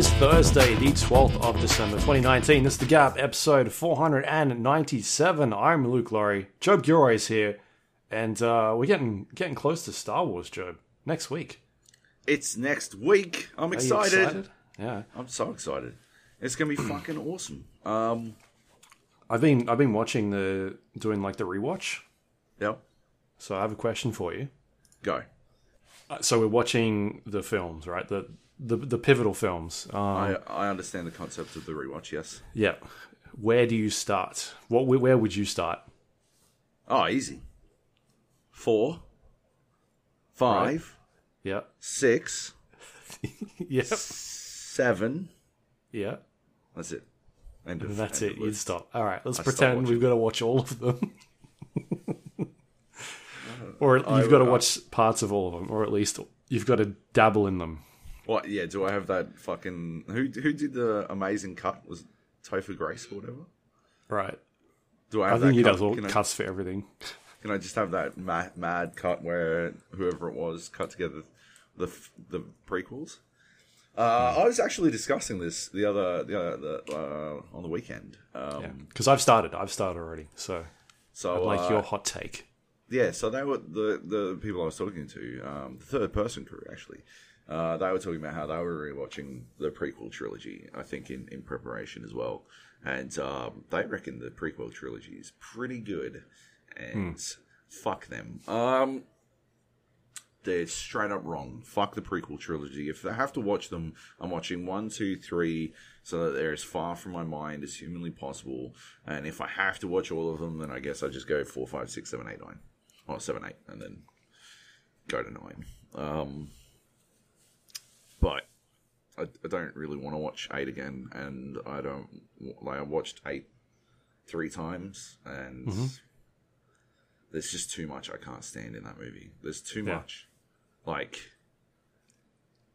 Is Thursday, the 12th of December 2019. This is the Gap, episode 497. I'm Luke Lawrie. Joab Gilroy is here, and uh, we're getting getting close to Star Wars, Joab. Next week. It's next week. I'm excited. excited? Yeah. I'm so excited. It's gonna be fucking awesome. Um, I've been I've been watching the doing like the rewatch. yeah, So I have a question for you. go. Uh, So we're watching the films, right? The the, the pivotal films. Um, I I understand the concept of the rewatch. Yes. yeah. Where do you start? What where would you start? Oh, easy. Four, five, Yeah. six, Yep. seven. Yeah. That's it. End of, that's end it. of You'd stop. All right. Let's I pretend we've got to watch all of them. or you've got to watch parts of all of them, or at least you've got to dabble in them. What? Yeah. Do I have that fucking? Who who did the amazing cut? Was it Topher Grace or whatever? Right. Do I have that? I think he cut? does all Can I- cuts for everything. Can I just have that mad, mad cut where whoever it was cut together the the prequels? Uh, I was actually discussing this the other the other the, uh, on the weekend. Um, Because I've started. I've started already. So So I'd like uh, your hot take. yeah, so they were the the people I was talking to, um, the third person crew actually. Uh, they were talking about how they were rewatching the prequel trilogy. I think in, in preparation as well, and um, they reckon the prequel trilogy is pretty good. And fuck them. Um, they're straight up wrong. Fuck the prequel trilogy. If I have to watch them, I'm watching one, two, three, so that they're as far from my mind as humanly possible. And if I have to watch all of them, then I guess I just go four, five, six, seven, eight, nine, or seven, eight, and then go to nine. Um, but I, I don't really want to watch eight again, and I don't like. I watched eight three times, and mm-hmm. there's just too much I can't stand in that movie. There's too Yeah. much, like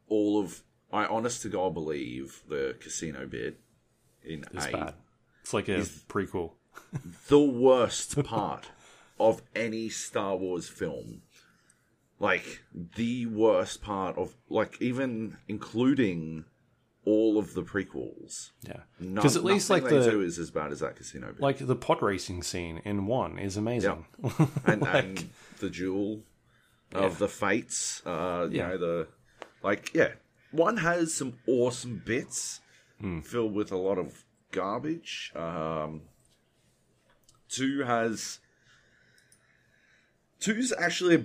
all of. I honest to God believe the casino bit in It's eight bad. It's like a prequel. the worst part of any Star Wars film. Like the worst part of like even including all of the prequels. Yeah. Because at least like nothing they do the is as bad as that casino bit. like the pod racing scene in one is amazing. and, like- and the duel of the fates. Uh, you Yeah. know the like yeah. One has some awesome bits Hmm. filled with a lot of garbage. Um, two has two's actually a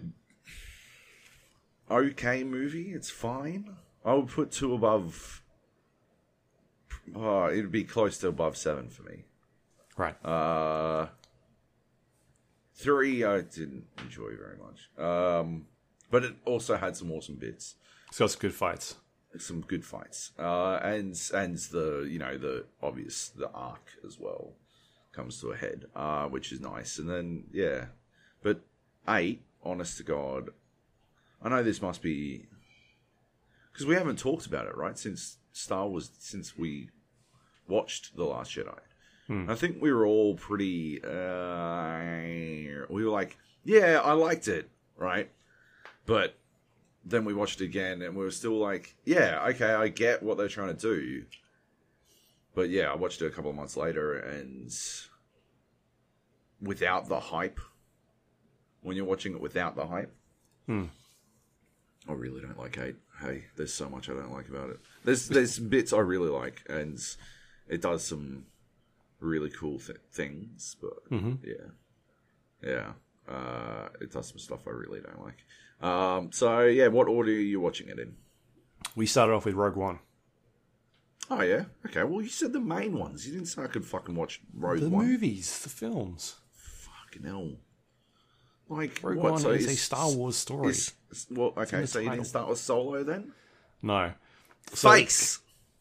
okay movie. It's fine. I would put two above. Oh, it'd be close to above seven for me. right. Uh, three I didn't enjoy very much, um, but it also had some awesome bits, it's got some good fights. some good fights, uh, and and the you know the obvious the arc as well comes to a head, uh, which is nice, and then yeah, but eight, honest to God, I know this must be because we haven't talked about it right since Star Wars since we watched the Last Jedi. I think we were all pretty. Uh, we were like, yeah, I liked it, right? But then we watched it again, and we were still like, yeah, okay, I get what they're trying to do. But yeah, I watched it a couple of months later, and without the hype, when you're watching it without the hype, I really don't like eight. Hey, there's so much I don't like about it. There's there's bits I really like, and it does some really cool th- things, but yeah, yeah, uh, it does some stuff I really don't like. Um, so yeah, what order are you watching it in? We started off with Rogue One. Oh yeah, okay. Well, you said the main ones. You didn't say I could fucking watch Rogue The One. movies, the films. Fucking hell. Like Rogue what? One so is a Star Wars story. is- well, okay, so you didn't start with Solo then? no. So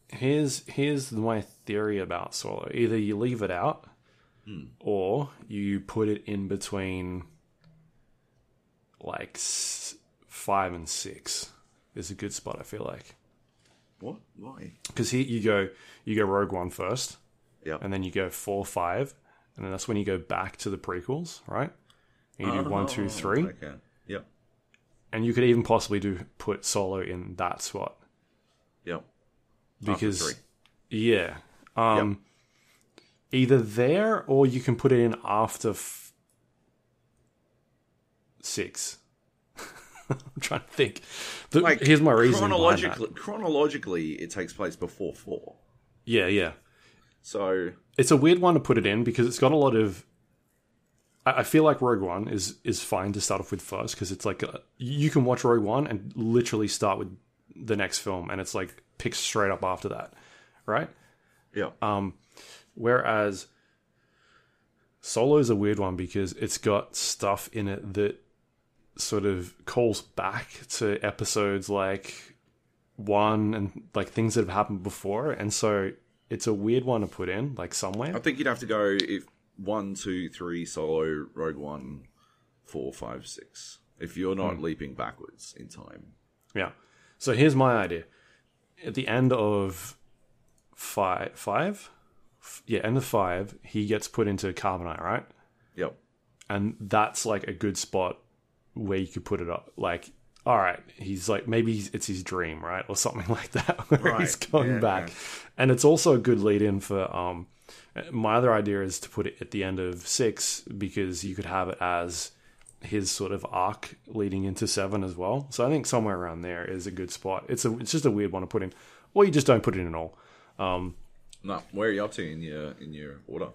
here's here's my theory about Solo. Either you leave it out, hmm. or you put it in between, like five and six. Is a good spot. I feel like What? Why? because here you go, you go Rogue One first, Yeah. and then you go four, five, and then that's when you go back to the prequels, right? And you do one, two, three, Okay. Yep. and you could even possibly do put Solo in that spot. Yep. because three. yeah, um, either there or you can put it in after f- six. I'm trying to think. The- Like here's my reason. Chronologically, chronologically, it takes place before four. Yeah, yeah. So It's a weird one to put it in because it's got a lot of. I I feel like Rogue One is is fine to start off with first because it's like a, you can watch Rogue One and literally start with the next film and it's like picks straight up after that, right? yeah, Um, whereas Solo is a weird one because it's got stuff in it that sort of calls back to episodes like one and like things that have happened before, and so it's a weird one to put in like somewhere. I think you'd have to go if one, two, three, solo, Rogue One, four, five, six. If you're not Hmm. leaping backwards in time, Yeah. So here's my idea. At the end of five, five, yeah, end of five, he gets put into carbonite, right? yep, and that's like a good spot where you could put it up. Like, all right, he's like maybe it's his dream, right, or something like that, where Right, he's going yeah, back, yeah. and it's also a good lead in for. um My other idea is to put it at the end of six because you could have it as his sort of arc leading into seven as well. So I think somewhere around there is a good spot. It's a it's just a weird one to put in, or you just don't put it in at all. Um, no. Where are you up to in your in your order?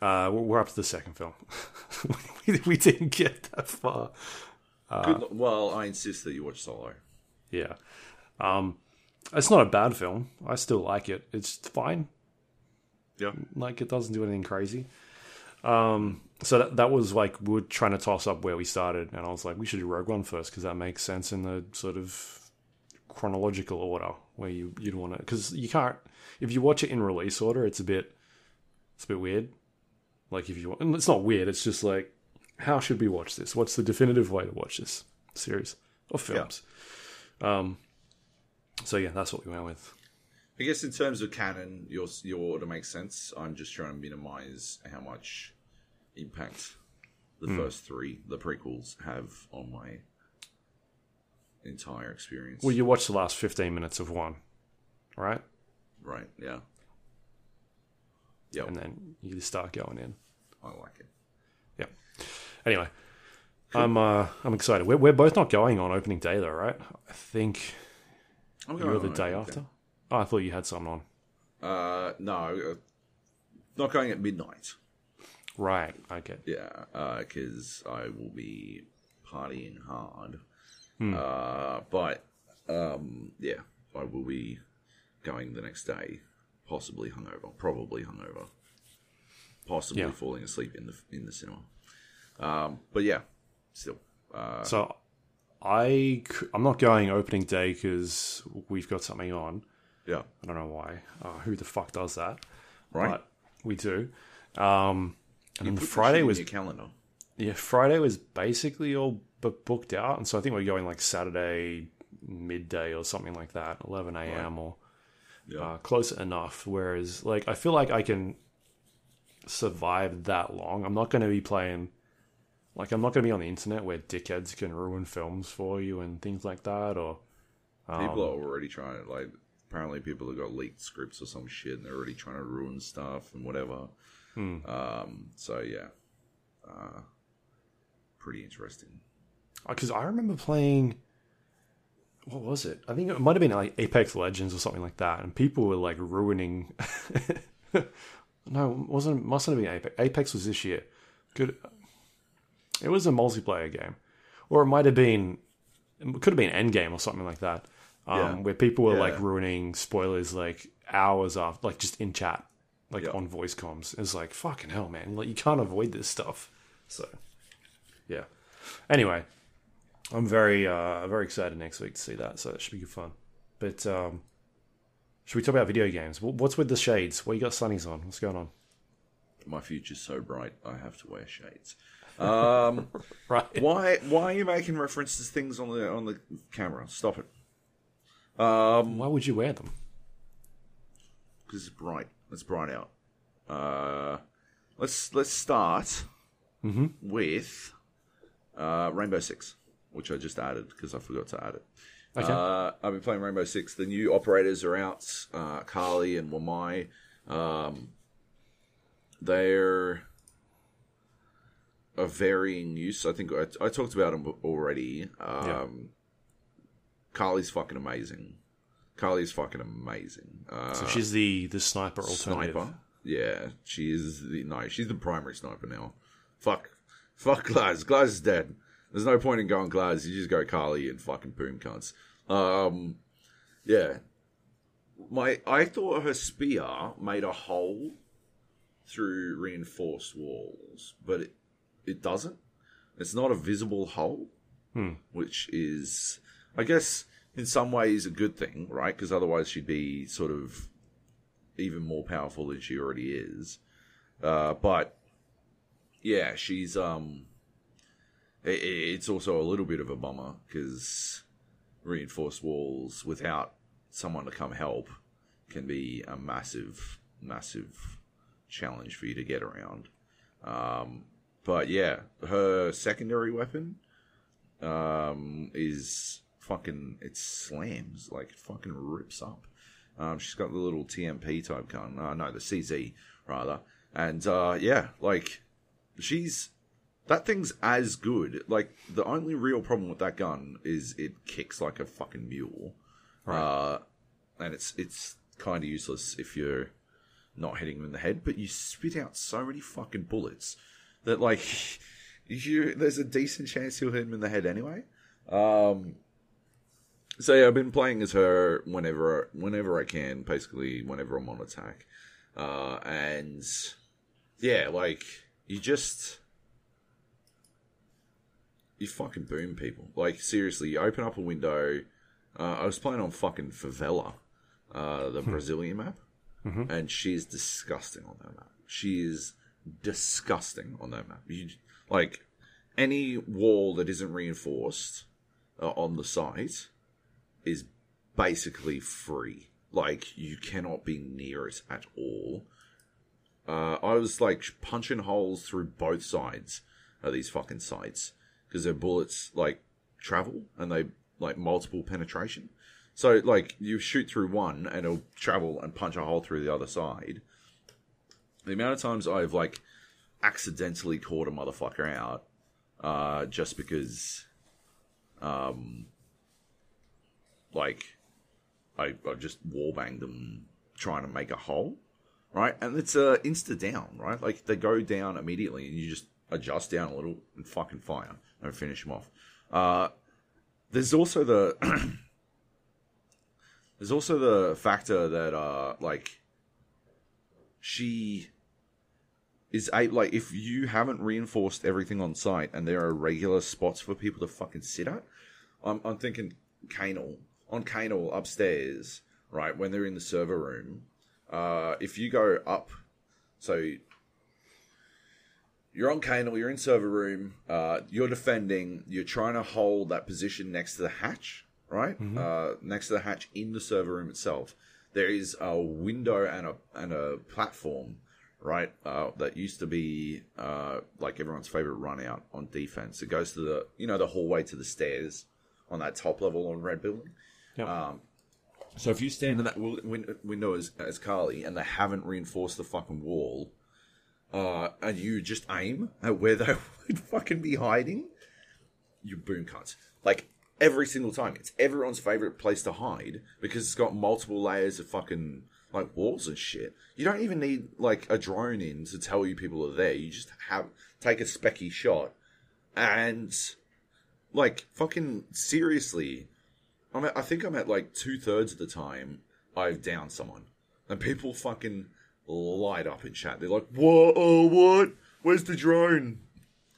Uh, we're we're up to the second film. we, we didn't get that far. Uh, Good, well, I insist that you watch Solo. Yeah. Um, it's not a bad film. I still like it. It's fine. Yeah, Like it doesn't do anything crazy. Um, so that, that was like we were trying to toss up where we started, and I was like, we should do Rogue One first because that makes sense in the sort of chronological order where you you'd want to because you can't if you watch it in release order, it's a bit it's a bit weird. Like if you and it's not weird, it's just like how should we watch this? What's the definitive way to watch this series or films? Um, so yeah, that's what we went with. I guess in terms of canon, your your order makes sense. I'm just trying to minimize how much impact the Hmm. first three, the prequels, have on my entire experience. Well, you watch the last fifteen minutes of one, right? right? Yeah, Yep. And then you start going in. I like it. Yeah. Anyway, I'm uh, I'm excited. We're we're both not going on opening day though, right? I think I'm you're going the on day after. Oh, I thought you had something on. Uh, no, uh, not going at midnight. Right. Okay. Yeah, because I will be partying hard. Hmm. Uh, but um, yeah, I will be going the next day, possibly hungover, probably hungover, possibly Yeah. falling asleep in the in the cinema. Um, but yeah, still, uh, So I'm not going opening day because we've got something on. Yeah, I don't know why. Uh, who the fuck does that? right. But we do. Um, and then Friday was your calendar. yeah Friday was basically all but booked out, and so I think we're going like Saturday midday or something like that, 11 a.m. or Yeah. uh, close enough. Whereas, like, I feel like I can survive that long. I'm not going to be playing, like, I'm not going to be on the internet where dickheads can ruin films for you and things like that. Or People um, are already trying to like. Apparently, people have got leaked scripts or some shit, and they're already trying to ruin stuff and whatever. Hmm. Um, so yeah, uh, pretty interesting. because I remember playing. What was it? I think it might have been like Apex Legends or something like that, and people were like ruining. no, it wasn't mustn't have been Apex. Apex was this year. Good. It was a multiplayer game, or it might have been. It could have been Endgame or something like that, um, Yeah. where people were like ruining spoilers like hours after, like just in chat, like Yeah. on voice comms. It's like fucking hell, man! Like you can't avoid this stuff. So, yeah. Anyway, I'm very uh, very excited next week to see that. So it should be good fun. But um, should we talk about video games? What's with the shades? What you got sunnies on? What's going on? My future's so bright, I have to wear shades. Um, Right. why? Why are you making references to things on the on the camera? Stop it. Um, Why would you wear them? because it's bright. It's bright out. Uh, let's let's start with uh, Rainbow Six, which I just added because I forgot to add it. Okay. Uh, I've been playing Rainbow Six. The new operators are out. Uh, Kali and Wamai. Um, they're of varying use. I think I, I talked about them already. Um, Yeah. Kali's fucking amazing. Kali's fucking amazing. Uh, so she's the the sniper alternative. sniper. Yeah, she is the no, she's the primary sniper now. Fuck, fuck Glaz. Glaz is dead. There's no point in going Glaz. You just go Kali and fucking boom cunts. Um, yeah. My I thought her spear made a hole through reinforced walls, but it it doesn't. It's not a visible hole, which is, I guess, in some ways a good thing, right? Because otherwise she'd be sort of even more powerful than she already is. Uh, but yeah, she's um, i i- it's also a little bit of a bummer because reinforced walls without someone to come help can be a massive, massive challenge for you to get around. Um, but yeah, her secondary weapon um, is fucking it slams like it fucking rips up. Um, she's got the little TMP type gun. Uh, no, the CZ rather. And uh, yeah, like she's that thing's as good. Like the only real problem with that gun is it kicks like a fucking mule. Uh, and it's it's kind of useless if you're not hitting them in the head, but you spit out so many fucking bullets that like you there's a decent chance you'll hit him in the head anyway. Um, so yeah, I've been playing as her whenever whenever I can, basically whenever I'm on attack, uh, and yeah, like you just you fucking boom people. Like seriously, you open up a window. Uh, I was playing on fucking favela, uh, the Brazilian map, and she's disgusting on that map. She is disgusting on that map. You like any wall that isn't reinforced uh, on the site is basically free. Like you cannot be near it at all. Uh, I was like punching holes through both sides of these fucking sites because their bullets like travel and they like multiple penetration. So like you shoot through one and it'll travel and punch a hole through the other side. The amount of times I've like accidentally caught a motherfucker out uh, just because, um, like I, I just wallbanged them trying to make a hole, right? And it's a uh, insta down, right? Like they go down immediately, and you just adjust down a little and fucking fire and finish them off. Uh, there's also the there's also the factor that uh like she is a like if you haven't reinforced everything on site and there are regular spots for people to fucking sit at, I'm I'm thinking Canal on Canal upstairs, right when they're in the server room. Uh, if you go up, so you're on Canal, you're in server room, uh, you're defending, you're trying to hold that position next to the hatch, right? Uh, next to the hatch in the server room itself. There is a window and a and a platform, right? Uh, that used to be uh, like everyone's favorite run out on defense. It goes to the you know the hallway to the stairs on that top level on Red Building. Yeah. So if you stand in that win- win- window as, as Kali and they haven't reinforced the fucking wall, uh, and you just aim at where they would fucking be hiding, you boom cuts. Like every single time. It's everyone's favorite place to hide because it's got multiple layers of fucking like walls and shit. You don't even need like a drone in to tell you people are there. You just have take a specky shot and like fucking seriously. I'm at, I think I'm at like two thirds of the time I've downed someone, and people fucking light up in chat. They're like, "What? Oh, what? Where's the drone?"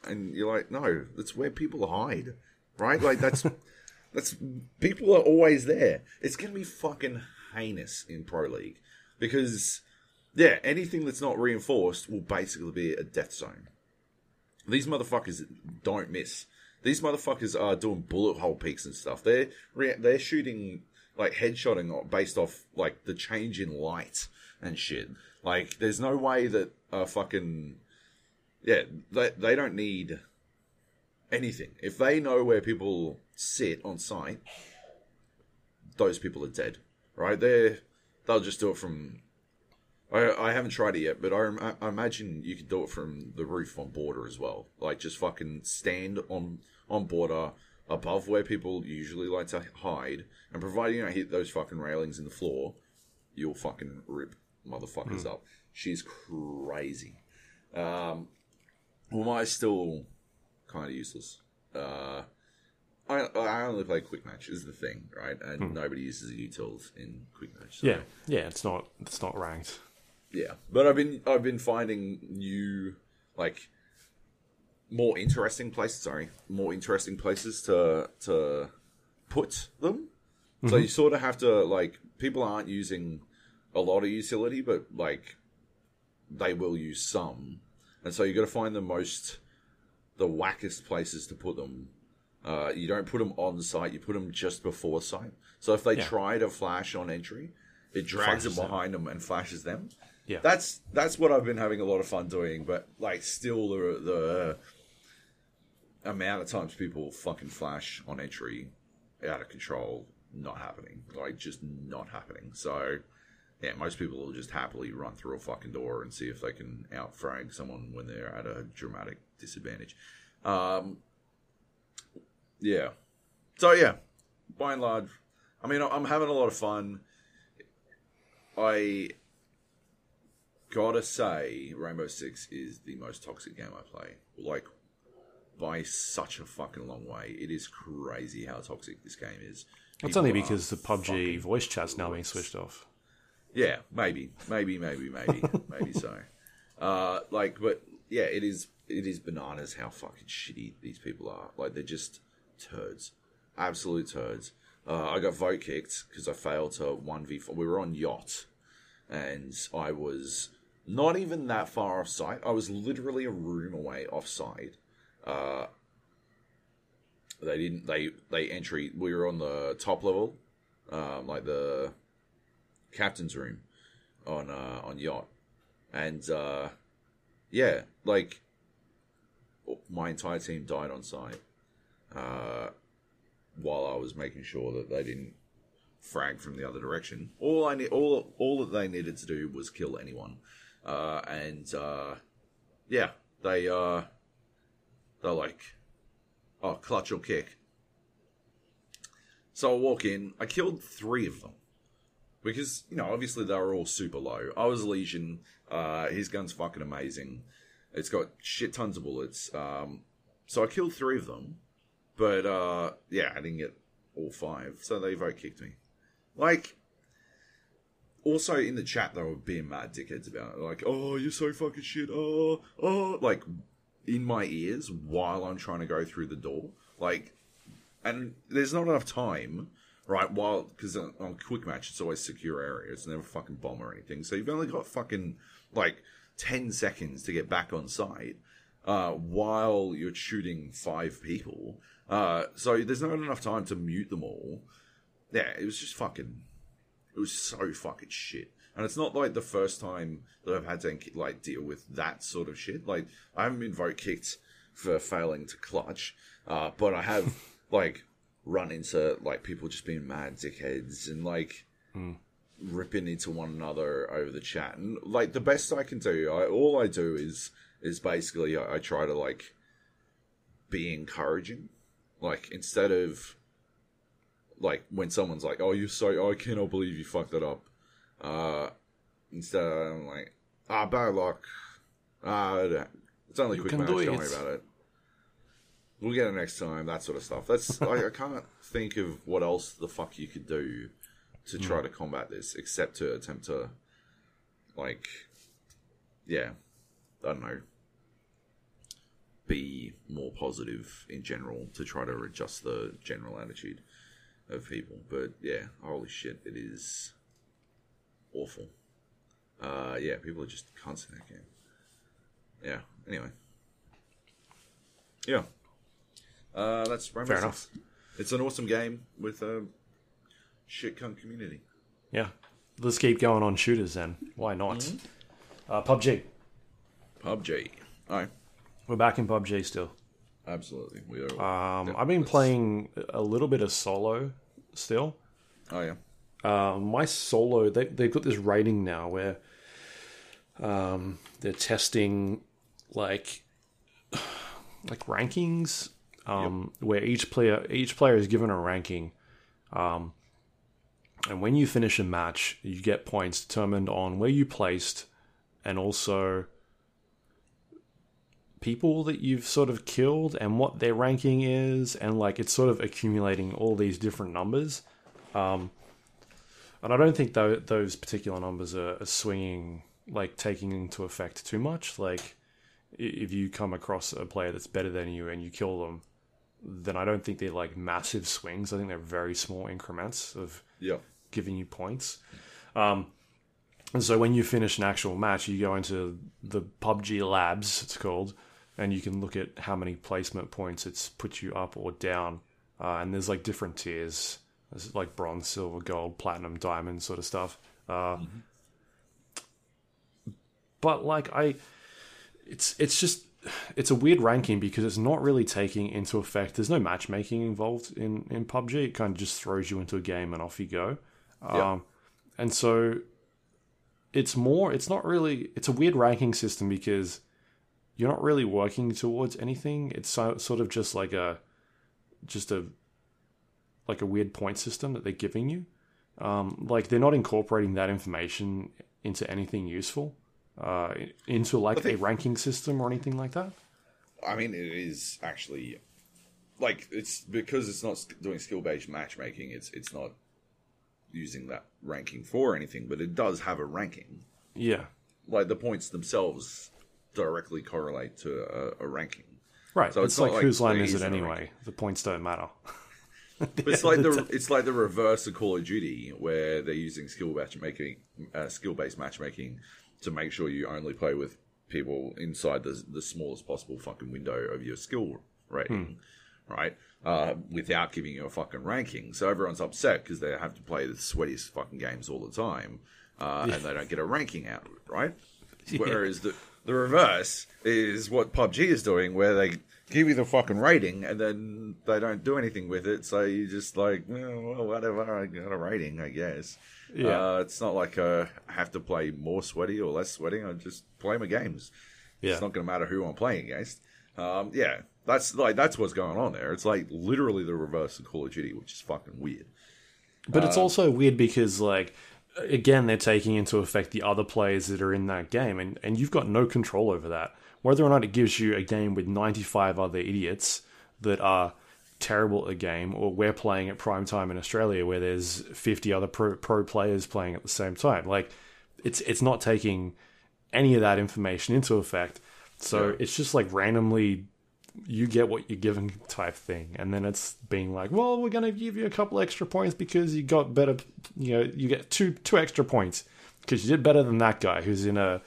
And you're like, "No, that's where people hide, right? Like that's that's people are always there. It's gonna be fucking heinous in pro league because yeah, anything that's not reinforced will basically be a death zone. These motherfuckers don't miss. These motherfuckers are doing bullet hole peaks and stuff. They're re- they're shooting like headshotting based off like the change in light and shit. Like, there's no way that uh, fucking yeah, they they don't need anything. If they know where people sit on site, those people are dead, right? They they'll just do it from. I I haven't tried it yet, but I, I imagine you could do it from the roof on border as well. Like just fucking stand on on border above where people usually like to hide, and providing you don't hit those fucking railings in the floor, you'll fucking rip motherfuckers up. She's crazy. Um, well, I still kind of useless. Uh, I I only play quick match is the thing, right? And nobody uses the utils in quick match. so- Yeah, yeah. It's not it's not ranked. Yeah. But I've been I've been finding new like more interesting places. Sorry, more interesting places to to put them. So you sort of have to like people aren't using a lot of utility, but like they will use some, and so you got to find the most the wackest places to put them. Uh, you don't put them on site; you put them just before site. So if they Yeah. try to flash on entry, it drags Flashes them. behind them and flashes them. Yeah. That's that's what I've been having a lot of fun doing, but like still the the amount of times people fucking flash on entry out of control, not happening. Like just not happening. So yeah, most people will just happily run through a fucking door and see if they can outfrag someone when they're at a dramatic disadvantage. Um, yeah. So yeah, by and large, I mean, I'm having a lot of fun. I gotta say, Rainbow Six is the most toxic game I play. Like, by such a fucking long way. It is crazy how toxic this game is. It's only because the PUBG voice chat's now being switched off. Yeah, maybe, maybe, maybe, maybe, maybe so. Uh, like, but yeah, it is. It is bananas how fucking shitty these people are. Like, they're just turds, absolute turds. Uh, I got vote kicked because I failed to one v four. We were on yacht, and I was not even that far off site. I was literally a room away offside. Uh, they didn't. They they entry. We were on the top level, um, like the captain's room on uh, on yacht, and uh, yeah, like my entire team died on site uh, while I was making sure that they didn't frag from the other direction. All I need, all all that they needed to do was kill anyone, uh, and uh, yeah, they uh, they're like, oh, clutch or kick. So I walk in. I killed three of them because you know obviously they were all super low. I was Lesion. Uh, his gun's fucking amazing. It's got shit tons of bullets. Um, so I killed three of them, but uh, yeah, I didn't get all five. So they vote kicked me. Like, also in the chat they were being mad dickheads about it. Like, oh, you're so fucking shit. Oh, oh, like in my ears while I'm trying to go through the door. Like, and there's not enough time, right? While because on, quick match it's always secure area, it's never fucking bomb or anything. So you've only got fucking like ten seconds to get back on site uh, while you're shooting five people. Uh, so there's not enough time to mute them all. Yeah, it was just fucking. It was so fucking shit. And it's not like the first time that I've had to like deal with that sort of shit. Like I haven't been vote kicked for failing to clutch, uh, but I have like run into like people just being mad dickheads and like ripping into one another over the chat. And like the best I can do, I, all I do is is basically I, I try to like be encouraging. Like instead of like when someone's like, "Oh, you're so I cannot believe you fucked that up." Uh, instead, I'm like, "Ah, bad luck. Ah, it's only a quick match. do Don't worry about it. We'll get it next time." That sort of stuff. That's I, I can't think of what else the fuck you could do to try to combat this except to attempt to, like, yeah, I don't know, be more positive in general to try to adjust the general attitude of people. But yeah, holy shit, it is awful. Uh, yeah, people are just cunts in that game. Yeah. Anyway. Yeah. Uh, that's Rainbow Fair Six. It's an awesome game with a shit cunt community. Yeah. Let's keep going on shooters then. Why not? Mm-hmm. Uh, PUBG. PUBG. All right. We're back in PUBG still. Absolutely. We are. Um, I've been playing a little bit of solo still. Oh yeah. Uh, my solo, they, they've got this rating now where um, they're testing like like rankings, um, where each player each player is given a ranking, um, and when you finish a match, you get points determined on where you placed, and also people that you've sort of killed and what their ranking is, and like it's sort of accumulating all these different numbers. Um, and I don't think tho- those particular numbers are, are swinging, like taking into effect too much. Like, if you come across a player that's better than you and you kill them, then I don't think they're like massive swings. I think they're very small increments of Yeah. giving you points. Um, and so when you finish an actual match, you go into the PUBG Labs, it's called, and you can look at how many placement points it's put you up or down. Uh, and there's like different tiers. There's like bronze, silver, gold, platinum, diamond sort of stuff. Uh, But like I, it's it's just it's a weird ranking because it's not really taking into effect. There's no matchmaking involved in in PUBG. It kind of just throws you into a game and off you go. Yeah. Um, and so it's more. It's not really. It's a weird ranking system because you're not really working towards anything. It's so, sort of just like a just a like a weird point system that they're giving you. Um, like they're not incorporating that information into anything useful, uh, into like a ranking system or anything like that. I mean, it is actually like it's because it's not doing skill based matchmaking. It's it's not using that ranking for anything, but it does have a ranking. Yeah, Like the points themselves directly correlate to a, a ranking. right. So it's, it's like, like whose line is it anyway? The points don't matter. But it's like the it's like the reverse of Call of Duty, where they're using skill matchmaking, uh, skill based matchmaking, to make sure you only play with people inside the the smallest possible fucking window of your skill rating, right? Uh, without giving you a fucking ranking. So everyone's upset because they have to play the sweatiest fucking games all the time, uh, and they don't get a ranking out of it, right? Whereas the the reverse is what PUBG is doing, where they give you the fucking rating and then they don't do anything with it. So you just like, oh, well, whatever, I got a rating, I guess. Yeah. Uh, it's not like uh, I have to play more sweaty or less sweaty. I just play my games. Yeah. It's not going to matter who I'm playing against. Um, yeah, that's like that's what's going on there. It's like literally the reverse of Call of Duty, which is fucking weird. But it's also weird because, like, again, they're taking into effect the other players that are in that game, and, and you've got no control over that. Whether or not it gives you a game with 95 other idiots that are terrible at the game, or we're playing at prime time in Australia where there's 50 other pro, pro players playing at the same time. Like, it's it's not taking any of that information into effect. So Yeah. it's just like randomly you get what you're given type thing. And then it's being like well we're going to give you a couple extra points because you got better you know you get two two extra points because you did better than that guy who's in a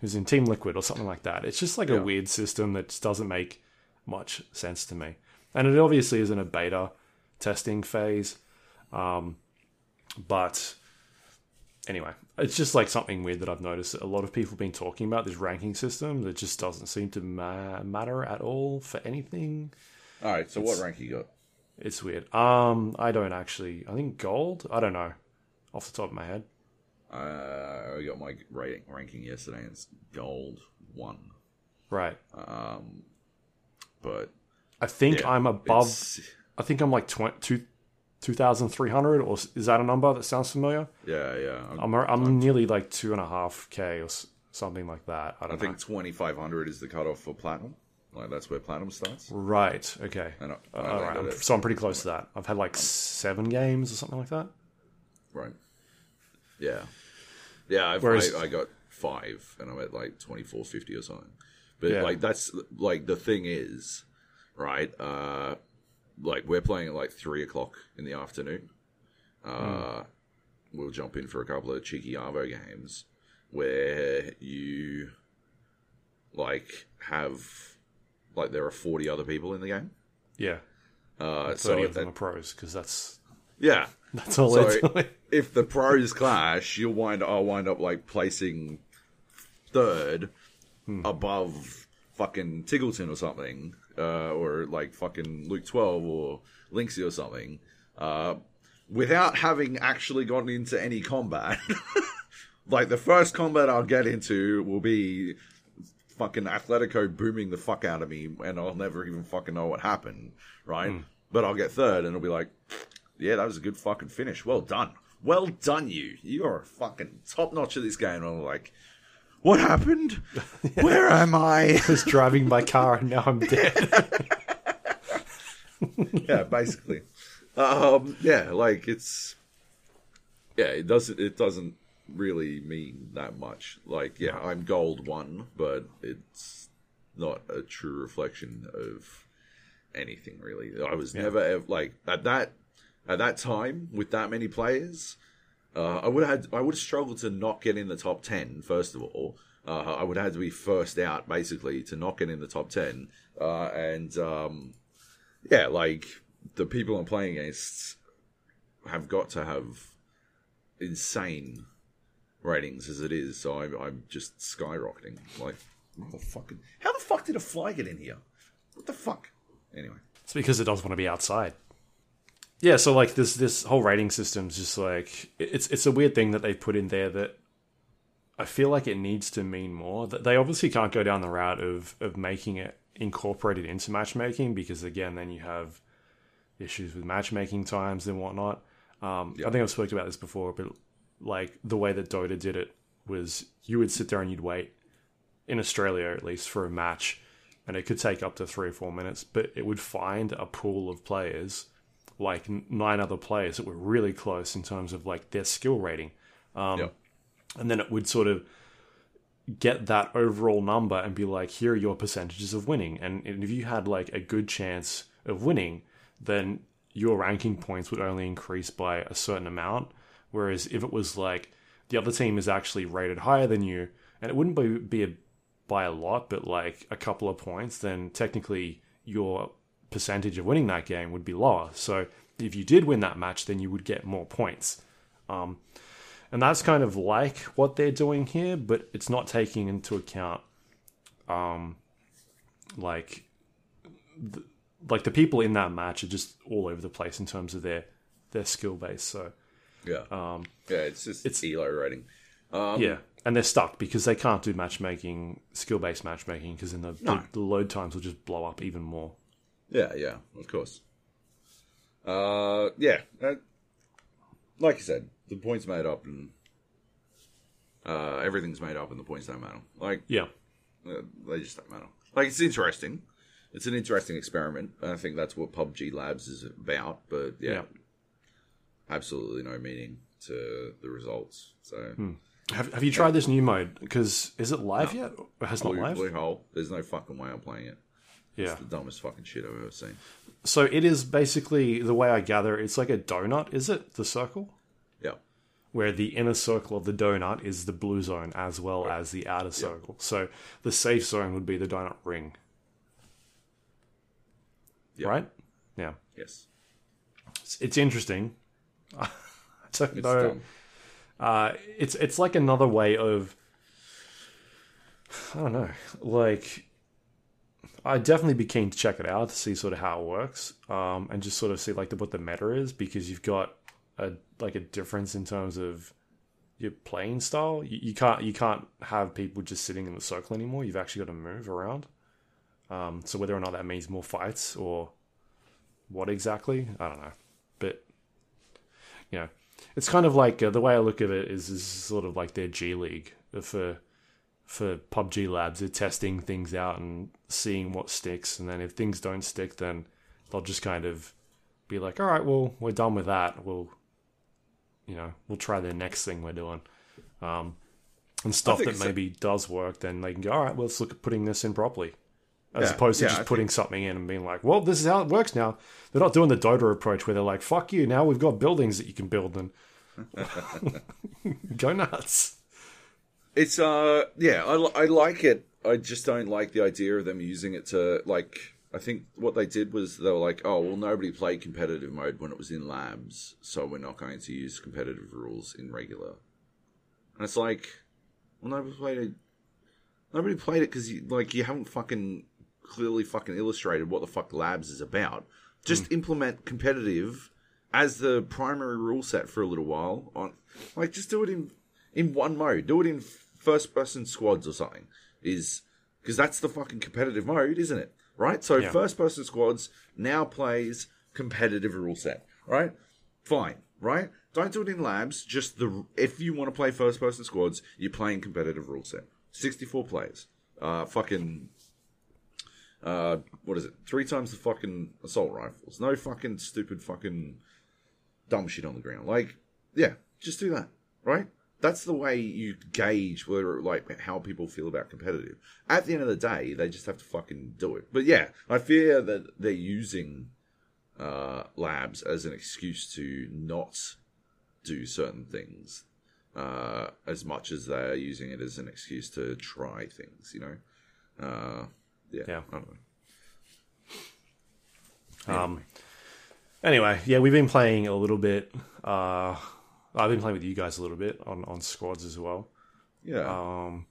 who's in team liquid or something like that. It's just like Yeah. a weird system that just doesn't make much sense to me. And it obviously is in a beta testing phase um, but anyway it's just like something weird that i've noticed a lot of people have been talking about this ranking system that just doesn't seem to ma- matter at all for anything All right, so what rank you got? it's weird. Um, I don't actually. I think gold. I don't know, off the top of my head. Uh, I got my rating ranking yesterday. and It's gold one, Right. Um, but I think yeah, I'm above. I think I'm like tw- two, two thousand three hundred, or is that a number that sounds familiar? Yeah, yeah. I'm I'm nearly like two and a half k or something like that. I I don't think twenty five hundred is the cutoff for platinum. Like that's where platinum starts. Right. Okay. And I, I All right. I'm- so I'm pretty close to that. I've had like seven games or something like that. right. Yeah, yeah. I've, Whereas- I, I got five, and I'm at like twenty four fifty or something. But Yeah. like that's like the thing is, right? Uh, like we're playing at like three o'clock in the afternoon. Uh, We'll jump in for a couple of cheeky Arvo games where you like have like there are forty other people in the game. Yeah. Uh, Thirty so of them that, are pros because that's yeah, that's all So if the pros clash, you'll wind I'll wind up like placing third Hmm. above fucking Tiggleton or something, uh, or like fucking Luke twelve or Linksy or something. Uh, without having actually gotten into any combat. like the first combat I'll get into will be fucking Atletico booming the fuck out of me, and I'll never even fucking know what happened, right? Hmm. But I'll get third, and it'll be like, yeah, that was a good fucking finish. Well done, well done, you. You're fucking top notch at this game. And I'm like, what happened? Where am I? I was driving my car and now I'm dead. yeah, basically. Um, yeah, like it's yeah, it doesn't it doesn't really mean that much. Like, yeah, I'm gold one, but it's not a true reflection of anything really. I was never ever like at that at that time with that many players. Uh, I would have had, I would have struggled to not get in the top ten. First of all, uh, I would have had to be first out basically to not get in the top ten. Uh, and um, yeah, like the people I'm playing against have got to have insane ratings as it is. So I'm, I'm just skyrocketing. Like, motherfucking, how the fuck did a fly get in here? What the fuck? Anyway, It's because it doesn't want to be outside. Yeah, so like this this whole rating system's just like it's it's a weird thing that they put in there that I feel like it needs to mean more. That they obviously can't go down the route of of making it incorporated into matchmaking because again then you have issues with matchmaking times and whatnot. Um, I think I've spoken about this before, but like the way that Dota did it was you would sit there and you'd wait in Australia at least for a match, and it could take up to three or four minutes, but it would find a pool of players, like nine other players that were really close in terms of like their skill rating, um, yeah. and then it would sort of get that overall number and be like, here are your percentages of winning, and, and if you had like a good chance of winning, then your ranking points would only increase by a certain amount. Whereas if it was like the other team is actually rated higher than you, and it wouldn't be, be a, by a lot, but like a couple of points, then technically your percentage of winning that game would be lower. So if you did win that match, then you would get more points. Um, and that's kind of like what they're doing here, but it's not taking into account, um, like, the, like the people in that match are just all over the place in terms of their their skill base. So Yeah. Um, yeah, it's just it's- elo rating. yeah, and they're stuck because they can't do matchmaking, skill based matchmaking, because then the, the, the load times will just blow up even more. Yeah, yeah, of course. Uh, yeah, uh, like you said, the points made up and uh, everything's made up, and the points don't matter. Like Yeah, uh, they just don't matter. Like it's interesting. It's an interesting experiment. I think that's what PUBG Labs is about. But yeah, Yeah. absolutely no meaning to the results. So have have you tried this new mode? Because is it live yet? Or has not live? blue hole. There's no fucking way I'm playing it. Yeah. The dumbest fucking shit I've ever seen. So it is basically the way I gather. It's like a donut. Is it the circle? Yeah. where the inner circle of the donut is the blue zone as well as the outer circle. So the safe zone would be the donut ring. Yeah. Right? Yeah. Yes. It's, it's interesting. I don't It's know. dumb. Uh, it's it's like another way of I don't know. Like I'd definitely be keen to check it out to see sort of how it works, um, and just sort of see like what the meta is because you've got a like a difference in terms of your playing style. You, you can't you can't have people just sitting in the circle anymore. You've actually got to move around. Um, so whether or not that means more fights or what exactly, I don't know. But you know, it's kind of like uh, the way I look at it is is sort of like their G League for for PUBG Labs. They're testing things out and seeing what sticks, and then if things don't stick, then they'll just kind of be like, "All right, well, we're done with that. We'll, you know, we'll try the next thing we're doing." Um, and stuff think that so. maybe does work, then they can go, "All right, well, let's look at putting this in properly." As Yeah, opposed to yeah, just I putting something in and being like, well, this is how it works now. They're not doing the Dota approach where they're like, fuck you, now we've got buildings that you can build and go nuts. It's uh yeah, I, I like it. I just don't like the idea of them using it to like. I think what they did was they were like, oh well, nobody played competitive mode when it was in labs, so we're not going to use competitive rules in regular. And it's like, well, nobody played it. Nobody played it because you like you haven't fucking clearly fucking illustrated what the fuck labs is about. Just hmm. implement competitive as the primary rule set for a little while. On like just do it in in one mode. Do it in first person squads or something. Is because that's the fucking competitive mode, isn't it? Right. So Yeah. first person squads now plays competitive rule set. Right. Fine. Right. Don't do it in labs. Just the if you want to play first person squads, you're playing competitive rule set. Sixty four players. Uh, fucking uh, what is it? Three times the fucking assault rifles. No fucking stupid fucking dumb shit on the ground. Like, yeah, just do that, right? That's the way you gauge whether, like, how people feel about competitive. At the end of the day, they just have to fucking do it. But yeah, I fear that they're using uh, labs as an excuse to not do certain things uh, as much as they're using it as an excuse to try things. You know, uh, yeah, Yeah. I don't know. Um, anyway, yeah, we've been playing a little bit. Uh, I've been playing with you guys a little bit on, on squads as well. Yeah, Um,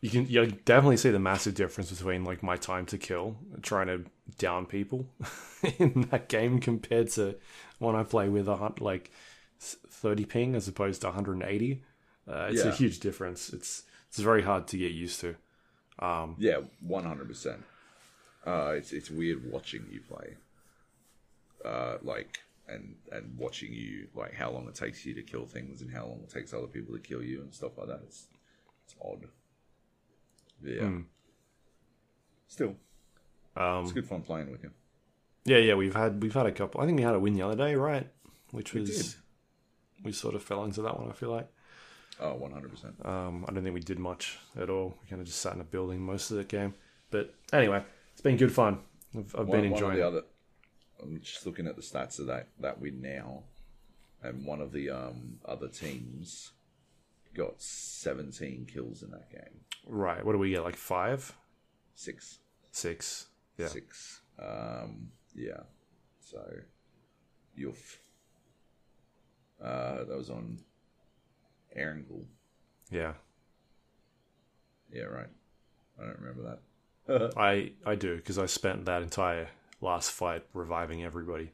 you can you definitely see the massive difference between like my time to kill trying to down people in that game compared to when I play with a like 30 ping as opposed to 180. Uh, it's a huge difference. It's it's very hard to get used to. yeah, one hundred percent. Uh, it's it's weird watching you play, uh, like and and watching you like how long it takes you to kill things and how long it takes other people to kill you and stuff like that. It's it's odd. Yeah. Still, Um, it's good fun playing with you. Yeah, yeah, we've had we've had a couple. I think we had a win the other day, right? Which We was did. we sort of fell into that one. I feel like Oh, one hundred percent. um, I don't think we did much at all. We kind of just sat in a building most of the game. But anyway, it's been good fun. I've, I've been One, one enjoying. the it. other. I'm just looking at the stats of that that win now, and one of the um, other teams got 17 kills in that game. Right? What do we get? Like five, Six. six? Yeah. six. Um, yeah. So, Yoof. Uh, that was on Erangel. Yeah, Yeah, right. I don't remember that. I I do because I spent that entire last fight reviving everybody.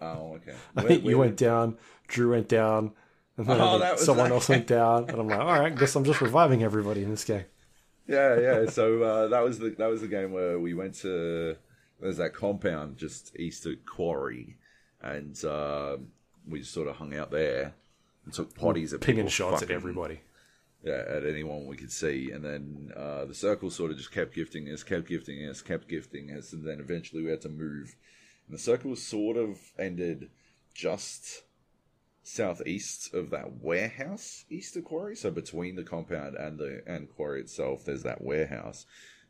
Oh, okay. I think you where went down, Drew went down, and then Oh, someone else went down, and I'm like, all right, guess I'm just reviving everybody in this game. yeah, yeah. So uh, that was the that was the game where we went to there's that compound just east of Quarry, and uh, we just sort of hung out there and took potties at Pinging shots at everybody. At anyone we could see. And then uh, the circle sort of just kept gifting us, kept gifting us, kept gifting us, and then eventually we had to move. And the circle sort of ended just southeast of that warehouse east of quarry. So between the compound and the and quarry itself, there's that warehouse,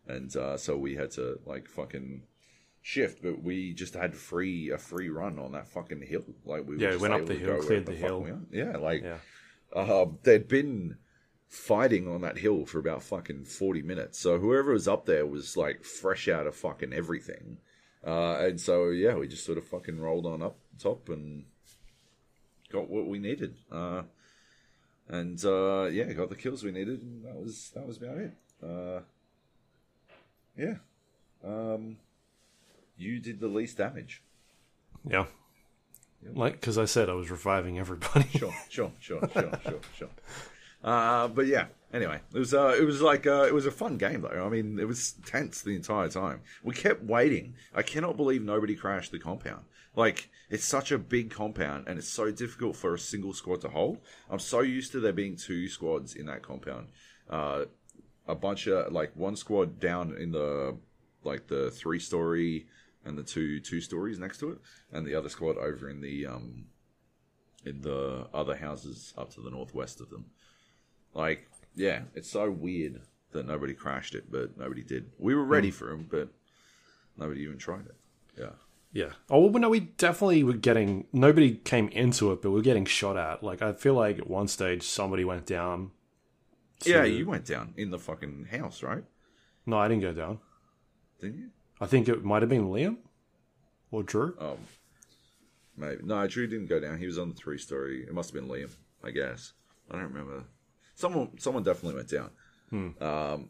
and uh, so we had to like fucking shift, but we just had free a free run on that fucking hill. Like we Yeah, went up the hill, cleared the hill. we. Yeah, like Yeah. uh, there'd been fighting on that hill for about fucking 40 minutes. So whoever was up there was like fresh out of fucking everything. Uh, and so, yeah, we just sort of fucking rolled on up top and got what we needed. Uh, and, uh, yeah, got the kills we needed. And that was, that was about it. Uh, yeah. Um, you did the least damage. Yeah. Like, because I said I was reviving everybody. sure, sure, sure, sure, sure, sure. Uh, but yeah, anyway, it was uh, it was like uh, it was a fun game though. I mean, it was tense the entire time. We kept waiting. I cannot believe nobody crashed the compound. Like it's such a big compound, and it's so difficult for a single squad to hold. I'm so used to there being two squads in that compound. Uh, a bunch of like one squad down in the like the three story and the two two stories next to it, and the other squad over in the um in the other houses up to the northwest of them. Like, yeah, it's so weird that nobody crashed it, but nobody did. We were ready mm. for him, but nobody even tried it. Yeah. Yeah. Oh well, no, we definitely were getting. Nobody came into it, but we are getting shot at. Like I feel like at one stage somebody went down. to- Yeah, you went down in the fucking house, right? No, I didn't go down. Didn't you? I think it might have been Liam or Drew. Oh, maybe. No, Drew didn't go down. He was on the three story. It must have been Liam, I guess. I don't remember. Someone, someone definitely went down. Um,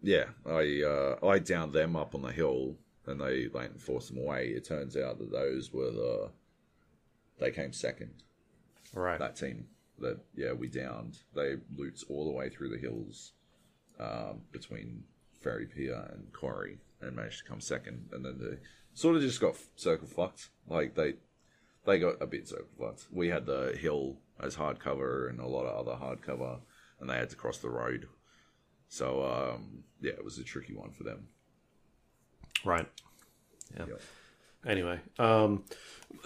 yeah, I uh, I downed them up on the hill, and they like forced them away. It turns out that those were the they came second. Right. That team that yeah we downed. They looped all the way through the hills um, between Ferry Pier and Quarry and managed to come second. And then they sort of just got circle fucked. Like they they got a bit circle fucked. We had the hill as hardcover and a lot of other hardcover, and they had to cross the road. So um, yeah, it was a tricky one for them. Right. Yeah. Yep. Anyway, um,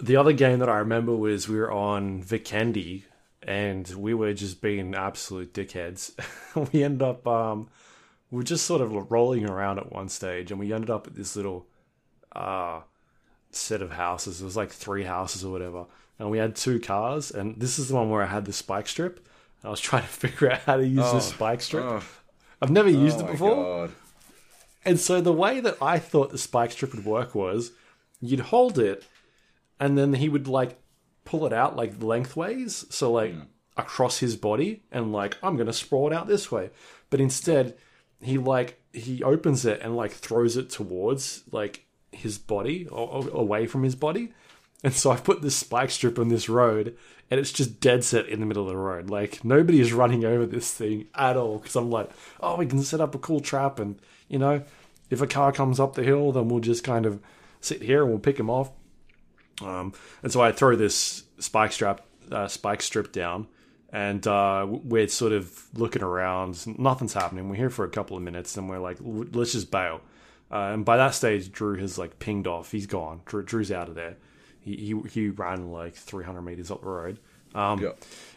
the other game that I remember was we were on Vikendi and we were just being absolute dickheads. we ended up, um, we were just sort of rolling around at one stage and we ended up at this little uh, set of houses. It was like three houses or whatever. And we had two cars. And this is the one where I had the spike strip. And I was trying to figure out how to use Oh, the spike strip. Oh, I've never used oh it before. God. And so the way that I thought the spike strip would work was you'd hold it and then he would like pull it out like lengthways, so like hmm. across his body and like I'm going to sprawl it out this way. But instead he like he opens it and like throws it towards like his body or, or away from his body. And so I put this spike strip on this road and it's just dead set in the middle of the road. Like nobody is running over this thing at all because I'm like, oh, we can set up a cool trap and, you know, if a car comes up the hill, then we'll just kind of sit here and we'll pick him off. Um, and so I throw this spike strap, uh, spike strip down, and uh, we're sort of looking around. Nothing's happening. We're here for a couple of minutes, and we're like, let's just bail. Uh, and by that stage, Drew has like pinged off. He's gone. Drew, Drew's out of there. He, he he ran like 300 meters up the road. Um, Yeah.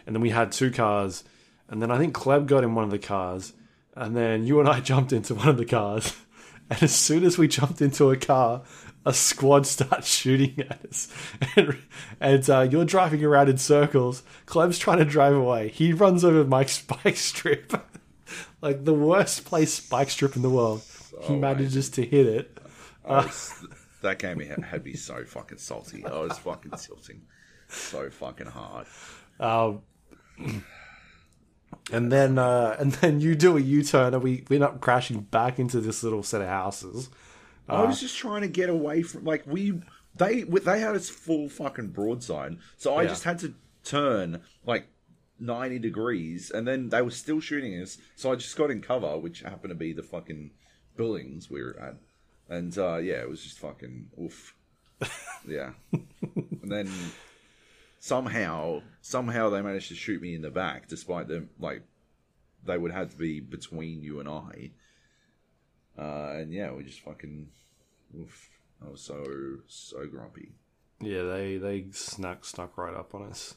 and then we had two cars, and then I think Kleb got in one of the cars, and then you and I jumped into one of the cars, and as soon as we jumped into a car, a squad starts shooting at us, and, and uh, you're driving around in circles. Kleb's trying to drive away. He runs over Mike's spike strip, like the worst place spike strip in the world. He Oh, manages to hit it. I was- that game had, had me so fucking salty. I was fucking tilting so fucking hard. Um, and then uh, and then you do a U turn, and we, we end up crashing back into this little set of houses. I was just trying to get away from like we they they had its full fucking broadside, so I Yeah. just had to turn like ninety degrees, and then they were still shooting us. So I just got in cover, which happened to be the fucking buildings we were at, and uh, yeah, it was just fucking oof. Yeah, and then somehow somehow they managed to shoot me in the back, despite them like they would have to be between you and I. Uh, and yeah, we just fucking. Oof. I was so so grumpy. Yeah, they they snuck snuck right up on us.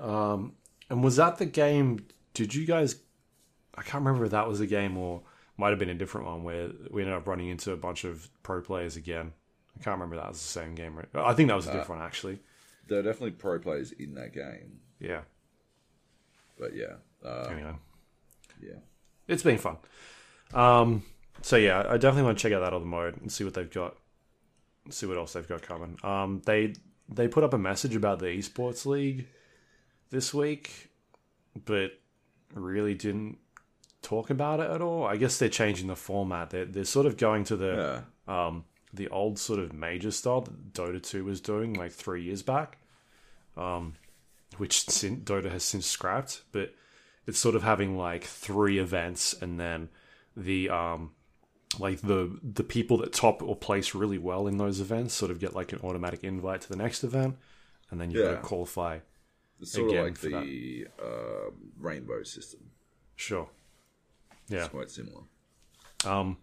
Um, and was that the game? Did you guys? I can't remember if that was a game or might have been a different one where we ended up running into a bunch of pro players again. I can't remember that was the same game. Right? I think that was a different one actually. There are definitely pro players in that game, Yeah. but yeah, uh, Anyway. yeah, it's been fun. Um, so yeah, I definitely want to check out that other mode and see what they've got. See what else they've got coming. Um, they they put up a message about the esports league this week, but really didn't talk about it at all. I guess they're changing the format. They're they're sort of going to the yeah. um, the old sort of major style that Dota 2 was doing like three years back, um, which sin- Dota has since scrapped. But it's sort of having like three events and then the um, like the the people that top or place really well in those events sort of get like an automatic invite to the next event, and then you've got Yeah. to qualify. It's sort Again, of like for the uh, rainbow system. Sure. Yeah. It's quite similar. Um,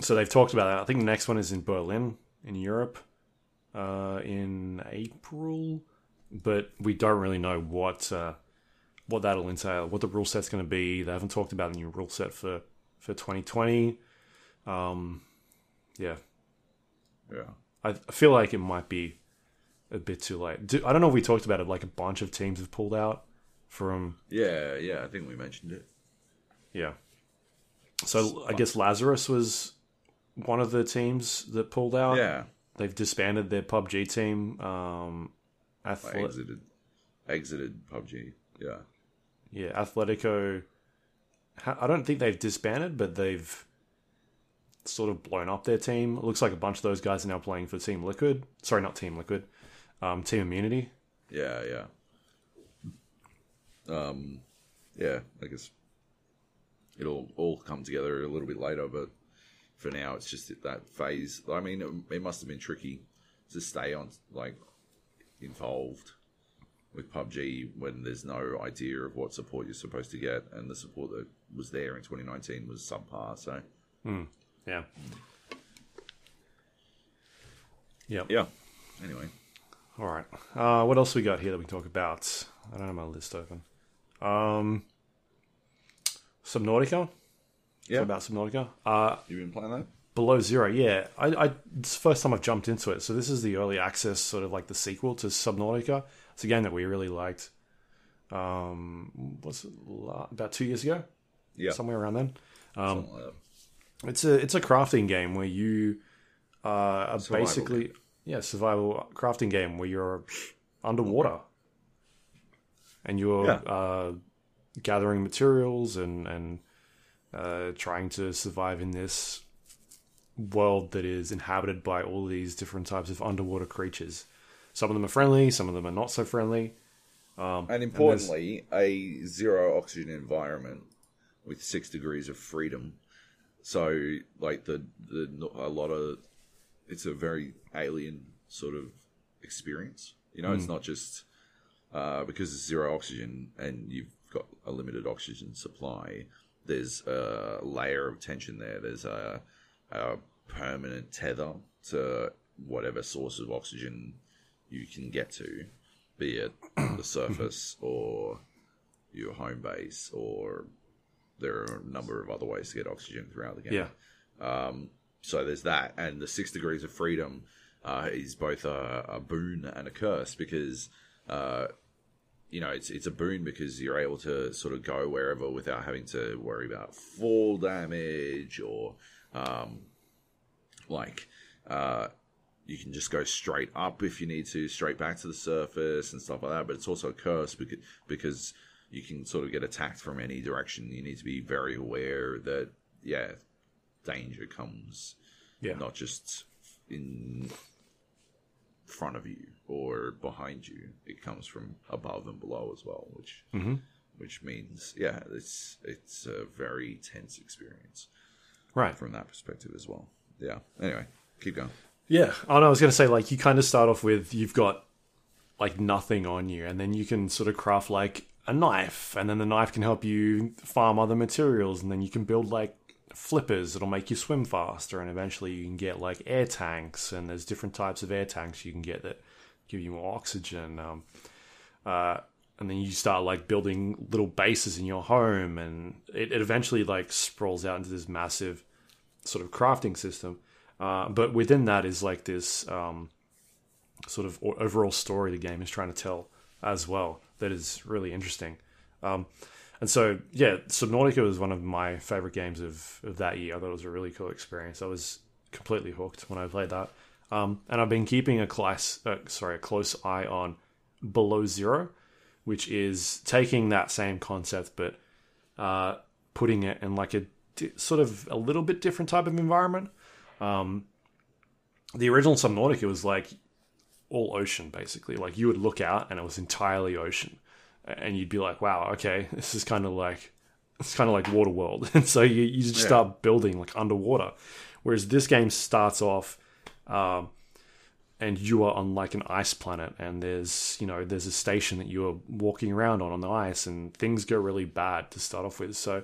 so they've talked about that. I think the next one is in Berlin, in Europe, uh, in April, but we don't really know what uh, what that'll entail, what the rule set's going to be. They haven't talked about a new rule set for for 2020. Um, yeah, Yeah. I, I feel like it might be a bit too late. Do, I don't know if we talked about it. Like a bunch of teams have pulled out from Yeah, yeah, I think we mentioned it. Yeah. So I guess Lazarus was one of the teams that pulled out. Yeah, They've disbanded their PUBG team. Um, I Athle- exited, exited PUBG. Yeah, yeah, Atletico. I don't think they've disbanded, but they've sort of blown up their team. It looks like a bunch of those guys are now playing for Team Liquid. Sorry, not Team Liquid. Um, Team Immunity. Yeah, yeah. Um, yeah, I guess it'll all come together a little bit later, but for now, it's just that phase. I mean, it, it must have been tricky to stay on, like, involved with PUBG when there's no idea of what support you're supposed to get, and the support that was there in 2019 was subpar. So, Yeah. Yep. yeah. Anyway, All right. Uh, what else we got here that we can talk about? I don't have my list open. Um, Subnautica. yeah. About Subnautica. Uh, you been playing that? Below Zero. Yeah, I, I. It's the first time I've jumped into it. So this is the early access, sort of like the sequel to Subnautica. It's a game that we really liked. Um, what's it? About two years ago, Yeah. somewhere around then. Um, like. It's a it's a crafting game where you uh, are Survival basically yeah survival crafting game where you're underwater and you're Yeah. uh, gathering materials and and uh, trying to survive in this world that is inhabited by all these different types of underwater creatures. Some of them are friendly, some of them are not so friendly. And importantly, a zero oxygen environment with six degrees of freedom. So, like the the a lot of it's a very alien sort of experience. You know, it's not just uh, because it's zero oxygen and you've got a limited oxygen supply. There's a layer of tension there. There's a, a permanent tether to whatever source of oxygen you can get to, be it the surface or your home base, or there are a number of other ways to get oxygen throughout the game. Yeah, So there's that, and the six degrees of freedom uh, is both a, a boon and a curse because, uh, you know, it's it's a boon because you're able to sort of go wherever without having to worry about fall damage or, um, like, uh, you can just go straight up if you need to, straight back to the surface and stuff like that. But it's also a curse because because you can sort of get attacked from any direction. You need to be very aware that yeah, danger comes yeah, not just in front of you or behind you. It comes from above and below as well, which mm-hmm. which means yeah, it's it's a very tense experience right. from that perspective as well. Yeah. Anyway, keep going. Yeah. Oh, no, I was going to say, like, you kind of start off with you've got, like, nothing on you, and then you can sort of craft, like, a knife, and then the knife can help you farm other materials, and then you can build, like, flippers that'll make you swim faster, and eventually you can get, like, air tanks, and there's different types of air tanks you can get that give you more oxygen. Um, uh, and then you start, like, building little bases in your home, and it, it eventually, like, sprawls out into this massive sort of crafting system. Uh, but within that is like this um, sort of overall story the game is trying to tell as well that is really interesting. Um, and so, yeah, Subnautica was one of my favorite games of, of that year. I thought it was a really cool experience. I was completely hooked when I played that. Um, and I've been keeping a class, uh, sorry, a close eye on Below Zero, which is taking that same concept but uh, putting it in like a di- sort of a little bit different type of environment. Um, the original Subnautica was like all ocean, basically. Like you would look out and it was entirely ocean, and you'd be like, "Wow, okay, this is kind of like it's kind of like Waterworld." and so you you just Yeah. start building like underwater. Whereas this game starts off, um, and you are on like an ice planet, and there's you know there's a station that you are walking around on on the ice, and things go really bad to start off with. So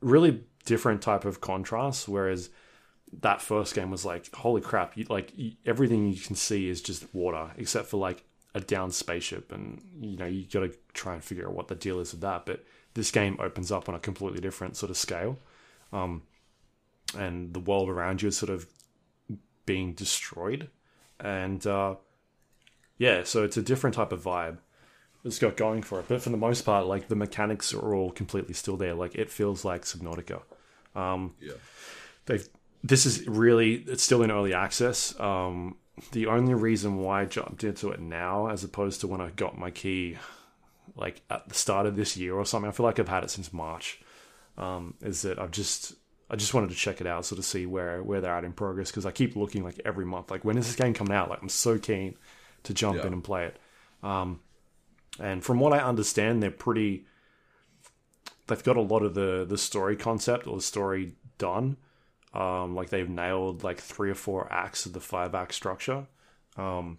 really different type of contrast. Whereas that first game was like, holy crap! You, like you, everything you can see is just water, except for like a down spaceship, and you know you got to try and figure out what the deal is with that. But this game opens up on a completely different sort of scale, um, and the world around you is sort of being destroyed, and uh, yeah, so it's a different type of vibe. It's got going for it, but for the most part, like the mechanics are all completely still there. Like it feels like Subnautica Yeah. they've this is really it's still in early access um the only reason why i jumped into it now as opposed to when i got my key like at the start of this year or something i feel like i've had it since march um is that i've just I just wanted to check it out, sort of see where where they're at in progress because I keep looking like every month, like when is this game coming out? Like I'm so keen to jump Yeah. in and play it. Um, and from what I understand, they're pretty. They've got a lot of the the story concept or the story done. Um, like they've nailed like three or four acts of the five act structure. Um,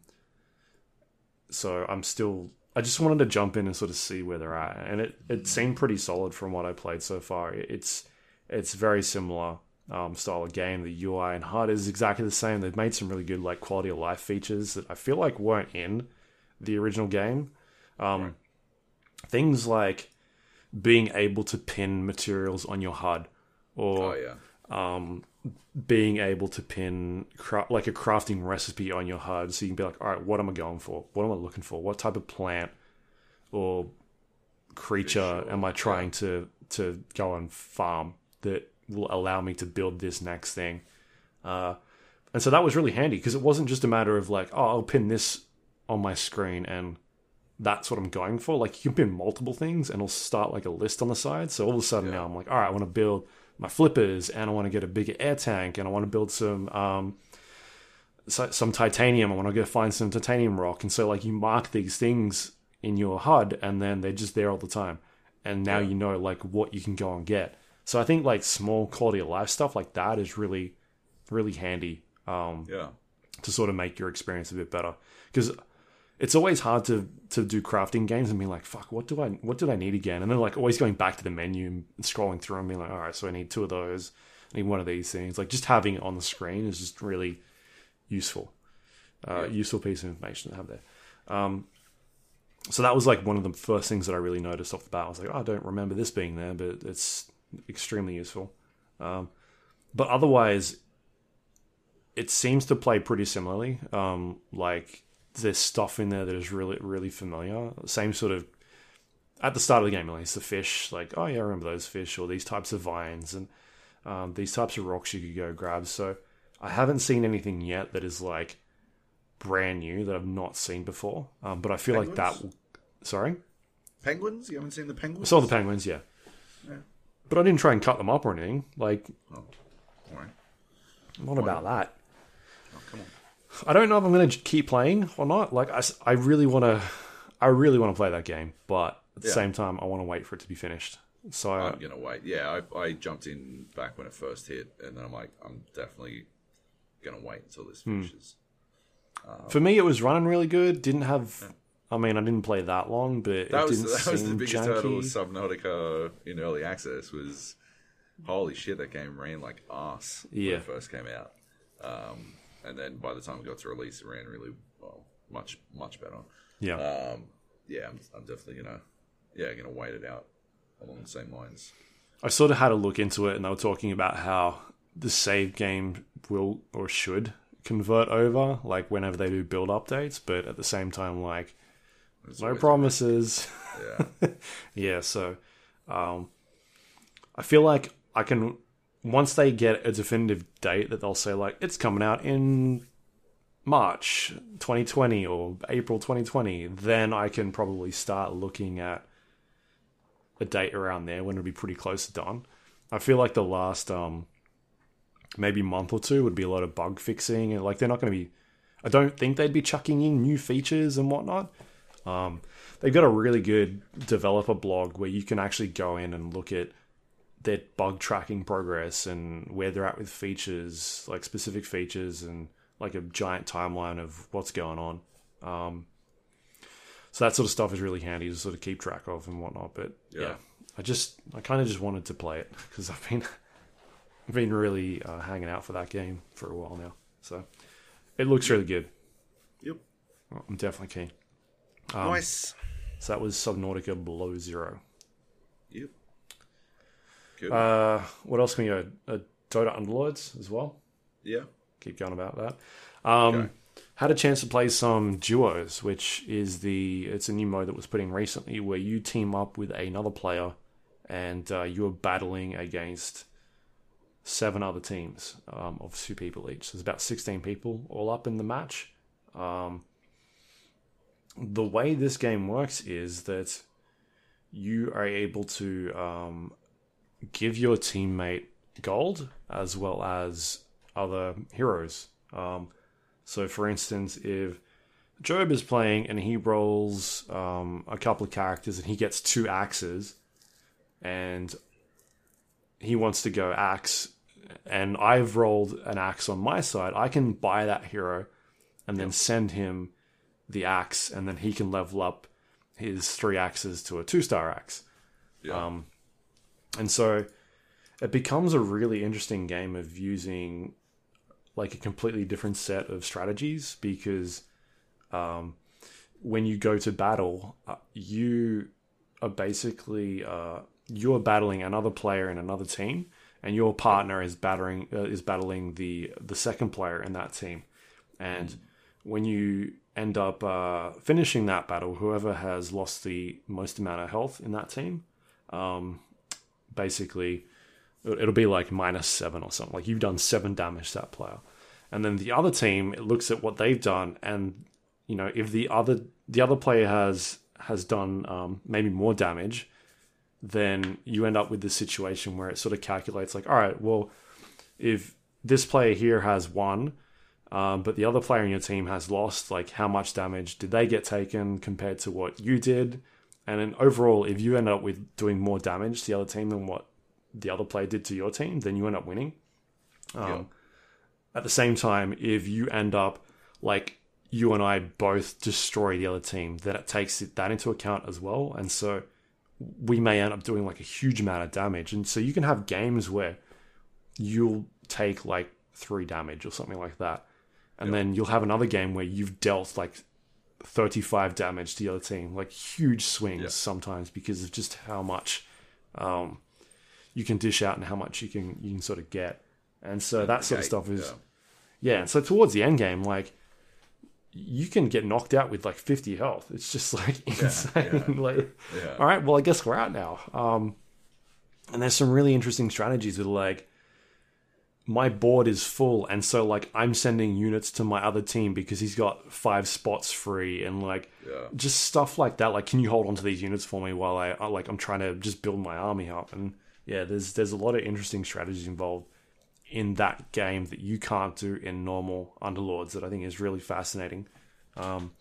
so I'm still. I just wanted to jump in and sort of see where they're at, and it it seemed pretty solid from what I played so far. It's it's very similar um, style of game. The UI and HUD is exactly the same. They've made some really good like quality of life features that I feel like weren't in the original game. Um, Things like being able to pin materials on your HUD, or Oh yeah. Um, being able to pin cra- like a crafting recipe on your HUD, so you can be like, all right, what am I going for? What am I looking for? What type of plant or creature or- am I trying to to go and farm that will allow me to build this next thing? Uh, and so that was really handy because it wasn't just a matter of like, oh, I'll pin this on my screen and that's what I'm going for. Like you can pin multiple things and it'll start like a list on the side. So all of a sudden now I'm like, all right, I want to build my flippers and I want to get a bigger air tank and I want to build some um so, some titanium. I want to go find some titanium rock. And so like you mark these things in your HUD and then they're just there all the time. And now Yeah. you know like what you can go and get. So I think like small quality of life stuff like that is really really handy um Yeah. to sort of make your experience a bit better because it's always hard to to do crafting games and be like fuck what do i what did i need again? And then like always going back to the menu and scrolling through and being like all right so i need two of those. I need one of these things. Like just having it on the screen is just really useful. Uh, Yeah. useful piece of information to have there. Um, so that was like one of the first things that i really noticed off the bat. I was like oh, i don't remember this being there but it's extremely useful. Um, but otherwise it seems to play pretty similarly. Um, like there's stuff in there that is really really familiar. Same sort of at the start of the game, at least the fish. Like oh yeah, I remember those fish or these types of vines and um, these types of rocks you could go grab. So I haven't seen anything yet that is like brand new that I've not seen before. Um, but I feel like that. Will, sorry, Penguins? You haven't seen the I penguins? saw the penguins, yeah. Yeah. But I didn't try and cut them up or anything. Like, right. not about that. I don't know if I'm going to keep playing or not. Like, I, I really want to, I really want to play that game, but at the Yeah. same time, I want to wait for it to be finished. So, I'm gonna wait. Yeah, I, I jumped in back when it first hit, and then I'm like, I'm definitely gonna wait until this Hmm. finishes. for me, it was running really good. Didn't have, I mean, I didn't play that long, but That it was didn't that was the biggest hurdle with Subnautica in early access was holy shit that game ran like ass when Yeah. it first came out, um, and then by the time it got to release, it ran really well, much much better. Yeah, Um, yeah, I'm, I'm definitely gonna yeah gonna wait it out along the same lines. I sort of had a look into it, and they were talking about how the save game will or should convert over, like whenever they do build updates, but at the same time, like There's no promises. Yeah, Yeah, so um, I feel like I can once they get a definitive date that they'll say like it's coming out in March 2020 or April 2020, then I can probably start looking at a date around there when it'll be pretty close to done. I feel like the last um maybe month or two would be a lot of bug fixing and like they're not going to be I don't think they'd be chucking in new features and whatnot. Um, they've got a really good developer blog where you can actually go in and look at their bug tracking progress and where they're at with features, like specific features, and like a giant timeline of what's going on. Um, so that sort of stuff is really handy to sort of keep track of and whatnot. But yeah, Yeah. I just I kind of just wanted to play it because I've been I've been really uh, hanging out for that game for a while now. So it looks really good. yep, I'm definitely keen. Um, nice. So that was Subnautica Below Zero. Good. Uh, what else can we go? Uh, Dota Underlords as well. yeah, Keep going about that. Um, Okay. Had a chance to play some duos, which is the it's a new mode that was put in recently where you team up with another player and uh, you are battling against seven other teams um, of two people each. So there's about 16 people all up in the match. Um, the way this game works is that you are able to um, give your teammate gold as well as other heroes. Um, so, for instance, if Joab is playing and he rolls um, a couple of characters and he gets two axes, and he wants to go axe, and I've rolled an axe on my side, I can buy that hero and then send him the axe, and then he can level up his three axes to a two star axe. Yeah. Um, and so it becomes a really interesting game of using like a completely different set of strategies because um, when you go to battle, uh, you are basically uh, you're battling another player in another team, and your partner is battering uh, is battling the the second player in that team, and when you end up uh, finishing that battle, whoever has lost the most amount of health in that team, um, basically it'll be like minus seven or something. Like you've done seven damage to that player, and then the other team it looks at what they've done, and you know if the other the other player has has done um, maybe more damage, then you end up with this situation where it sort of calculates like, all right, well, if this player here has won, um, but the other player in your team has lost, like how much damage did they get taken compared to what you did? And then overall, if you end up with doing more damage to the other team than what the other player did to your team, then you end up winning. Um, Yeah. At the same time, if you end up like you and I both destroy the other team, then it takes that into account as well. And so we may end up doing like a huge amount of damage. And so you can have games where you'll take like three damage or something like that. And then you'll have another game where you've dealt like 35 damage to the other team, like huge swings Yeah. sometimes because of just how much um, you can dish out and how much you can you can sort of get. And so that sort of stuff is yeah. yeah, and so towards the end game, like you can get knocked out with like 50 health. It's just like insane. yeah. like, all right, well, I guess we're out now. Um, and there's some really interesting strategies with are like, my board is full, and so like I'm sending units to my other team because he's got five spots free, and like Yeah. just stuff like that. Like, can you hold on to these units for me while I I- like I'm trying to just build my army up? And yeah, there's there's a lot of interesting strategies involved in that game that you can't do in normal Underlords that I think is really fascinating. Um,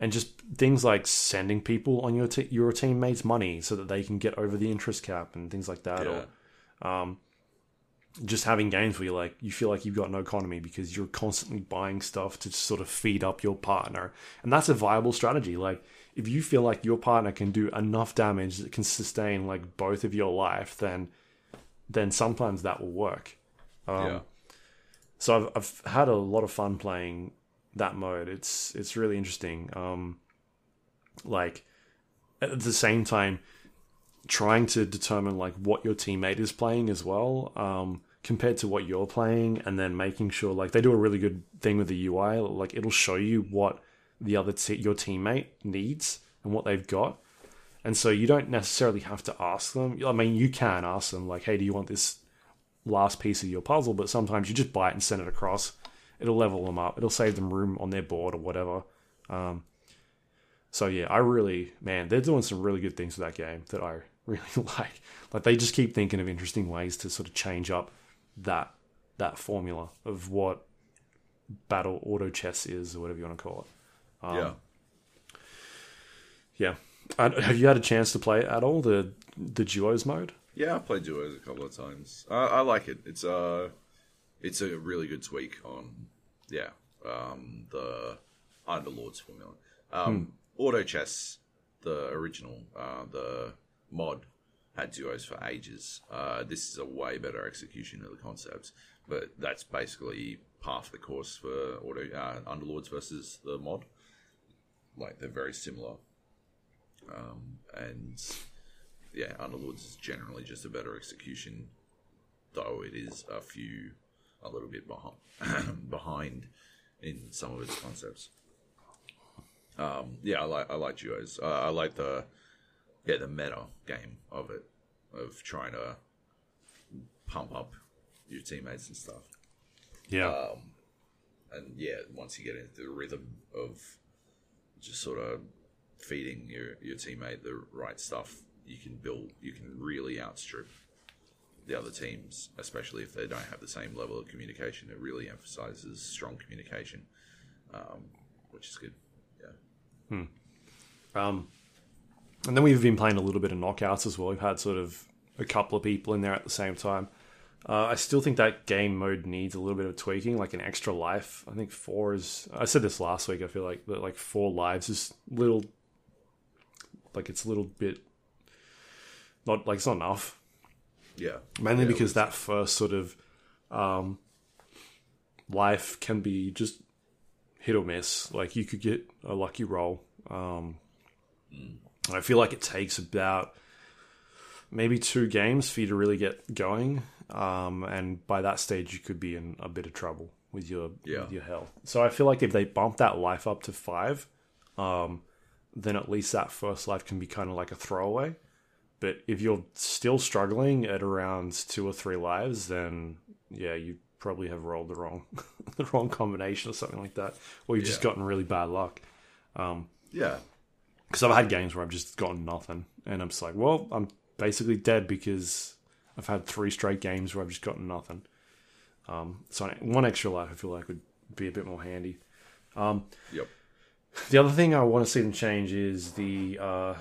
and just things like sending people on your te- your teammates money so that they can get over the interest cap and things like that, Yeah. or um, just having games where you like you feel like you've got no economy because you're constantly buying stuff to sort of feed up your partner, and that's a viable strategy. Like if you feel like your partner can do enough damage that can sustain like both of your life, then then sometimes that will work. Um, yeah. So I've, I've had a lot of fun playing that mode. It's it's really interesting. Um, like at the same time, trying to determine like what your teammate is playing as well, um, compared to what you're playing, and then making sure like they do a really good thing with the UI. Like it'll show you what the other te- your teammate needs and what they've got. And so you don't necessarily have to ask them. I mean, you can ask them like, "Hey, do you want this last piece of your puzzle?" But sometimes you just buy it and send it across. It'll level them up. It'll save them room on their board or whatever. Um, so yeah, I really, man, they're doing some really good things with that game that I really like. Like they just keep thinking of interesting ways to sort of change up that that formula of what battle auto chess is or whatever you want to call it. Um, yeah. Yeah. Uh, have you had a chance to play at all the the duos mode? Yeah, I played duos a couple of times. I, I like it. It's a, it's a really good tweak on, yeah, um, the Underlords formula. Um, Auto chess, the original, uh, the mod had duos for ages. Uh, this is a way better execution of the concept, but that's basically half the course for auto uh, Underlords versus the mod. Like they're very similar, um, and yeah, Underlords is generally just a better execution, though it is a few, a little bit behind, behind in some of its concepts. Um, yeah, I like I like duos. Uh, I like the yeah the meta game of it, of trying to pump up your teammates and stuff. Yeah. And yeah, once you get into the rhythm of just sort of feeding your, your teammate the right stuff, you can build, you can really outstrip the other teams, especially if they don't have the same level of communication. It really emphasizes strong communication, um, which is good. Yeah. Hmm. Um, and then we've been playing a little bit of knockouts as well. We've had sort of a couple of people in there at the same time. Uh, I still think that game mode needs a little bit of tweaking, like an extra life. I think four is. I said this last week. I feel like that like four lives is little, like it's a little bit, not like it's not enough. Yeah. Mainly Yeah, because that first sort of um, life can be just hit or miss. Like you could get a lucky roll. Um, I feel like it takes about maybe two games for you to really get going, um, and by that stage you could be in a bit of trouble with your Yeah. with your health. So I feel like if they bump that life up to five, um, then at least that first life can be kind of like a throwaway. But if you're still struggling at around two or three lives, then yeah, you probably have rolled the wrong the wrong combination or something like that, or you've just gotten really bad luck. Yeah. Because I've had games where I've just gotten nothing, and I'm just like, well, I'm basically dead because I've had three straight games where I've just gotten nothing. Um, so one extra life, I feel like would be a bit more handy. Yep. The other thing I want to see them change is the. Uh,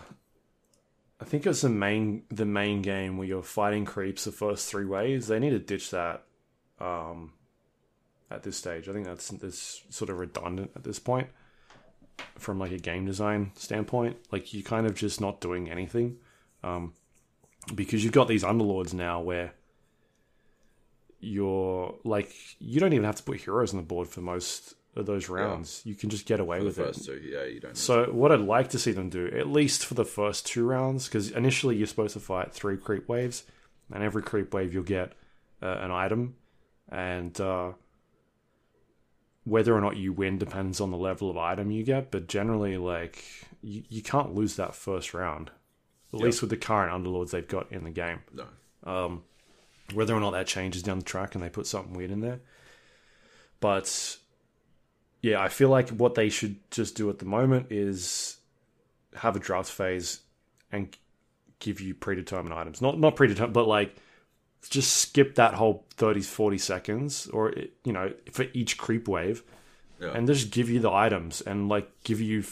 I think it's the main the main game where you're fighting creeps the first three waves. They need to ditch that. Um, at this stage, I think that's that's sort of redundant at this point, from like a game design standpoint. Like you're kind of just not doing anything, um, because you've got these underlords now where you're like you don't even have to put heroes on the board for most of those rounds. You can just get away with it. two, yeah, you don't. So what I'd like to see them do, at least for the first two rounds, because initially you're supposed to fight three creep waves, and every creep wave you'll get uh, an item, and uh, whether or not you win depends on the level of item you get. But generally, like you, you can't lose that first round, at least with the current underlords they've got in the game no. Um, whether or not that changes down the track and they put something weird in there. But yeah, I feel like what they should just do at the moment is have a draft phase and give you predetermined items. Not not predetermined, but like just skip that whole 30 40 seconds or you know, for each creep wave Yeah. and just give you the items and like give you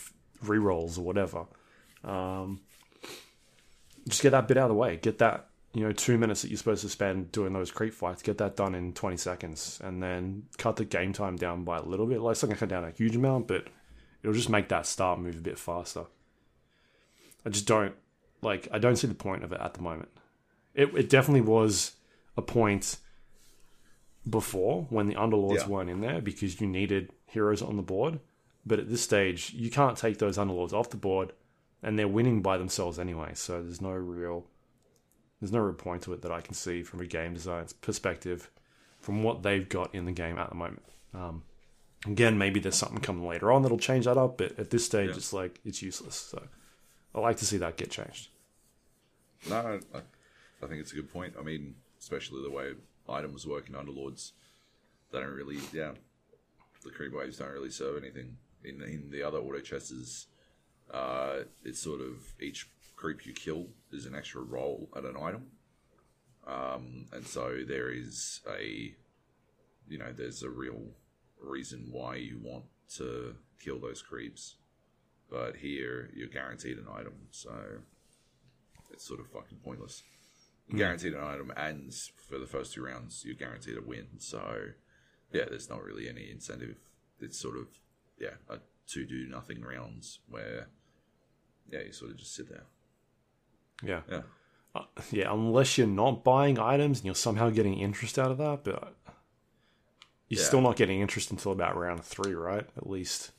re rolls or whatever. Um, just get that bit out of the way. Get that you know two minutes that you're supposed to spend doing those creep fights. Get that done in 20 seconds, and then cut the game time down by a little bit. Like it's not gonna cut down a huge amount, but it'll just make that start move a bit faster. I just don't like. I don't see the point of it at the moment. It it definitely was a point before when the underlords Yeah. weren't in there because you needed heroes on the board. But at this stage, you can't take those underlords off the board, and they're winning by themselves anyway. So there's no real, there's no real point to it that I can see from a game design perspective, from what they've got in the game at the moment. Um, again, maybe there's something coming later on that'll change that up, but at this stage, Yeah. it's like it's useless. So I like to see that get changed. No, I, I think it's a good point. I mean, especially the way items work in Underlords, they don't really, yeah, the creep waves don't really serve anything. In in the other auto chests, uh, it's sort of each creep you kill is an extra roll at an item, um, and so there is a, you know, there's a real reason why you want to kill those creeps, but here you're guaranteed an item, so it's sort of fucking pointless. You're guaranteed an item, and for the first two rounds, you're guaranteed a win. So, yeah, there's not really any incentive. It's sort of, yeah, a two do nothing rounds where, yeah, you sort of just sit there. Yeah. Yeah, Uh, yeah, unless you're not buying items and you're somehow getting interest out of that, but you're Yeah. still not getting interest until about round three, right? At least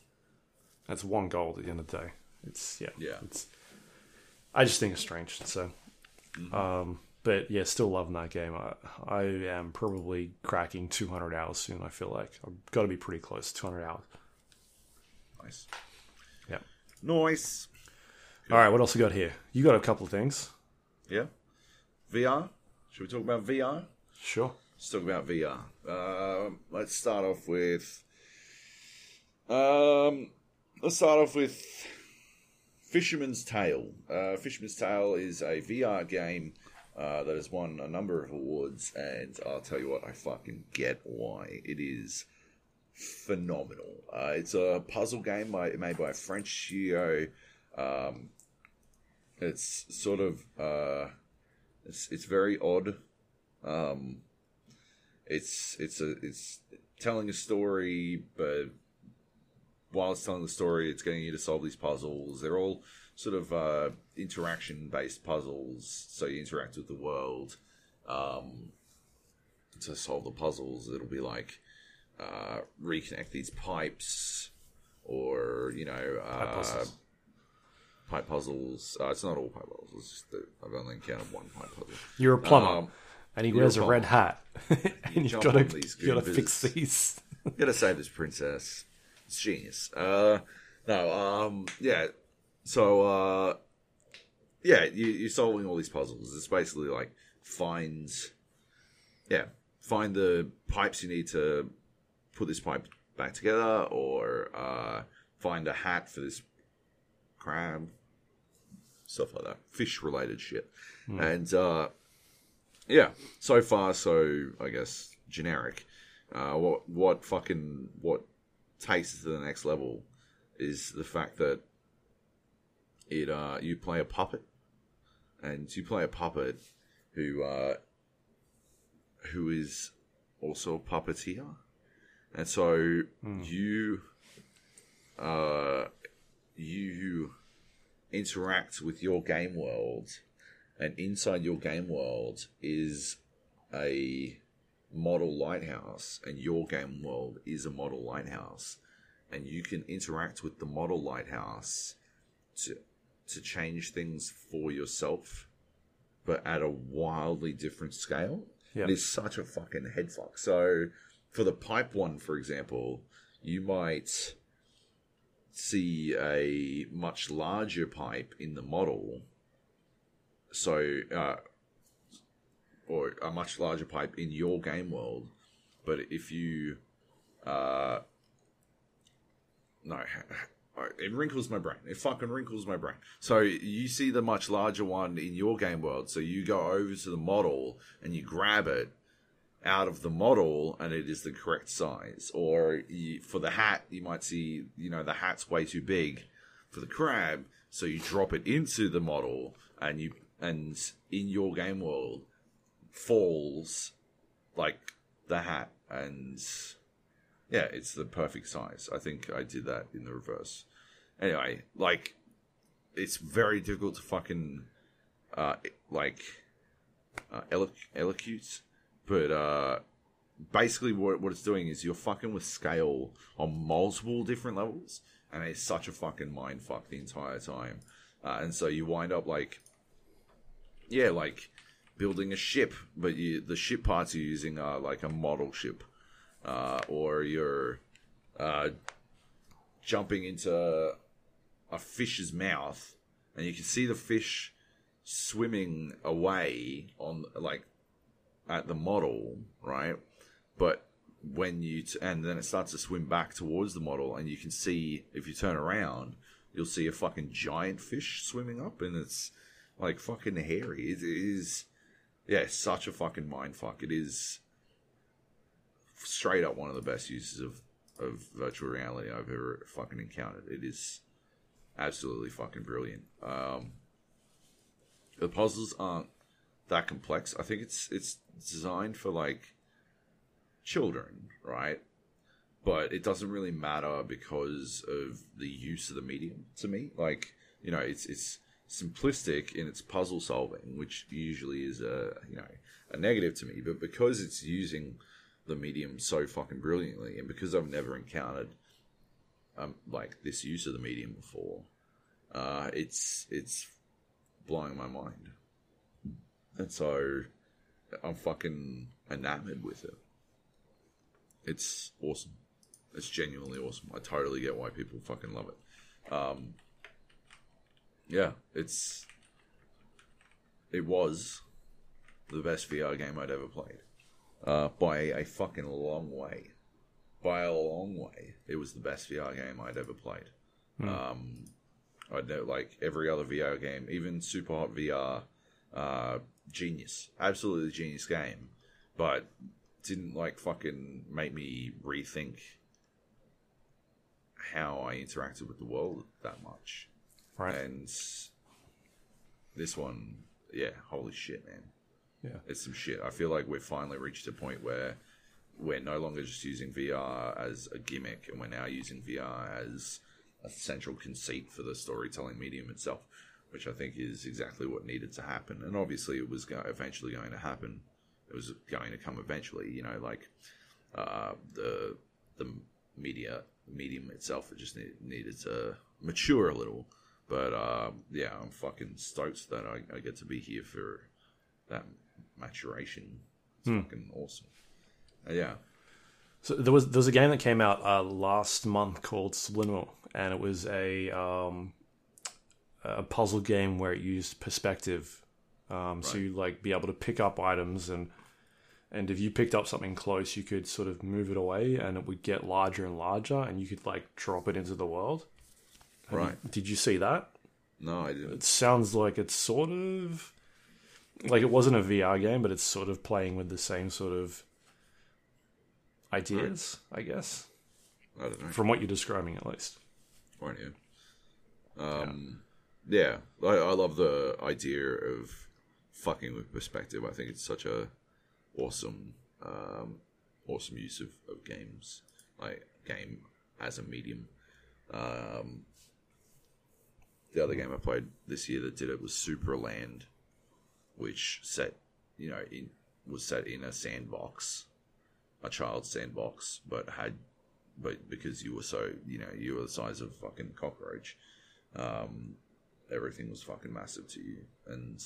that's one gold at the end of the day. It's yeah, Yeah. It's I just think it's strange. So, um, but yeah, still loving that game. I I am probably cracking 200 hours soon. I feel like I've got to be pretty close to 200 hours. nice. Yeah. Nice. All right, what else we got here? You got a couple of things. Yeah. VR. Should we talk about VR? Sure. Let's talk about VR. Um, let's start off with. Um, let's start off with Fisherman's Tale. Uh, Fisherman's Tale is a VR game uh, that has won a number of awards, and I'll tell you what, I fucking get why. It is phenomenal. Uh, it's a puzzle game by, made by a French studio. Um, it's sort of uh, it's it's very odd. Um, it's it's a it's telling a story, but while it's telling the story, it's getting you to solve these puzzles. They're all sort of uh, interaction based puzzles, so you interact with the world um, to solve the puzzles. It'll be like uh, reconnect these pipes, or you know, uh, Pipe puzzles. pipe puzzles. Uh, it's not all pipe puzzles. It's just that I've only encountered one pipe puzzle. You're a plumber, Um, and he wears a a red hat, and you've got to on these you got to fix visits. these. gotta save this princess. It's genius. Uh, no, um, yeah. So, uh, yeah, you, you're solving all these puzzles. It's basically like find, yeah, find the pipes you need to put this pipe back together, or uh, find a hat for this crab, stuff like that, fish related shit, and uh, yeah, so far so I guess generic. Uh, what what fucking what takes it to the next level is the fact that it uh, you play a puppet, and you play a puppet who uh, who is also a puppeteer, and so you uh, you interact with your game world, and inside your game world is a model lighthouse, and your game world is a model lighthouse, and you can interact with the model lighthouse to to change things for yourself, but at a wildly different scale. Yeah. It is such a fucking headfuck. So, for the pipe one, for example, you might see a much larger pipe in the model. So, uh, or a much larger pipe in your game world. But if you, uh, no, it wrinkles my brain. It fucking wrinkles my brain. So you see the much larger one in your game world. So you go over to the model and you grab it out of the model and it is the correct size. Or you, for the hat, you might see, you know, the hat's way too big for the crab. So you drop it into the model and you, and in your game world, falls like the hat and yeah it's the perfect size. I think i did that in the reverse. Anyway like it's very difficult to fucking uh like uh elo- elocute but uh basically what, what it's doing is you're fucking with scale on multiple different levels and it's such a fucking mind fuck the entire time. Uh, and so you wind up like yeah like building a ship, but you, the ship parts you're using are like a model ship, uh, or you're uh, jumping into a fish's mouth, and you can see the fish swimming away on like at the model, right? But when you t- and then it starts to swim back towards the model, and you can see if you turn around, you'll see a fucking giant fish swimming up, and it's like fucking hairy. It is yeah, such a fucking mind fuck. It is straight up one of the best uses of, of virtual reality I've ever fucking encountered. It is absolutely fucking brilliant. Um, the puzzles aren't that complex. I think it's it's designed for like children, right? But it doesn't really matter because of the use of the medium to me. Like, you know, it's it's simplistic in its puzzle solving, which usually is a you know a negative to me. But because it's using the medium so fucking brilliantly, and because I've never encountered um, like this use of the medium before, uh, it's it's blowing my mind, and so I'm fucking enamored with it. It's awesome. It's genuinely awesome. I totally get why people fucking love it. Um, yeah, it's it was the best VR game I'd ever played uh, by a fucking long way. By a long way, it was the best VR game I'd ever played. Um, I know, like every other VR game, even Super Hot VR, Uh, genius, absolutely genius game, but didn't like fucking make me rethink how I interacted with the world that much. Right. And this one, yeah, holy shit, man. Yeah. It's some shit. I feel like we've finally reached a point where we're no longer just using VR as a gimmick, and we're now using VR as a central conceit for the storytelling medium itself, which I think is exactly what needed to happen. And obviously, it was go- eventually going to happen. It was going to come eventually. You know, like uh, the the media medium itself, it just need, needed to mature a little. But uh, yeah, I'm fucking stoked that I, I get to be here for that maturation. It's fucking awesome. Uh, yeah. So there was there was a game that came out uh, last month called Superliminal, and it was a um, a puzzle game where it used perspective. Um, So you like be able to pick up items and and if you picked up something close, you could sort of move it away, and it would get larger and larger, and you could like drop it into the world. Right. Did you see that? No, I didn't. It sounds like it's sort of like it wasn't a VR game, but it's sort of playing with the same sort of ideas, I guess, I don't know. from what you're describing at least. Right, yeah. Um, yeah, I, I love the idea of fucking with perspective. I think it's such a awesome, um, awesome use of, of games, like game as a medium. Um, the other game I played this year that did it was Supraland, which set, you know, in was set in a sandbox, a child's sandbox, but had but because you were so you know you were the size of a fucking cockroach um, everything was fucking massive to you. And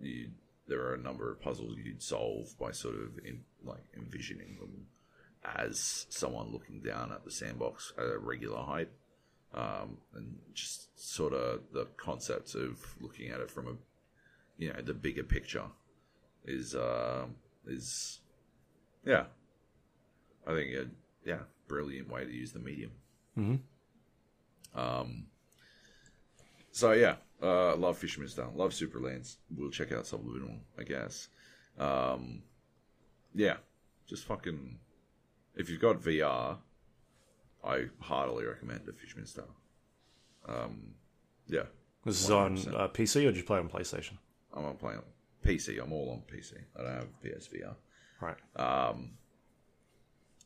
you there are a number of puzzles you'd solve by sort of in, like envisioning them as someone looking down at the sandbox at a regular height. Um, and just sort of the concept of looking at it from a you know the bigger picture is uh, is yeah I think it, yeah, brilliant way to use the medium. Mhm. Um. So yeah, uh, love Fisherman's Down, love Supralands. We'll check out Superliminal, I guess. Um, yeah, just fucking. If you've got VR, I heartily recommend a Fisherman's Down. Um, yeah, This is on 100%. uh, PC, or did you play on PlayStation? I'm on playing PC. I'm all on PC. I don't have PSVR. Right. Um,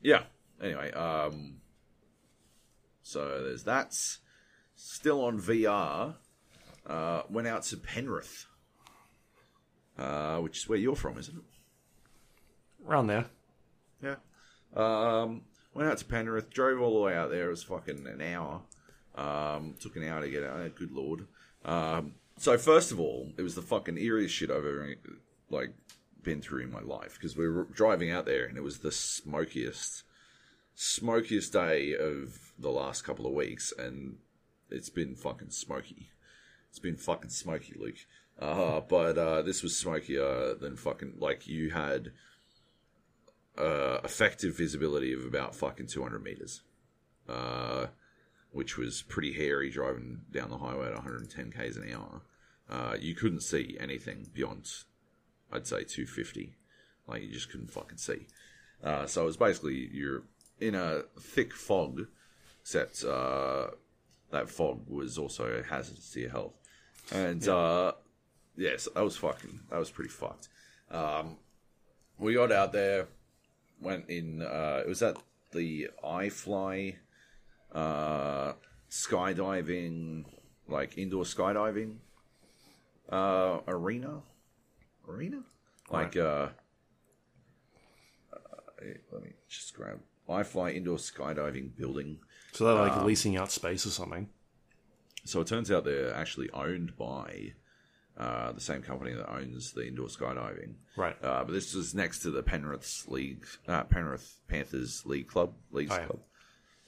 yeah. Anyway, um, so there's that. Still on VR. Uh, went out to Penrith, uh, which is where you're from, isn't it? Around there. Yeah. Um, went out to Penrith, drove all the way out there. It was fucking an hour. Um, took an hour to get out there. Good lord. Um, so first of all, it was the fucking eeriest shit I've ever like been through in my life because we were driving out there and it was the smokiest, smokiest day of the last couple of weeks, and it's been fucking smoky. It's been fucking smoky, Luke. Uh, but uh, this was smokier than fucking like you had uh, effective visibility of about fucking 200 meters, uh, which was pretty hairy driving down the highway at 110 k's an hour. Uh, you couldn't see anything beyond, I'd say, 250. Like, you just couldn't fucking see. Uh, so it was basically you're in a thick fog, except uh, that fog was also hazardous to your health. And, uh, yes, that was fucking, that was pretty fucked. Um, we got out there, went in. Uh, it was at the iFly uh, skydiving, like indoor skydiving uh, arena. Arena, like uh, uh, let me just grab iFly indoor skydiving building. So they're like leasing out space or something. So it turns out they're actually owned by uh, the same company that owns the indoor skydiving. Right. Uh, but this is next to the Penrith's league, uh, Penrith Panthers League Club, Leagues Oh, yeah. Club.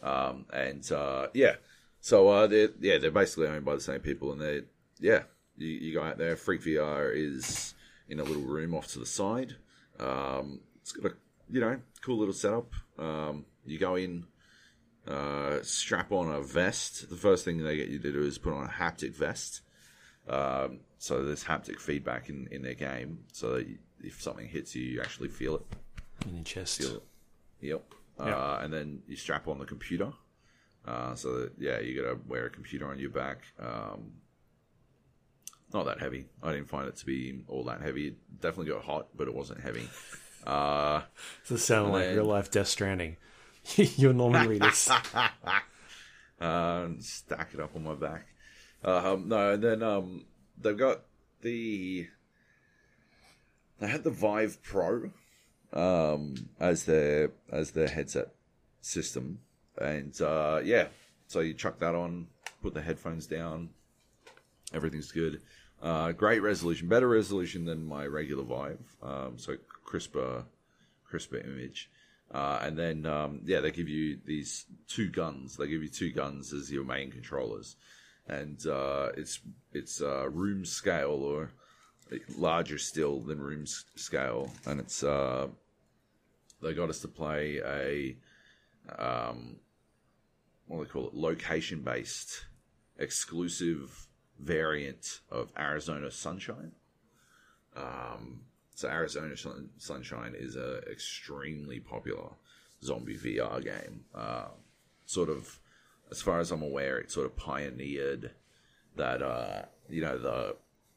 Um, and uh, yeah, so uh, they're yeah they're basically owned by the same people, and they yeah you, you go out there. Freak VR is in a little room off to the side. Um, it's got a you know cool little setup. Um, you go in, uh, strap on a vest. The first thing they get you to do is put on a haptic vest. Um, so there's haptic feedback in, in their game, so that you, if something hits you, you actually feel it. In your chest. Feel it. Yep. Yeah. Uh, and then you strap on the computer. Uh, so that, yeah, you got to wear a computer on your back. Um, not that heavy. I didn't find it to be all that heavy. It definitely got hot, but it wasn't heavy. Uh, This sounded like then- real life Death Stranding. Your Norman Reedus. uh, stack it up on my back. Um, no, and then um, they've got the they had the Vive Pro um, as their as their headset system, and uh, yeah, so you chuck that on, put the headphones down, everything's good. Uh, great resolution, better resolution than my regular Vive, um, so crisper, crisper image. Uh, and then, um, yeah, they give you these two guns. They give you two guns as your main controllers, and uh, it's it's uh, room scale or larger still than room scale, and it's uh, they got us to play a um, what do they call it? Location based exclusive variant of Arizona Sunshine. Um, so Arizona Sun- Sunshine is a extremely popular zombie VR game. Uh, sort of, as far as I'm aware, it sort of pioneered that uh, you know the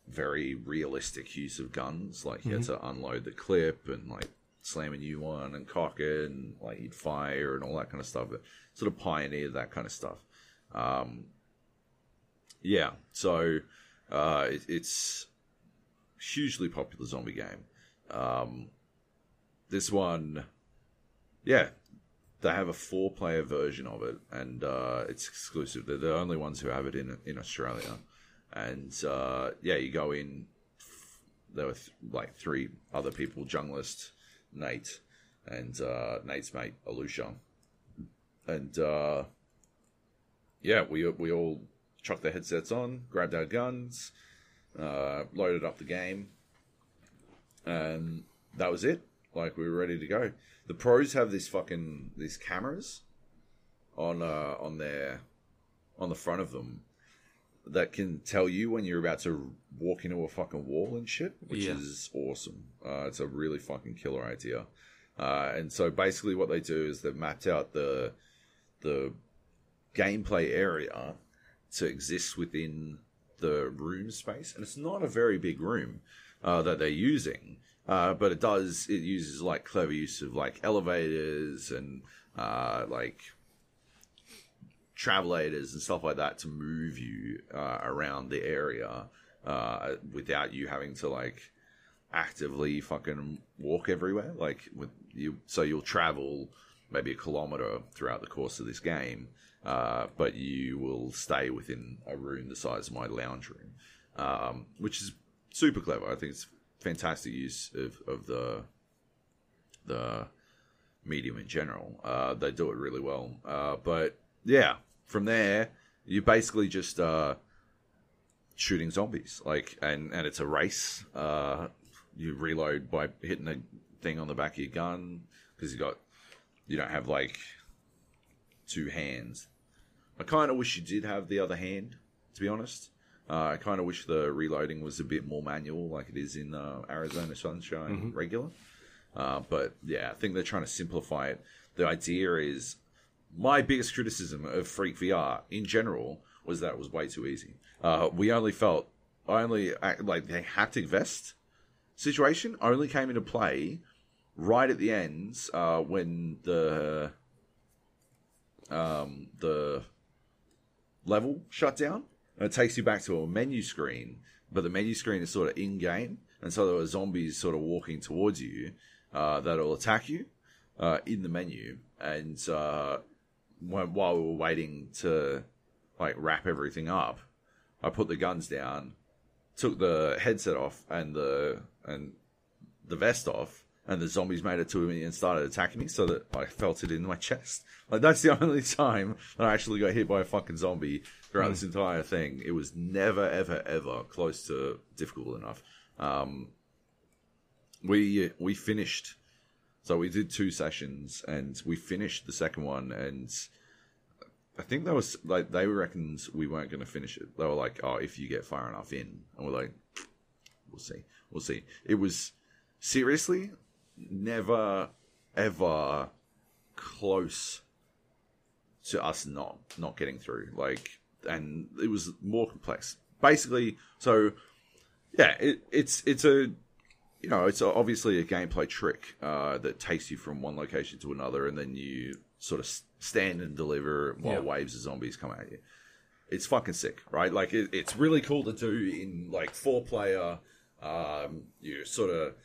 very realistic use of guns. Like you had to unload the clip and like slam a new one and cock it and like you'd fire and all that kind of stuff. It sort of pioneered that kind of stuff. Um, yeah, so uh, it, it's hugely popular zombie game. Um, this one, yeah, they have a four-player version of it, and uh, it's exclusive. They're the only ones who have it in in Australia. And uh, yeah, you go in. There were th- like three other people: Junglist, Nate, and uh, Nate's mate Alusha. And uh, yeah, we we all chucked the headsets on, grabbed our guns, uh, loaded up the game, and that was it. Like we were ready to go. The pros have these fucking these cameras on uh, on their on the front of them that can tell you when you're about to walk into a fucking wall and shit, which Yeah. is awesome. Uh, it's a really fucking killer idea. Uh, and so basically, what they do is they've mapped out the the gameplay area to exist within the room space, and it's not a very big room uh, that they're using, uh, but it does it uses like clever use of like elevators and uh, travelators and stuff like that to move you uh, around the area uh, without you having to like actively fucking walk everywhere. Like with you, so you'll travel maybe a kilometer throughout the course of this game, uh, but you will stay within a room the size of my lounge room, um, which is super clever. I think it's fantastic use of, of the the medium in general. Uh, they do it really well. Uh, but yeah, from there you're basically just uh, shooting zombies. Like, and and it's a race. Uh, you reload by hitting the thing on the back of your gun because you got you don't have like two hands. I kind of wish you did have the other hand, to be honest. Uh, I kind of wish the reloading was a bit more manual, like it is in uh, Arizona Sunshine regular. Uh, but yeah, I think they're trying to simplify it. The idea is my biggest criticism of Freak VR in general was that it was way too easy. Uh, we only felt, only like the haptic vest situation only came into play right at the end uh, when the um, the level shut down. And it takes you back to a menu screen, but the menu screen is sort of in game, and so there are zombies sort of walking towards you uh, that'll attack you uh, in the menu, and uh, while we were waiting to like wrap everything up, I put the guns down, took the headset off and the and the vest off, and the zombies made it to me and started attacking me, so that I felt it in my chest. Like that's the only time that I actually got hit by a fucking zombie throughout this entire thing. It was never, ever, ever close to difficult enough. Um, we we finished, so we did two sessions, and we finished the second one, and I think that was like they reckoned we weren't going to finish it. They were like, "Oh, if you get far enough in," and we're like, "We'll see, we'll see." It was seriously never ever close to us not not getting through. Like, and it was more complex. Basically, so yeah, it, it's it's a you know it's obviously a gameplay trick uh, that takes you from one location to another, and then you sort of stand and deliver while Yeah. waves of zombies come at you. It's fucking sick, right? Like it, it's really cool to do in like four player. Um, you're sort of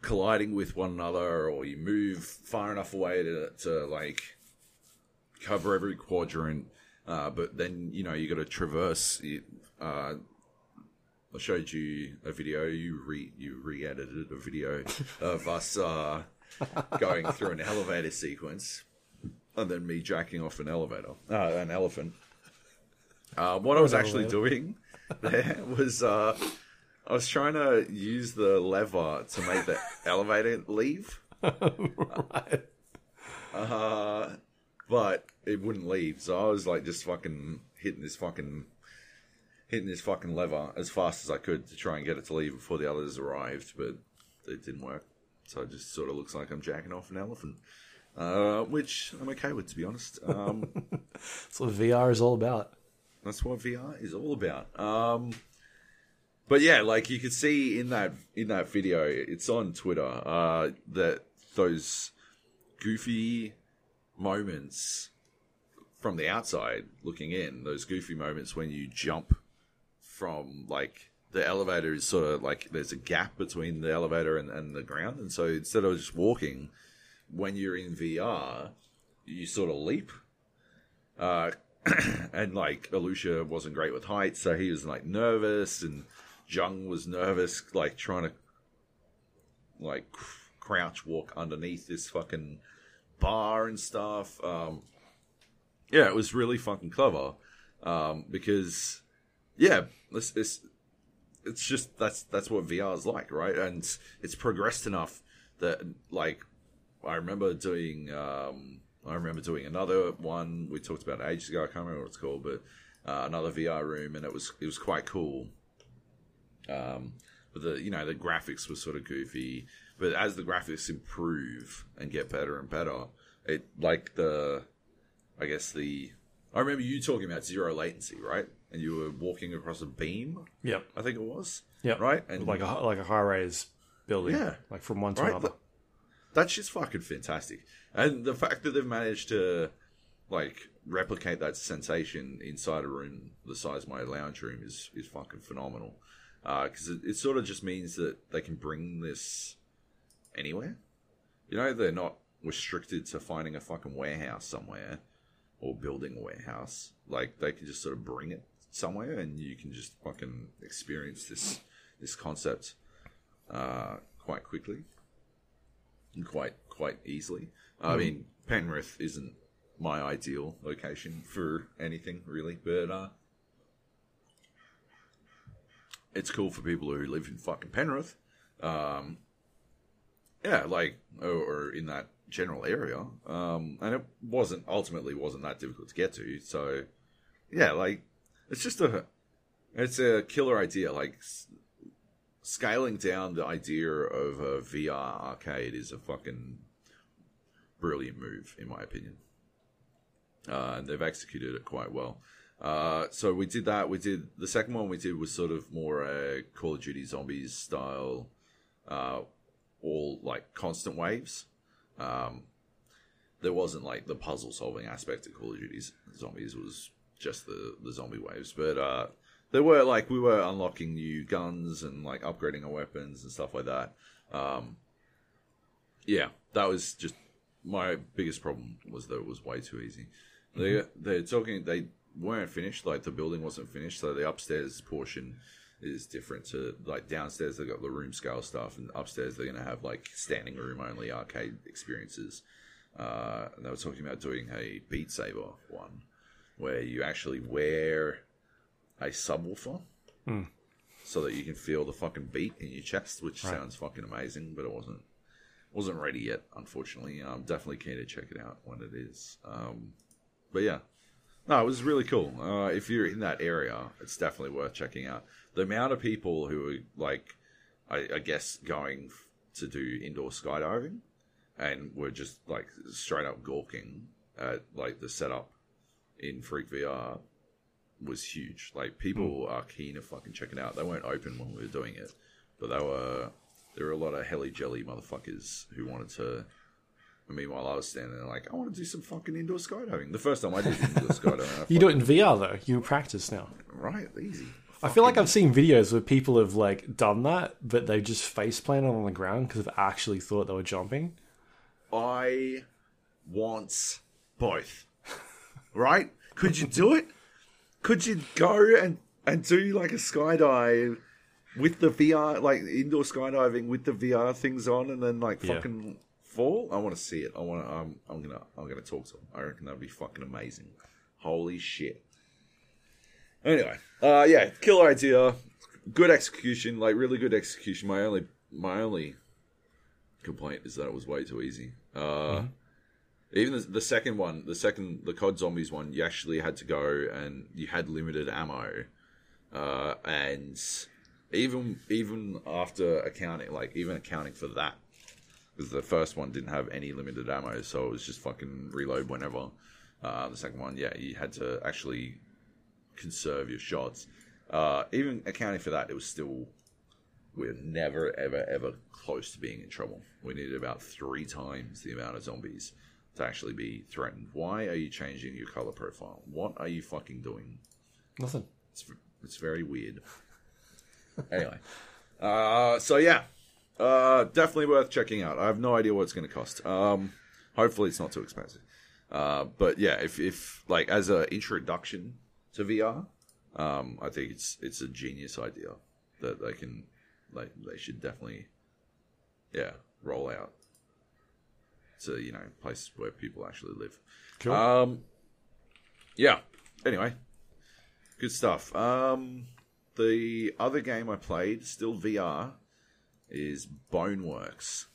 colliding with one another, or you move far enough away to, to like cover every quadrant. Uh, but then you know you got to traverse. Uh, I showed you a video. You re you re-edited a video of us uh, going through an elevator sequence, and then me jacking off an elevator, uh, an elephant. Uh, what I was actually doing there was uh, I was trying to use the lever to make the elevator leave, right. uh, but it wouldn't leave. So I was like just fucking hitting this fucking hitting this fucking lever as fast as I could to try and get it to leave before the others arrived, but it didn't work. So it just sort of looks like I'm jacking off an elephant, uh, which I'm okay with, to be honest. Um, That's what VR is all about. That's what VR is all about. Um, but yeah, like you could see in that in that video, it's on Twitter. Uh, that those goofy moments from the outside looking in, those goofy moments when you jump from like the elevator is sort of like there's a gap between the elevator and, and the ground, and so instead of just walking, when you're in VR, you sort of leap. Uh, and like Alusha wasn't great with heights, so he was like nervous, and Jung was nervous, like trying to like crouch walk underneath this fucking bar and stuff. Um, yeah, it was really fucking clever um, because yeah, it's, it's it's just that's that's what VR is like, right? And it's progressed enough that like I remember doing um, I remember doing another one we talked about ages ago. I can't remember what it's called, but uh, another VR room, and it was it was quite cool. Um, but the you know the graphics were sort of goofy, but as the graphics improve and get better and better, it like the I guess the I remember you talking about zero latency, right? And you were walking across a beam, Yep. I think it was. Yeah. Right? And like a like a high rise building. Yeah. Like from one to Right, another. that's just fucking fantastic. And the fact that they've managed to like replicate that sensation inside a room the size of my lounge room is is fucking phenomenal. Uh, because it, it sort of just means that they can bring this anywhere. You know, they're not restricted to finding a fucking warehouse somewhere or building a warehouse. Like they can just sort of bring it somewhere, and you can just fucking experience this this concept uh, quite quickly and quite quite easily. I mean, Penrith isn't my ideal location for anything really, but uh, it's cool for people who live in fucking Penrith. Um, yeah, like or, or in that general area, um, and it wasn't ultimately wasn't that difficult to get to. So yeah, like it's just a it's a killer idea. Like scaling down the idea of a VR arcade is a fucking brilliant move, in my opinion. Uh, and they've executed it quite well. Uh, so we did that. We did the second one. We did was sort of more a Call of Duty Zombies style, uh, all like constant waves. Um, there wasn't like the puzzle solving aspect of Call of Duty Zombies. Was just the the zombie waves, but uh, there were like we were unlocking new guns and like upgrading our weapons and stuff like that. Um, yeah, that was just my biggest problem was that it was way too easy. They they're talking they weren't finished, like the building wasn't finished, so the upstairs portion is different to like downstairs they've got the room scale stuff and upstairs they're gonna have like standing room only arcade experiences. Uh, and they were talking about doing a Beat Saber one where you actually wear a subwoofer so that you can feel the fucking beat in your chest, which Right. sounds fucking amazing, but it wasn't wasn't ready yet, unfortunately. I'm definitely keen to check it out when it is. Um, but yeah, No, it was really cool. Uh, if you're in that area, it's definitely worth checking out. The amount of people who are like, I, I guess, going f- to do indoor skydiving, and were just like straight up gawking at like the setup in Freak VR was huge. Like people hmm. are keen to fucking check it out. They weren't open when we were doing it, but they were. There were a lot of helly jelly motherfuckers who wanted to. I mean, while I was standing there like, I want to do some fucking indoor skydiving. The first time I did indoor skydiving, I You do it in VR though. You practice now. right, easy. I feel like I've seen videos where people have like done that, but they just face planted on the ground because they've actually thought they were jumping. I want both. Right? Could you do it? Could you go and and do like a skydive with the VR, like indoor skydiving with the VR things on, and then like Yeah. fucking fall? I want to see it. I want to. I'm, I'm gonna. I'm gonna talk to them. I reckon that'd be fucking amazing. Holy shit. Anyway, uh, yeah, killer idea, good execution, like really good execution. My only, my only complaint is that it was way too easy. Uh, Even the, the second one, the second, the COD Zombies one, you actually had to go and you had limited ammo, uh, and even even after accounting, like even accounting for that, because the first one didn't have any limited ammo, so it was just fucking reload whenever. Uh, the second one, yeah, you had to actually conserve your shots. Uh, even accounting for that, it was still we're never ever ever close to being in trouble. We needed about three times the amount of zombies to actually be threatened. Why are you changing your color profile? What are you fucking doing? Nothing. It's it's very weird. anyway, uh, so yeah, uh, definitely worth checking out. I have no idea what it's going to cost. Um, hopefully, it's not too expensive. Uh, but yeah, if if like as an introduction to VR, um, I think it's it's a genius idea that they can like they should definitely yeah roll out to you know places where people actually live. Cool. Um, yeah. Anyway, good stuff. Um, the other game I played, still VR, is Boneworks.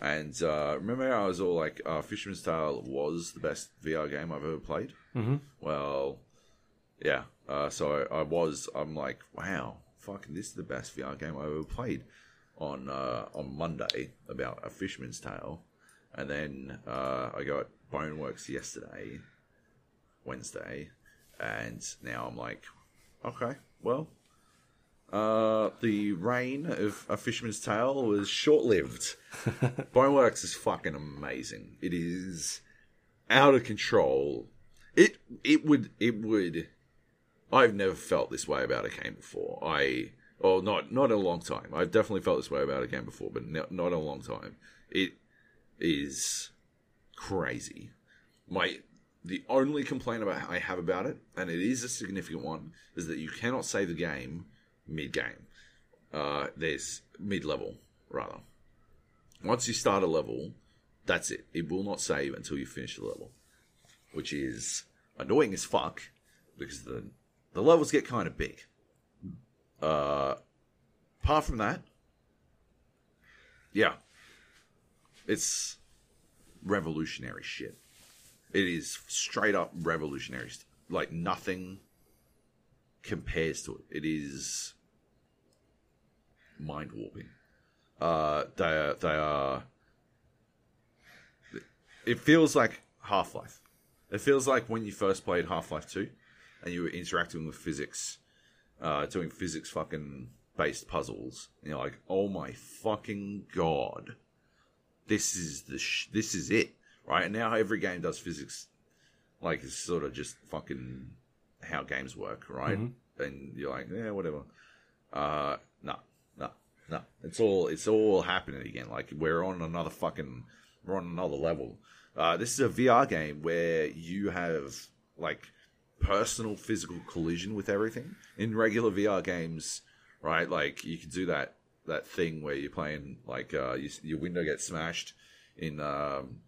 And uh, remember, I was all like, uh, Fisherman's Tale was the best VR game I've ever played. Mm-hmm. Well, yeah. Uh, so I, I was. I'm like, wow, fucking, this is the best VR game I've ever played. On uh, on Monday about a Fisherman's Tale, and then uh, I got Boneworks yesterday, Wednesday, and now I'm like, okay, well, uh, the reign of A Fisherman's Tale was short lived. Boneworks is fucking amazing. It is out of control. It it would it would. I've never felt this way about a game before. I well not not in a long time. I've definitely felt this way about a game before, but not, not in a long time. It is crazy. My the only complaint about I have about it, and it is a significant one, is that you cannot save the game mid game. Uh, there's mid level rather. Once you start a level, that's it. It will not save until you finish the level, which is annoying as fuck because the the levels get kind of big. Uh, apart from that, yeah, it's revolutionary shit. It is straight up revolutionary. Like nothing compares to it. It is mind warping. Uh, they are, they are. It feels like Half Life. It feels like when you first played Half Life Two, and you were interacting with physics, uh, doing physics fucking based puzzles. And you're like, oh my fucking god, this is the sh- this is it, right? And now every game does physics, like it's sort of just fucking how games work, right? And you're like, yeah, whatever. Uh, no, no, no. It's all it's all happening again. Like we're on another fucking we're on another level. Uh, this is a VR game where you have like personal physical collision with everything. In regular VR games, right? Like you can do that that thing where you're playing like uh, you, your window gets smashed in um,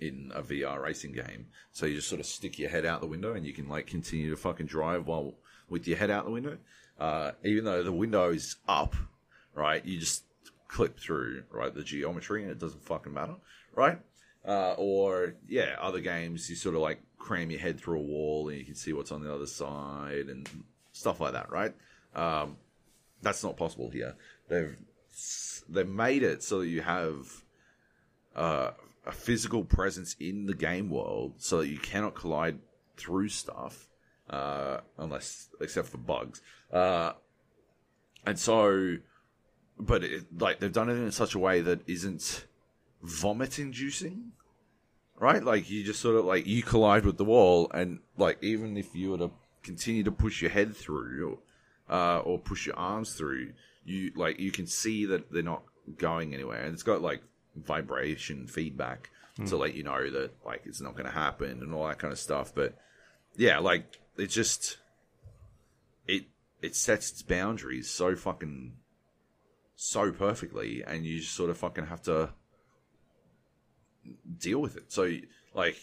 in a VR racing game. So you just sort of stick your head out the window and you can like continue to fucking drive while with your head out the window. Uh, even though the window is up, right? You just clip through right the geometry and it doesn't fucking matter, right? Uh, or yeah, other games you sort of like cram your head through a wall and you can see what's on the other side and stuff like that, right? Um, that's not possible here. They've they've made it so that you have uh, a physical presence in the game world, so that you cannot collide through stuff, uh, unless except for bugs. Uh, and so, but it, like they've done it in such a way that isn't vomit inducing right? Like you just sort of like you collide with the wall, and like even if you were to continue to push your head through, uh, or push your arms through, you like you can see that they're not going anywhere, and it's got like vibration feedback to let you know that like it's not going to happen and all that kind of stuff. But yeah, like it just it it sets its boundaries so fucking so perfectly, and you just sort of fucking have to deal with it. So, like,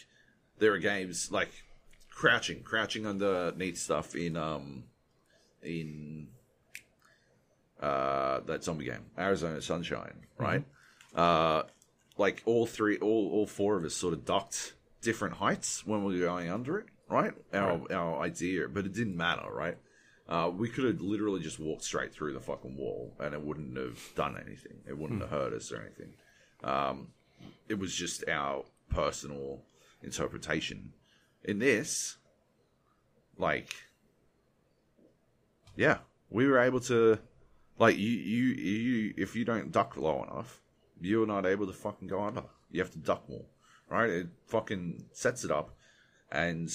there are games like crouching, crouching underneath stuff in um in uh that zombie game, Arizona Sunshine, right? Uh, like all three, all all four of us sort of ducked different heights when we were going under it, right? Our our idea, but it didn't matter, right? Uh, we could have literally just walked straight through the fucking wall, and it wouldn't have done anything. It wouldn't have hurt us or anything. Um, it was just our personal interpretation. In this, like, yeah, we were able to, like, you, you, you, if you don't duck low enough, you're not able to fucking go under. You have to duck more, right? It fucking sets it up, and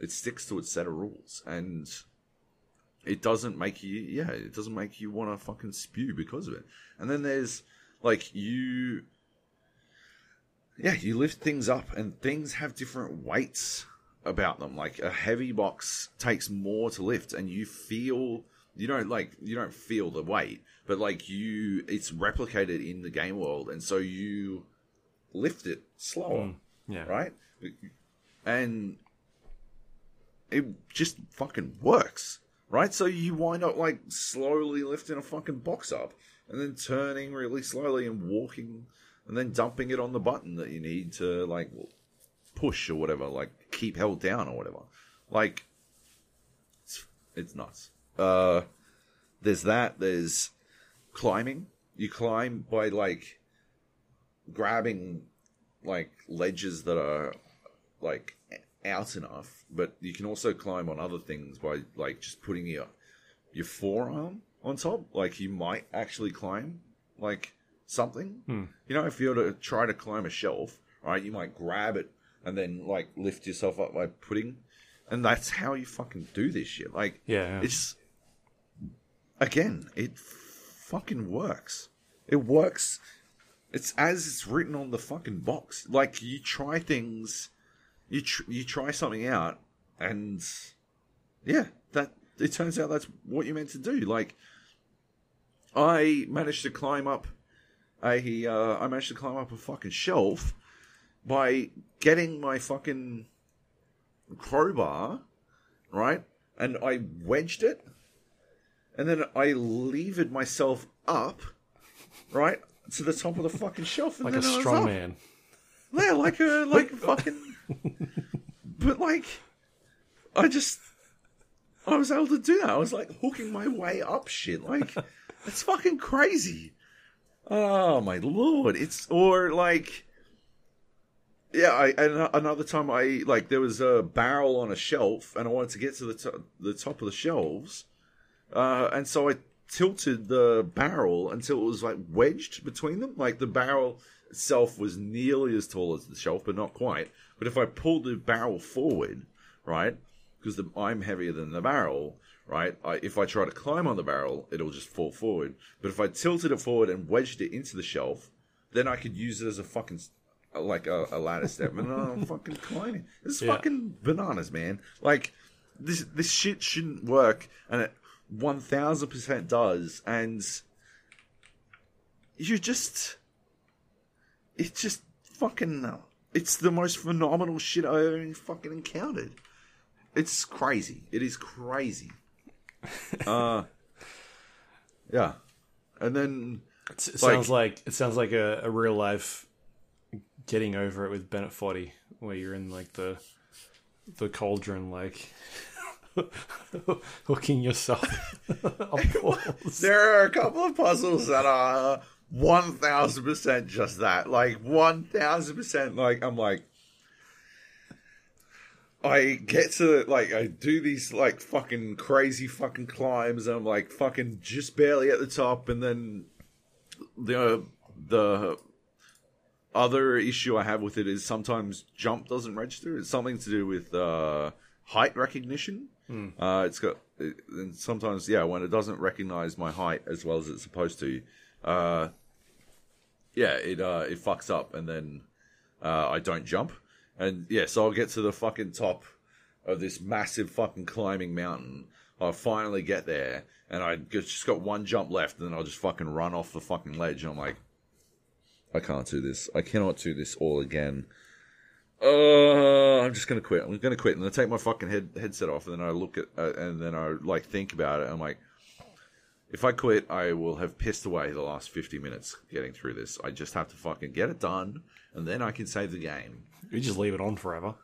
it sticks to its set of rules, and it doesn't make you, yeah, it doesn't make you want to fucking spew because of it. And then there's like you yeah, you lift things up, and things have different weights about them. Like a heavy box takes more to lift, and you feel you don't like you don't feel the weight, but like you, it's replicated in the game world, and so you lift it slower, mm, Yeah. right? And it just fucking works, right? So you wind up like slowly lifting a fucking box up, and then turning really slowly and walking and then dumping it on the button that you need to like push or whatever, like keep held down or whatever. Like it's, it's nuts. Uh, there's that. There's climbing. You climb by like grabbing like ledges that are like out enough, but you can also climb on other things by like just putting your your forearm on top. Like you might actually climb like something. You know, if you were to try to climb a shelf, right, you might grab it and then like lift yourself up by putting, and that's how you fucking do this shit. Like, Yeah, yeah. it's again, it fucking works. It works. It's as it's written on the fucking box. Like you try things, you tr- you try something out, and yeah, that it turns out that's what you're meant to do. Like I managed to climb up a uh, I managed to climb up a fucking shelf by getting my fucking crowbar, right? And I wedged it, and then I levered myself up, right, to the top of the fucking shelf, and Like a then I was strong man. Yeah, like a like fucking. But like, I just, I was able to do that. I was like hooking my way up shit. Like, it's fucking crazy. Oh my lord! It's or like, yeah. I and another time I like there was a barrel on a shelf, and I wanted to get to the to- the top of the shelves, uh, and so I tilted the barrel until it was like wedged between them. Like the barrel itself was nearly as tall as the shelf, but not quite. But if I pulled the barrel forward, right, because I'm heavier than the barrel, right? I, if I try to climb on the barrel, it'll just fall forward. But if I tilted it forward and wedged it into the shelf, then I could use it as a fucking like a, a ladder step, and I'm fucking climbing. This is Yeah. fucking bananas, man. Like this this shit shouldn't work, and it one thousand percent does, and you just it's just fucking it's the most phenomenal shit I've ever fucking encountered. It's crazy. It is crazy. uh yeah. And then It's- It sounds like it sounds like a, a real life getting over it with Bennett Foddy, where you're in like the the cauldron, like hooking yourself. There are a couple of puzzles that are one thousand percent just that. Like one thousand percent. Like I'm like, I get to like I do these like fucking crazy fucking climbs. And I'm like fucking just barely at the top, and then the the other issue I have with it is sometimes jump doesn't register. It's something to do with uh, height recognition. Uh, it's got it, and sometimes yeah when it doesn't recognize my height as well as it's supposed to, uh, yeah it uh, it fucks up and then uh, I don't jump and yeah so I'll get to the fucking top of this massive fucking climbing mountain. I'll finally get there and I just got one jump left and then I'll just fucking run off the fucking ledge and I'm like. I can't do this. I cannot do this all again. Uh, I'm just gonna quit. I'm gonna quit, and then I take my fucking head headset off, and then I look at, uh, and then I like think about it. I'm like, if I quit, I will have pissed away the last 50 minutes getting through this. I just have to fucking get it done, and then I can save the game, You just leave it on forever.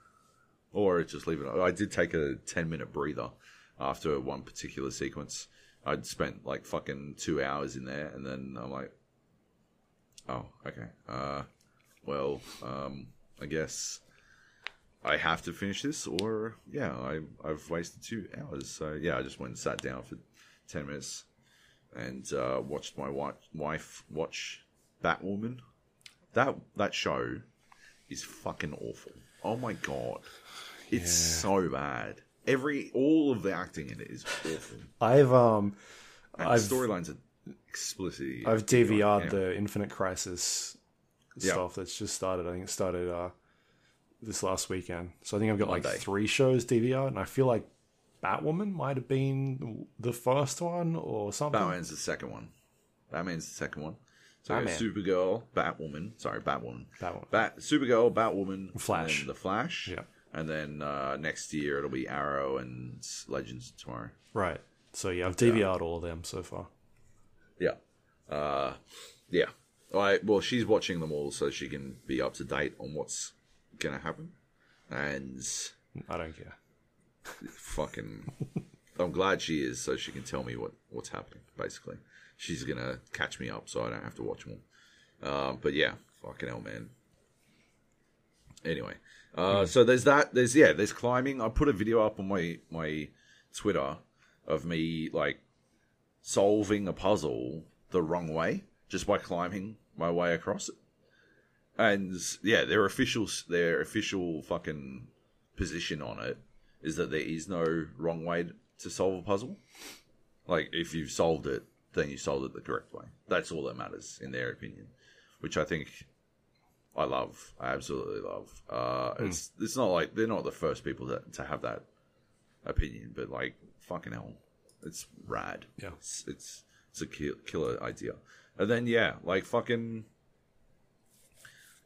or just leave it. On. I did take a 10 minute breather after one particular sequence. I'd spent like fucking two hours in there, and then I'm like, oh, okay. Uh, well, um, I guess I have to finish this, or yeah, I I've wasted two hours. So yeah, I just went and sat down for ten minutes and uh, watched my wife, watch Batwoman. That that show is fucking awful. Oh my god, it's so bad. Every all of the acting in it is awful. I've um And I've- storylines are explicit. I've DVR'd Yeah. the Infinite Crisis Yeah. stuff that's just started. I think it started uh, this last weekend. So I think I've got like three shows DVR, and I feel like Batwoman might have been the first one or something. Batman's the second one. Batman's the second one. So Batman. Supergirl, Batwoman. Sorry, Batwoman. Batwoman. Bat, Supergirl, Batwoman, Flash. and then the Flash. Yeah. And then uh, next year it'll be Arrow and Legends of Tomorrow. Right. So yeah, I've DVR'd all of them so far. Yeah. Uh, yeah. I well, she's watching them all so she can be up to date on what's gonna happen. And I don't care. fucking, I'm glad she is so she can tell me what what's happening. Basically, she's gonna catch me up so I don't have to watch them all. Um, but yeah, fucking hell, man. Anyway, uh, so there's that. There's yeah, there's climbing. I put a video up on my my Twitter of me like solving a puzzle the wrong way just by climbing my way across it. And yeah, their official their official fucking position on it is that there is no wrong way to solve a puzzle. Like if you've solved it, then you solved it the correct way. That's all that matters in their opinion, which I think I love. I absolutely love. Uh, It's it's not like they're not the first people to to have that opinion, but like fucking hell, it's rad. Yeah. it's it's, it's a kill, killer idea. And then yeah, like fucking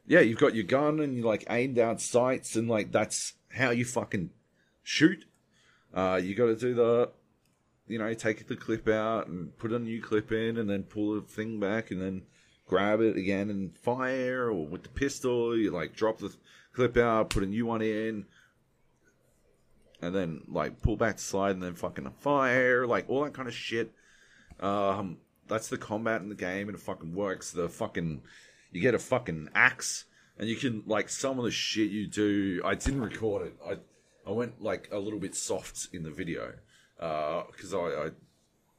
yeah, you've got your gun and you like aim down sights and like that's how you fucking shoot. Uh, you got to do the, you know, take the clip out and put a new clip in and then pull the thing back and then grab it again and fire or with the pistol you like drop the clip out, put a new one in, and then like pull back to slide and then fucking fire, like all that kind of shit. Um, that's the combat in the game, and it fucking works. The fucking you get a fucking axe, and you can like some of the shit you do. I didn't record it. I I went like a little bit soft in the video uh, because I, I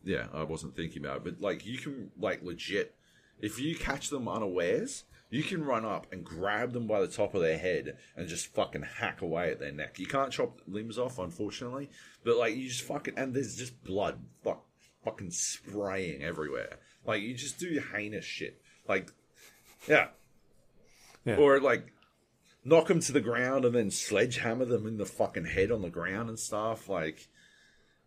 yeah I wasn't thinking about it, but like you can like legit if you catch them unawares. You can run up and grab them by the top of their head and just fucking hack away at their neck. You can't chop limbs off, unfortunately, but like you just fucking and there's just blood, fuck, fucking spraying everywhere. Like you just do heinous shit. Like, yeah, Yeah. or like knock them to the ground and then sledgehammer them in the fucking head on the ground and stuff. Like,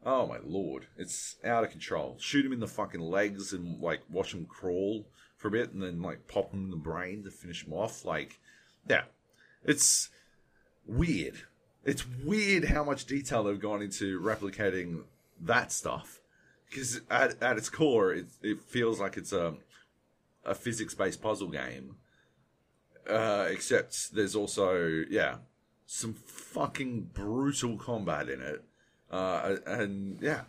oh my lord, it's out of control. Shoot them in the fucking legs and like watch them crawl for a bit and then like pop them in the brain to finish them off. Like, yeah, it's weird. It's weird how much detail they've gone into replicating that stuff. Because at, at its core, it, it feels like it's a, a physics based puzzle game uh, except there's also yeah some fucking brutal combat in it, uh, and yeah,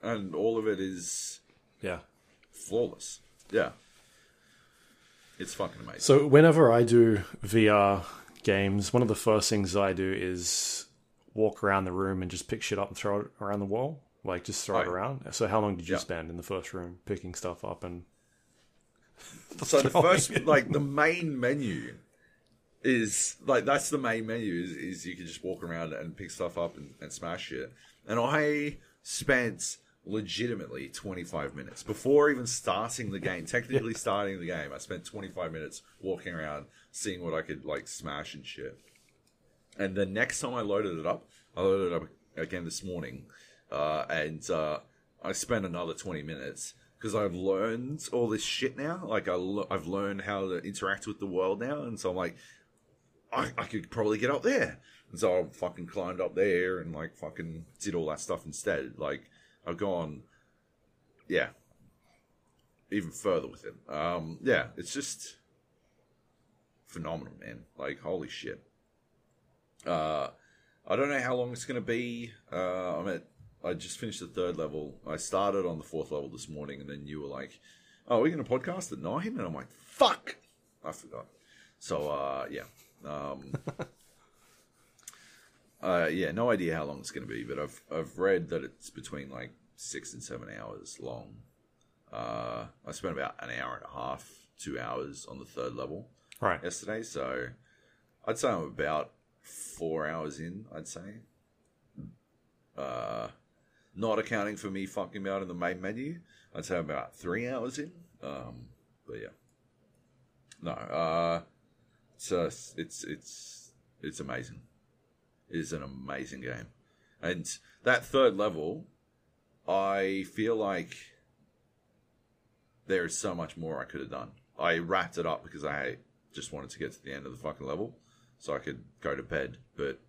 and all of it is Yeah. flawless. Yeah, it's fucking amazing. So whenever I do VR games, one of the first things I do is walk around the room and just pick shit up and throw it around the wall. Like just throw it Right. around. So how long did you Yeah. spend in the first room picking stuff up and So the first, like the main menu, is like that's the main menu. Is, is you can just walk around and pick stuff up and, and smash it. And I spent legitimately 25 minutes before even starting the game. Technically starting the game, I spent 25 minutes walking around, seeing what I could like smash and shit. And the next time I loaded it up, I loaded it up again this morning, uh, and uh, I spent another 20 minutes because I've learned all this shit now. Like I I've learned how to interact with the world now, and so I'm like, I, I could probably get up there. And so I fucking climbed up there and like fucking did all that stuff instead. Like I've gone, yeah, even further with it. Um, yeah, it's just phenomenal, man. Like holy shit. Uh, I don't know how long it's going to be. Uh, I'm at. I just finished the third level. I started on the fourth level this morning, and then you were like, "Oh, we're going to podcast at nine? And I'm like, "Fuck, I forgot." So, uh, yeah, um, uh, yeah, no idea how long it's going to be, but I've I've read that it's between like six and seven hours long. Uh, I spent about an hour and a half, two hours on the third level right? yesterday, so I'd say I'm about four hours in. I'd say, uh, not accounting for me fucking out in the main menu, I'd say about three hours in. Um, but yeah, no, uh, it's uh, it's it's it's amazing. It is an amazing game, and that third level, I feel like there is so much more I could have done. I wrapped it up because I just wanted to get to the end of the fucking level so I could go to bed. But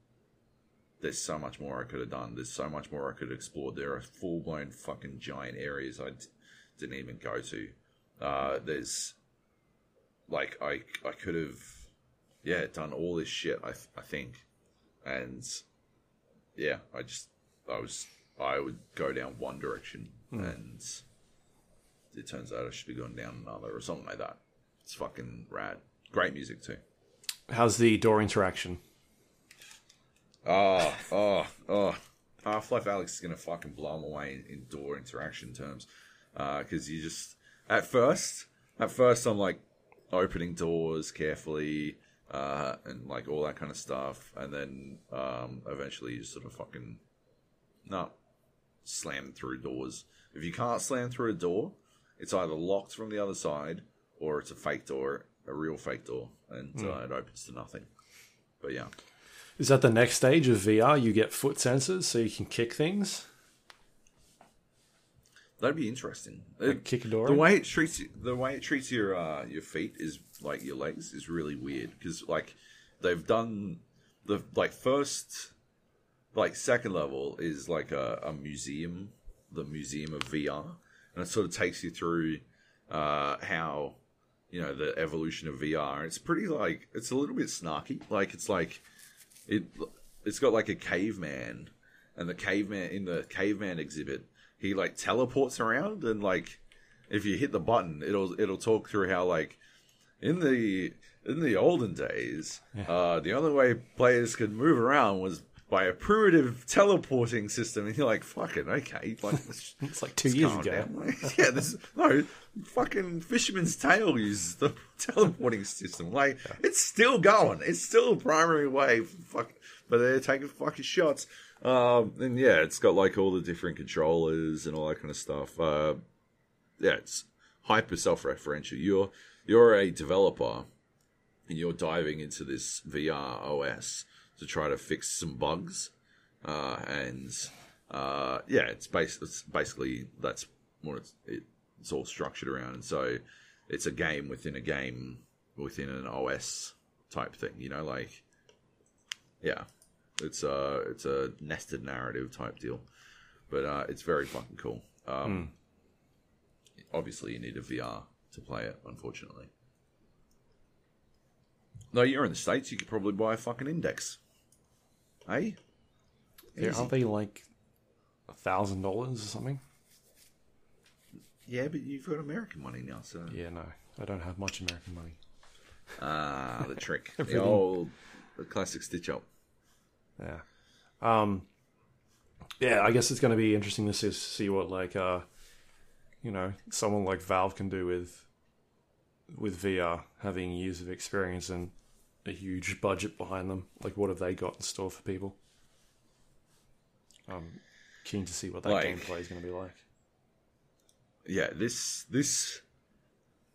there's so much more I could have done. There's so much more I could have explored. There are full blown fucking giant areas I d- didn't even go to. Uh, there's like I I could have yeah done all this shit. I I think, and yeah, I just I was I would go down one direction and it turns out I should be going down another or something like that. It's fucking rad. Great music too. How's the door interaction? Oh, oh, oh. Half Life Alyx is going to fucking blow them away in, in door interaction terms. Because you just, at first, at first, I'm like opening doors carefully uh, and like all that kind of stuff. And then um, eventually you just sort of fucking, no, slam through doors. If you can't slam through a door, it's either locked from the other side or it's a fake door, a real fake door, and uh, it opens to nothing. But yeah. Is that the next stage of VR? You get foot sensors so you can kick things, That'd be interesting. like kick a door. the way it treats the way it treats your uh, your feet is like your legs is really weird because like they've done the like first like second level is like a, a museum, the museum of VR, and it sort of takes you through uh, how you know the evolution of VR. It's pretty like it's a little bit snarky. Like it's like it it's got like a caveman and the caveman in the caveman exhibit he like teleports around and like if you hit the button it'll it'll talk through how like in the in the olden days uh the only way players could move around was by a primitive teleporting system and you're like fucking okay like It's like two years ago. yeah this no fucking fisherman's tale uses the teleporting system. Like it's still going. It's still a primary way fuck but they're taking fucking shots. Um and yeah it's got like all the different controllers and all that kind of stuff. Uh yeah it's hyper self-referential. You're you're a developer and you're diving into this VR OS to try to fix some bugs uh and uh, yeah, it's, bas- it's basically that's what it's it's all structured around, and so it's a game within a game within an OS type thing. You know, like yeah, it's a it's a nested narrative type deal, but uh, it's very fucking cool. Um, Obviously, you need a VR to play it. Unfortunately, though you're in the states, you could probably buy a fucking index. Hey, Yeah, aren't they like a thousand dollars or something? yeah, but you've got American money now, so Yeah, no, I don't have much American money. ah, the trick, the Everything. old, the classic stitch up. Yeah. Um. Yeah, I guess it's going to be interesting to see, see what like uh, you know, someone like Valve can do with with VR, having years of experience and a huge budget behind them. Like, what have they got in store for people? I'm keen to see what that Like- gameplay is going to be like. yeah, this this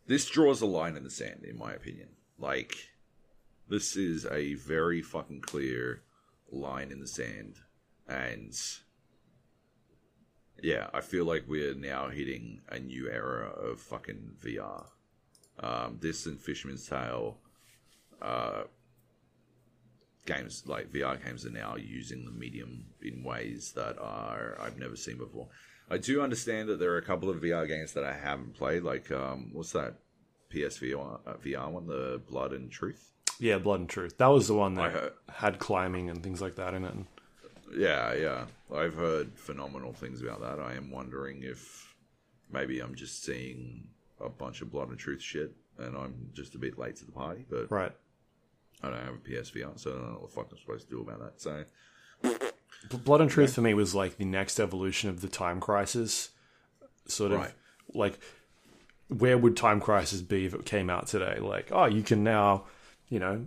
this draws a line in the sand, in my opinion. Like, this is a very fucking clear line in the sand, and yeah, I feel like we're now hitting a new era of fucking VR. Um, this and Fisherman's Tale, uh, games like VR games are now using the medium in ways that are I've never seen before. I do understand that there are a couple of VR games that I haven't played, like um, what's that PSVR uh, VR one, the Blood and Truth. Yeah, Blood and Truth. That was the one that heard, had climbing and things like that in it. Yeah, yeah, I've heard phenomenal things about that. I am wondering if maybe I'm just seeing a bunch of Blood and Truth shit, and I'm just a bit late to the party. But right, I don't have a PSVR, so I don't know what the fuck I'm supposed to do about that. So Blood and Truth for me was like the next evolution of the Time Crisis. Sort of Right. like, where would Time Crisis be if it came out today? Like, oh, you can now, you know,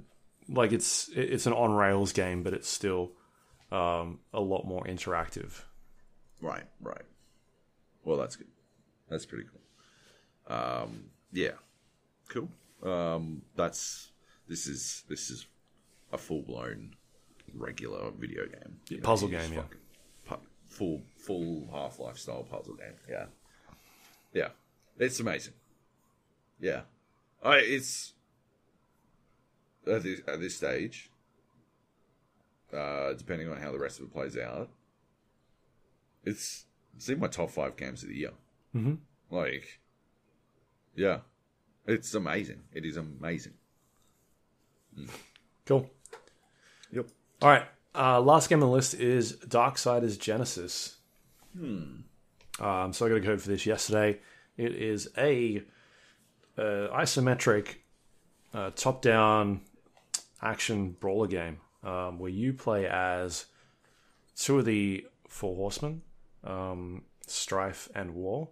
like it's it- it's an on rails game, but it's still um, a lot more interactive. Right, right. Well, that's good. That's pretty cool. Um, yeah, cool. Um, that's this is this is a full blown regular video game, You puzzle game, yeah. pu- full full Half Life style puzzle game. Yeah, yeah. It's amazing. Yeah, I it's at this, at this stage. Uh, depending on how the rest of it plays out, it's it's in my top five games of the year. Mhm. Like, yeah, it's amazing. It is amazing. Cool. Yep. All right. Uh, last game on the list is Darksiders Genesis. Hmm. Um, so I got a code for this yesterday. It is a uh, isometric uh, top-down action brawler game um, where you play as two of the four horsemen, um, Strife and War.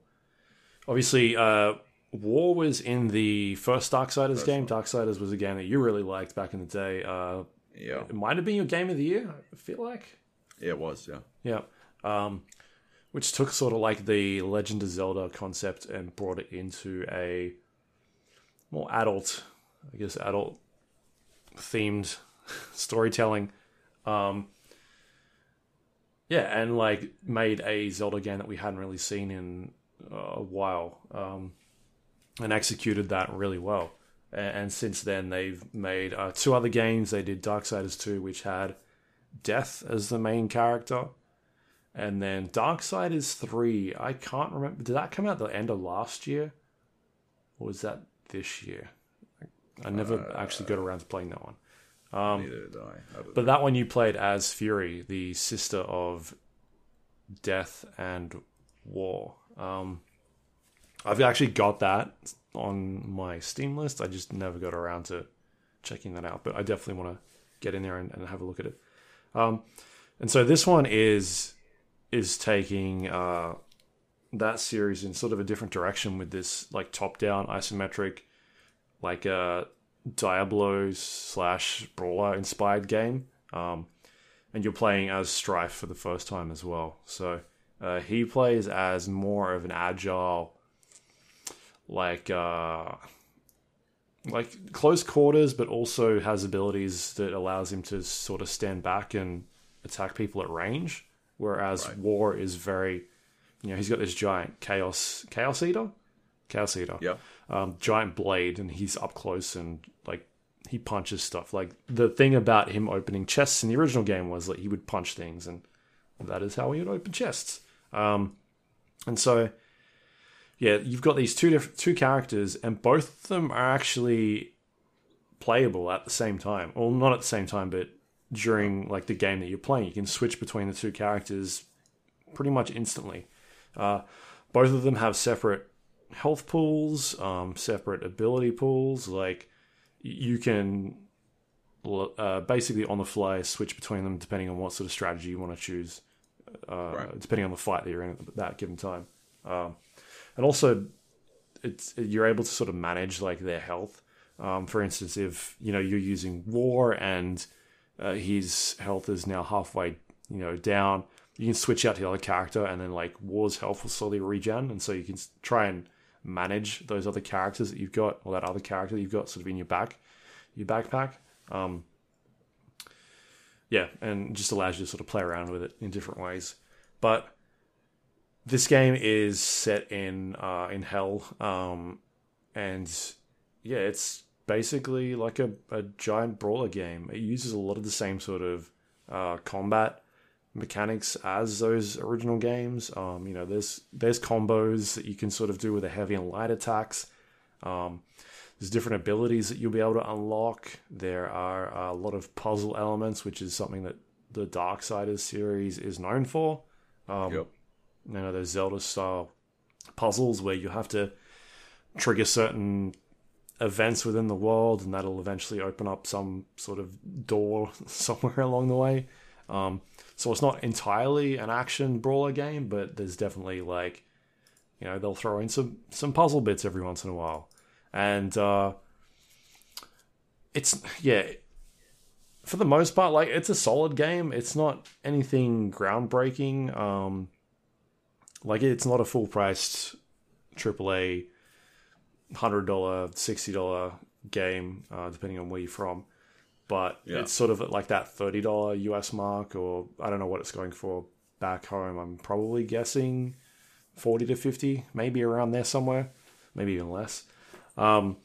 Obviously, uh, War was in the first Darksiders game. Darksiders was a game that you really liked back in the day. Uh, Yeah, it might have been your game of the year. I feel like. yeah, it was. Yeah, Yeah. Um, which took sort of like the Legend of Zelda concept and brought it into a more adult, I guess, adult themed storytelling. Um, yeah, and like made a Zelda game that we hadn't really seen in a while, um, and executed that really well. And, and since then, they've made uh, two other games. They did Darksiders 2, which had Death as the main character. And then Darksiders 3, I can't remember. Did that come out the end of last year? Or was that this year? I never actually got around to playing that one. neither did I. I But that one you played as Fury, the sister of Death and War. Um, I've actually got that on my Steam list. I just never got around to checking that out. But I definitely want to get in there and, and have a look at it. Um, and so this one is is taking uh, that series in sort of a different direction with this like top down isometric, like uh, Diablo slash brawler inspired game. Um, and you're playing as Strife for the first time as well. So uh, he plays as more of an agile, like uh, like close quarters, but also has abilities that allows him to sort of stand back and attack people at range. Whereas Right. War is very, you know, he's got this giant chaos chaos eater, chaos eater, yeah, um, giant blade, and he's up close and like he punches stuff. Like the thing about him opening chests in the original game was that he would punch things, and that is how he would open chests. Um, and so, yeah, you've got these two different two characters, and both of them are actually playable at the same time. Well, not at the same time, but during like the game that you're playing. You can switch between the two characters pretty much instantly. Uh, both of them have separate health pools, um, separate ability pools. Like you can uh, basically on the fly switch between them depending on what sort of strategy you want to choose, uh, right. depending on the fight that you're in at that given time. Um, and also, it's you're able to sort of manage like their health. Um, for instance, if you know you're using War and uh, his health is now halfway, you know, down, you can switch out to the other character, and then like War's health will slowly regen, and so you can try and manage those other characters that you've got, or that other character that you've got sort of in your back, your backpack. Um, yeah, and just allows you to sort of play around with it in different ways. But this game is set in uh, in hell, um, and yeah, it's basically like a, a giant brawler game. It uses a lot of the same sort of uh, combat mechanics as those original games. Um, you know, there's there's combos that you can sort of do with the heavy and light attacks. Um, there's different abilities that you'll be able to unlock. There are a lot of puzzle elements, which is something that the Darksiders series is known for. Um, yep. You know, those Zelda style puzzles where you have to trigger certain events within the world, and that'll eventually open up some sort of door somewhere along the way. Um, so it's not entirely an action brawler game, but there's definitely like, you know, they'll throw in some some puzzle bits every once in a while, and uh, it's yeah, for the most part, like it's a solid game. It's not anything groundbreaking. Um, like it's not a full priced AAA hundred dollar, sixty dollar game, uh, depending on where you're from. But yeah. it's sort of like that thirty dollar US mark, or I don't know what it's going for back home. I'm probably guessing forty to fifty, maybe around there somewhere, maybe even less. Um,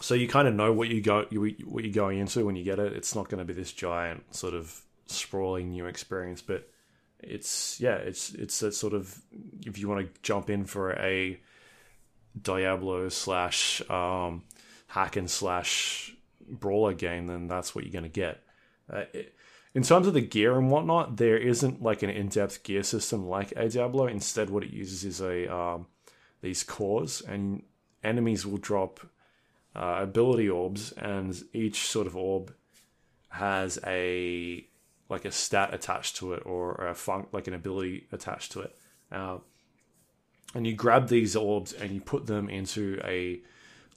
so you kind of know what you go you, what you're going into when you get it. It's not going to be this giant sort of sprawling new experience, but it's yeah, it's it's a sort of if you want to jump in for a Diablo slash um, hack and slash brawler game, then that's what you're going to get. Uh, it, in terms of the gear and whatnot, there isn't like an in-depth gear system like a Diablo. Instead, what it uses is a um, these cores, and enemies will drop uh, ability orbs, and each sort of orb has a like a stat attached to it or a fun like an ability attached to it. Uh, and you grab these orbs and you put them into a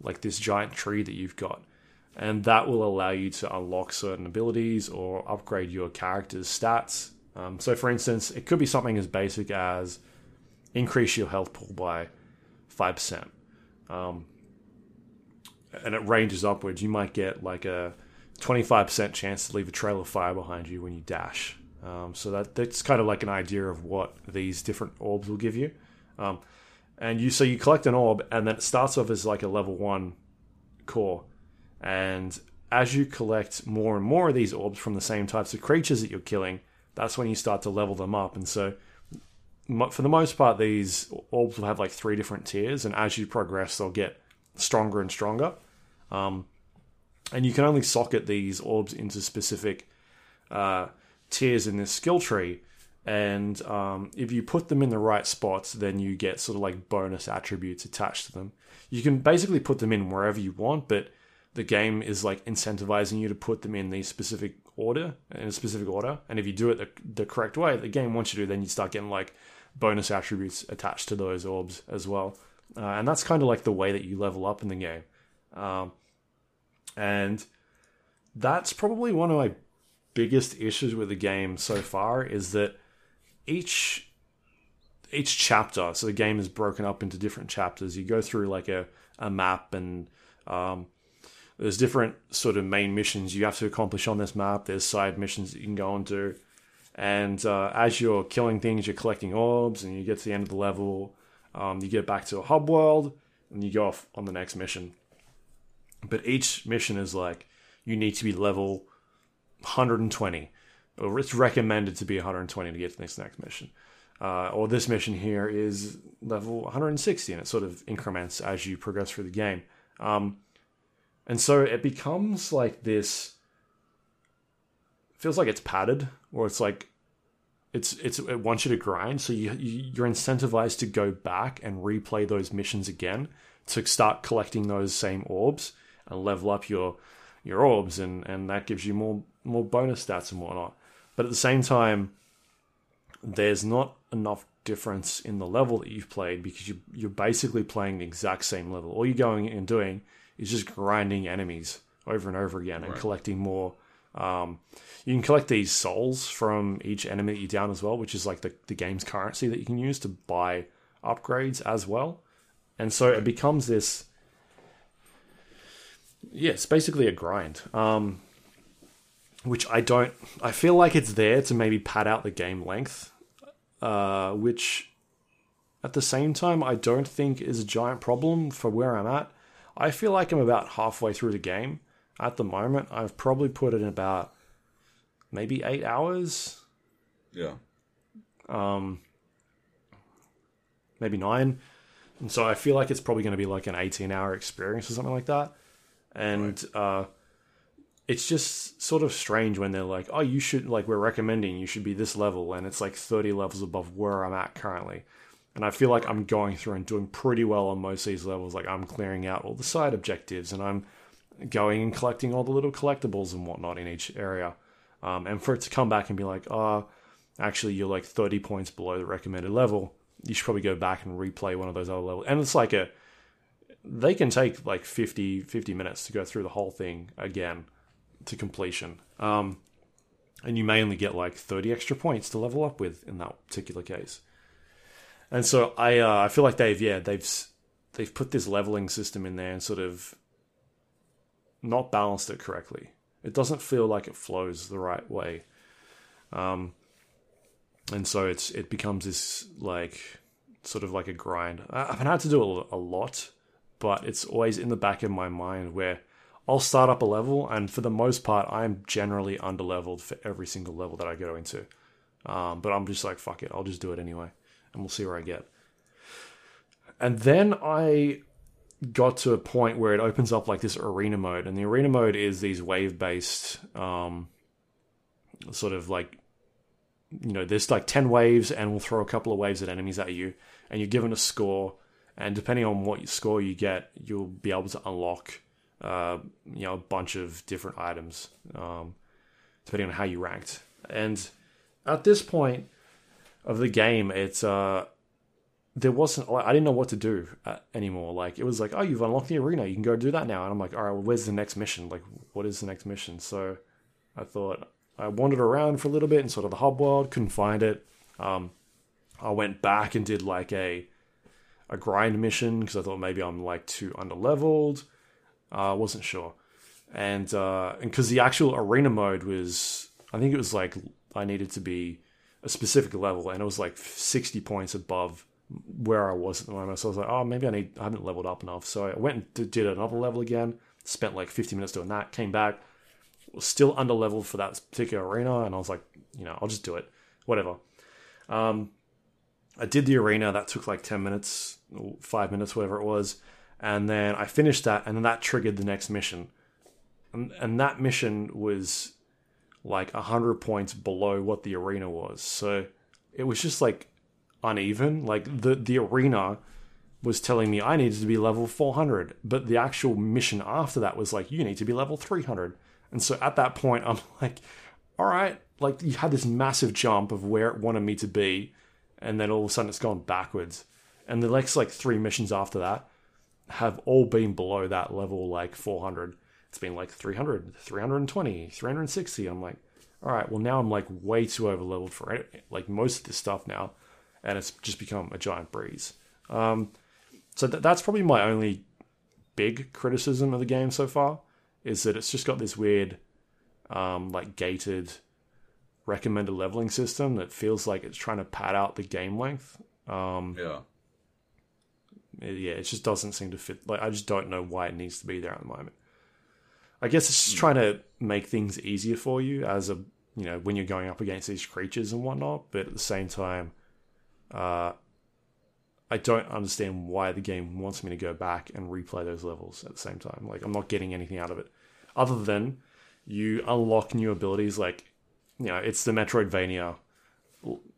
like this giant tree that you've got. And that will allow you to unlock certain abilities or upgrade your character's stats. Um, so for instance it could be something as basic as increase your health pool by 5% um, and it ranges upwards. You might get like a 25% chance to leave a trail of fire behind you when you dash um, so that that's kind of like an idea of what these different orbs will give you um, and you so you collect an orb, and then it starts off as like a level one core, and as you collect more and more of these orbs from the same types of creatures that you're killing, that's when you start to level them up. And so, for the most part, these orbs will have like three different tiers, and as you progress, they'll get stronger and stronger. Um, and you can only socket these orbs into specific uh, tiers in this skill tree and um, if you put them in the right spots, then you get sort of like bonus attributes attached to them. You can basically put them in wherever you want, but the game is like incentivizing you to put them in the specific order, in a specific order. And if you do it the, the correct way, the game wants you to, then you start getting like bonus attributes attached to those orbs as well. Uh, and that's kind of like the way that you level up in the game. Um, and that's probably one of my biggest issues with the game so far is that each each chapter, so the game is broken up into different chapters. You go through like a, a map and um, there's different sort of main missions you have to accomplish on this map. There's side missions that you can go on to. And uh, as you're killing things, you're collecting orbs, and you get to the end of the level. Um, you get back to a hub world, and you go off on the next mission. But each mission is like you need to be level 120 or it's recommended to be 120 to get to this next mission. Uh, or this mission here is level 160, and it sort of increments as you progress through the game. Um, and so it becomes like this feels like it's padded, or it's like it's it's it wants you to grind, so you you're incentivized to go back and replay those missions again to start collecting those same orbs and level up your your orbs, and and that gives you more more bonus stats and whatnot. But at the same time, there's not enough difference in the level that you've played because you you're basically playing the exact same level. All you're going and doing is just grinding enemies over and over again and Right. collecting more. Um, you can collect these souls from each enemy that you down as well, which is like the, the game's currency that you can use to buy upgrades as well. And so it becomes this. Yeah, it's basically a grind. Um, which I don't. I feel like it's there to maybe pad out the game length, uh, which at the same time I don't think is a giant problem for where I'm at. I feel like I'm about halfway through the game at the moment. I've probably put it in about maybe eight hours, Yeah. Um. Maybe nine. And so I feel like it's probably going to be like an 18 hour experience or something like that. And uh, it's just sort of strange when they're like, oh, you should, like, we're recommending you should be this level. And it's like 30 levels above where I'm at currently. And I feel like I'm going through and doing pretty well on most of these levels. Like, I'm clearing out all the side objectives and I'm going and collecting all the little collectibles and whatnot in each area. Um, and for it to come back and be like, oh, actually, you're like 30 points below the recommended level, you should probably go back and replay one of those other levels. And it's like a, they can take like 50, 50 minutes to go through the whole thing again to completion. Um, and you may only get like 30 extra points to level up with in that particular case. And so I, uh, I feel like they've, yeah, they've, they've put this leveling system in there and sort of not balanced it correctly. It doesn't feel like it flows the right way. Um, and so it's it becomes this like sort of like a grind. I- I've had to do it a lot, but it's always in the back of my mind where I'll start up a level, and for the most part, I'm generally underleveled for every single level that I go into. Um, but I'm just like, fuck it, I'll just do it anyway, and we'll see where I get. And then I got to a point where it opens up like this arena mode, and the arena mode is these wave based, um, sort of like you know, there's like 10 waves, and we'll throw a couple of waves at enemies at you, and you're given a score. And depending on what score you get, you'll be able to unlock, uh, you know, a bunch of different items, um, depending on how you ranked. And at this point of the game, it's uh, there wasn't I didn't know what to do uh, anymore. Like it was like, oh, you've unlocked the arena, you can go do that now. And I'm like, all right, well, where's the next mission? Like, what is the next mission? So I thought I wandered around for a little bit in sort of the hub world, couldn't find it. Um, I went back and did like a a grind mission because I thought maybe I'm like too underleveled. I uh, wasn't sure, and uh, and because the actual arena mode was, I think it was like I needed to be a specific level, and it was like 60 points above where I was at the moment. So I was like, oh, maybe I need, I haven't leveled up enough. So I went and did- another level again. Spent like 50 minutes doing that. Came back, was still under leveled for that particular arena, and I was like, you know, I'll just do it, whatever. Um, I did the arena. That took like 10 minutes, five minutes, whatever it was, and then I finished that, and then that triggered the next mission, and and that mission was like 100 points below what the arena was. So it was just like uneven. Like the the arena was telling me I needed to be level 400, but the actual mission after that was like you need to be level 300. And so at that point I'm like all right, like you had this massive jump of where it wanted me to be and then all of a sudden it's gone backwards. And the next like three missions after that have all been below that level like 400. It's been like 300, 320, 360. I'm like, all right, well now I'm like way too over leveled for it, like most of this stuff now, and it's just become a giant breeze. Um, so th- that's probably my only big criticism of the game so far is that it's just got this weird, um, like gated recommended leveling system that feels like it's trying to pad out the game length. Um, Yeah. Yeah, it just doesn't seem to fit. Like I just don't know why it needs to be there at the moment. I guess it's just trying to make things easier for you as a you know when you're going up against these creatures and whatnot. But at the same time, uh, I don't understand why the game wants me to go back and replay those levels at the same time. Like I'm not getting anything out of it other than you unlock new abilities like you know, it's the Metroidvania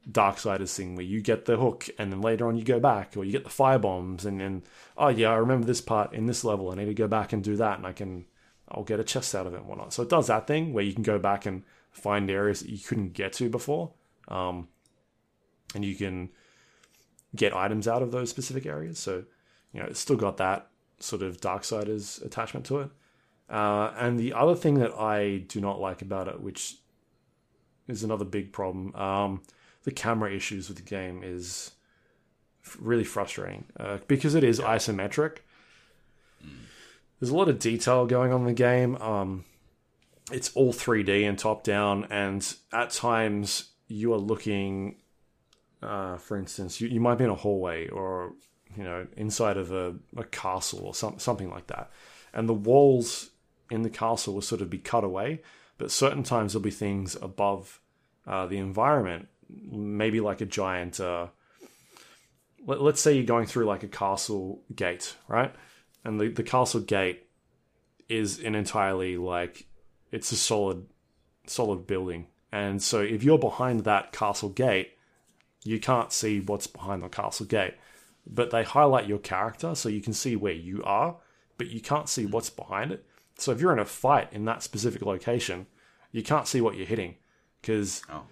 Darksiders thing where you get the hook and then later on you go back or you get the fire bombs and then oh yeah I remember this part in this level I need to go back and do that and I can I'll get a chest out of it and whatnot so it does that thing where you can go back and find areas that you couldn't get to before um, and you can get items out of those specific areas so you know it's still got that sort of Darksiders attachment to it uh, and the other thing that I do not like about it which is another big problem. Um, the camera issues with the game is really frustrating uh, because it is isometric. There's a lot of detail going on in the game. Um, it's all 3D and top down, and at times you are looking, uh, for instance, you, you might be in a hallway or you know inside of a, a castle or some, something like that, and the walls in the castle will sort of be cut away, but certain times there'll be things above uh, the environment, maybe like a giant. Uh, let, us say you're going through like a castle gate, right? And the, the castle gate is an entirely like it's a solid solid building. And so if you're behind that castle gate, you can't see what's behind the castle gate. But they highlight your character so you can see where you are, but you can't see what's behind it. So if you're in a fight in that specific location, you can't see what you're hitting because Oh.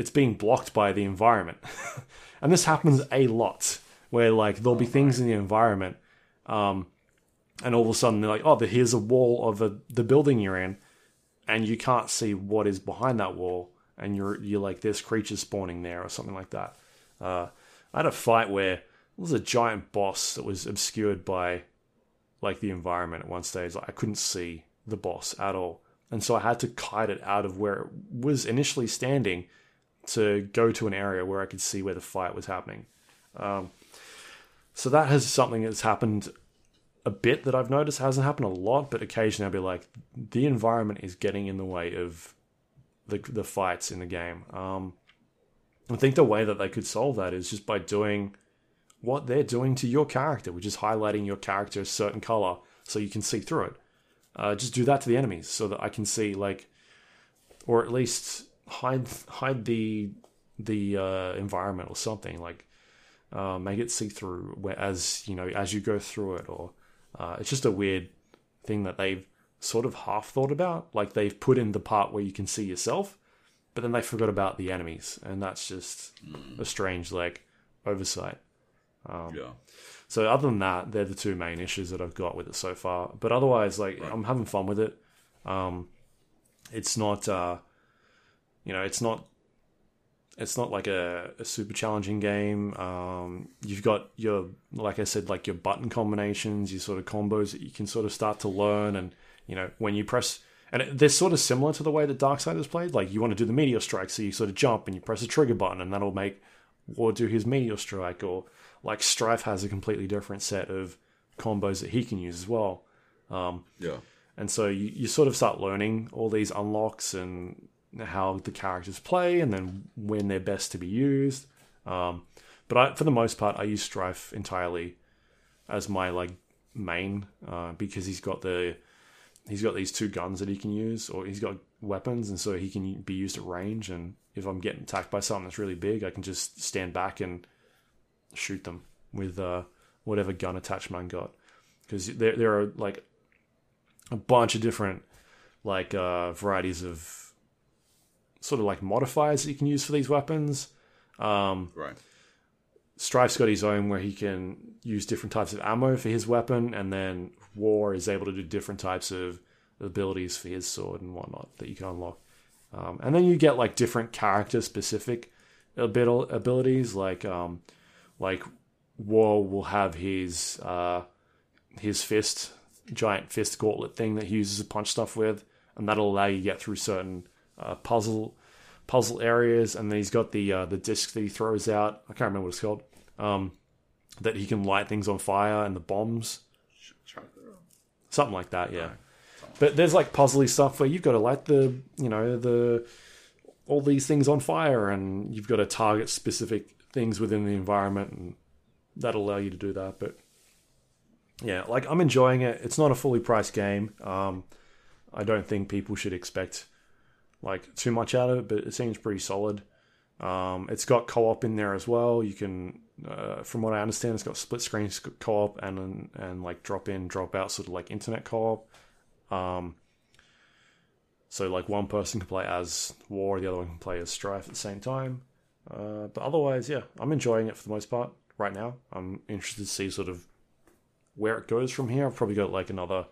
It's being blocked by the environment. and this happens a lot where like there'll be things in the environment um, and all of a sudden they're like, oh, here's a wall of a, the building you're in and you can't see what is behind that wall and you're you're like there's creatures spawning there or something like that. Uh, I had a fight where there was a giant boss that was obscured by like the environment at one stage. Like I couldn't see the boss at all, and so I had to kite it out of where it was initially standing to go to an area where I could see where the fight was happening. Um, so that has something that's happened a bit that I've noticed hasn't happened a lot, but occasionally I'll be like, the environment is getting in the way of the the fights in the game. Um, I think the way that they could solve that is just by doing what they're doing to your character, which is highlighting your character a certain color so you can see through it. Uh, just do that to the enemies so that I can see like, or at least hide hide the the uh, environment or something like uh, make it see through as you know as you go through it or uh, it's just a weird thing that they've sort of half thought about. Like they've put in the part where you can see yourself but then they forgot about the enemies and that's just a strange like oversight. Yeah. so other than that they're the two main issues that i've got with it so far. But otherwise like i'm having fun with it. Um it's not uh you know it's not it's not like a, a super challenging game. Um, you've got your, like I said, like your button combinations, your sort of combos that you can sort of start to learn. And, you know, when you press, and they're sort of similar to the way that Darksiders played. Like you want to do the meteor strike, so you sort of jump and you press a trigger button, and that'll make War do his meteor strike. Or like Strife has a completely different set of combos that he can use as well. Yeah. And so you, you sort of start learning all these unlocks and how the characters play and then when they're best to be used. Um, but I, for the most part, I use Strife entirely as my like main uh, because he's got the he's got these two guns that he can use or he's got weapons and so he can be used at range and if I'm getting attacked by something that's really big, I can just stand back and shoot them with uh, whatever gun attachment I got because there there are like a bunch of different like uh, varieties of sort of like modifiers that you can use for these weapons. Um, Right. Strife's got his own where he can use different types of ammo for his weapon, and then War is able to do different types of abilities for his sword and whatnot that you can unlock. Um, and then you get like different character specific abil- abilities, like um, like War will have his uh, his fist, giant fist gauntlet thing that he uses to punch stuff with, and that'll allow you to get through certain uh, puzzle puzzle areas. And then he's got the uh, the disc that he throws out. I can't remember what it's called. Um, that he can light things on fire and the bombs, something like that. Yeah. But there's like puzzly stuff where you've got to light the you know the all these things on fire, and you've got to target specific things within the environment, and that'll allow you to do that. But yeah, like I'm enjoying it. It's not a fully priced game. Um, I don't think people should expect like too much out of it, but it seems pretty solid. Um, it's got co-op in there as well. You can, uh, from what I understand, it's got split screen co-op and and like drop in, drop out, sort of like internet co-op. Um, so like one person can play as War, the other one can play as Strife at the same time. Uh, but otherwise, yeah, I'm enjoying it for the most part right now. I'm interested to see sort of where it goes from here. I've probably got like another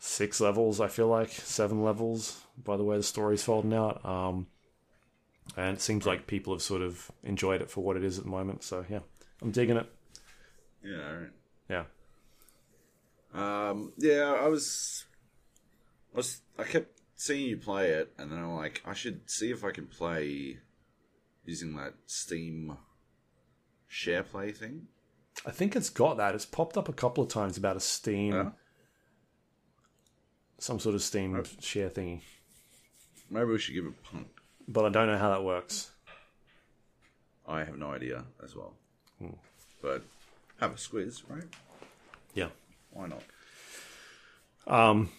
six levels. I feel like seven levels by the way the story's folding out. Um, and it seems like people have sort of enjoyed it for what it is at the moment. So yeah, I'm digging it. Yeah, all right. Yeah. Um, yeah, I was, I was, I kept seeing you play it, and then I'm like, I should see if I can play using that Steam share play thing. I think it's got that. It's popped up a couple of times about a Steam, Yeah. some sort of Steam share thingy, Maybe we should give it a punt. but I don't know how that works. I have no idea as well. But have a squiz, right? Yeah. Why not? Um,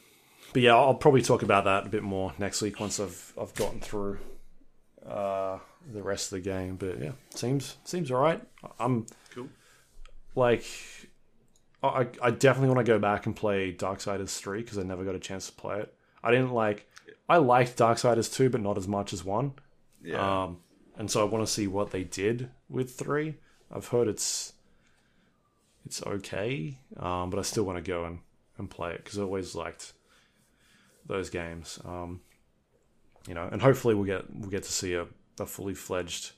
but yeah, I'll probably talk about that a bit more next week once I've I've gotten through uh, the rest of the game. But yeah, seems seems alright. I'm Cool. like, I I definitely want to go back and play Darksiders three because I never got a chance to play it. I didn't like. I liked Darksiders two, but not as much as one. Yeah. Um, and so I want to see what they did with three. I've heard it's it's okay, um, but I still want to go and, and play it because I always liked those games. Um, you know, and hopefully we'll get we'll get to see a, a fully fledged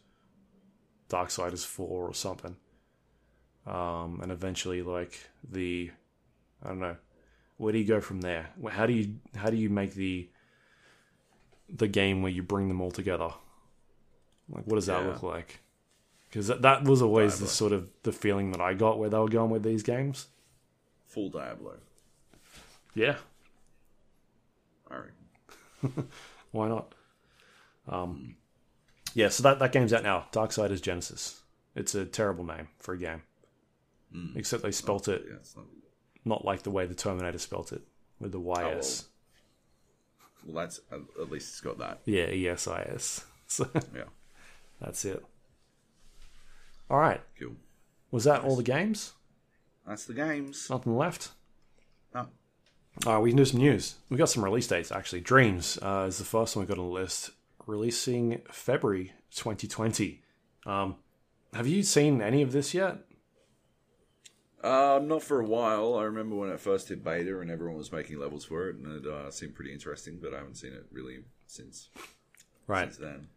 Darksiders four or something, um, and eventually like the I don't know where do you go from there? How do you how do you make the the game where you bring them all together? Like, what does that Yeah. look like? Because that, that was always the sort of the feeling that I got where they were going with these games. Full Diablo. Yeah, I reckon. why not? Um, yeah, so that, that game's out now. Darksiders Genesis. It's a terrible name for a game. Except they spelt it Yeah, not. not like the way the Terminator spelt it with the YS. Well, that's at at least it's got that. Yeah, ESIS. So Yeah. that's it. All right. Cool. Was that all the games? That's the games. Nothing left? No. All right, we can do some news. We got some release dates actually. Dreams uh, is the first one we got on the list, releasing February 2020. Um, have you seen any of this yet? Uh, not for a while. I remember when it first hit beta and everyone was making levels for it, and it uh, seemed pretty interesting. But I haven't seen it really since Right. since then.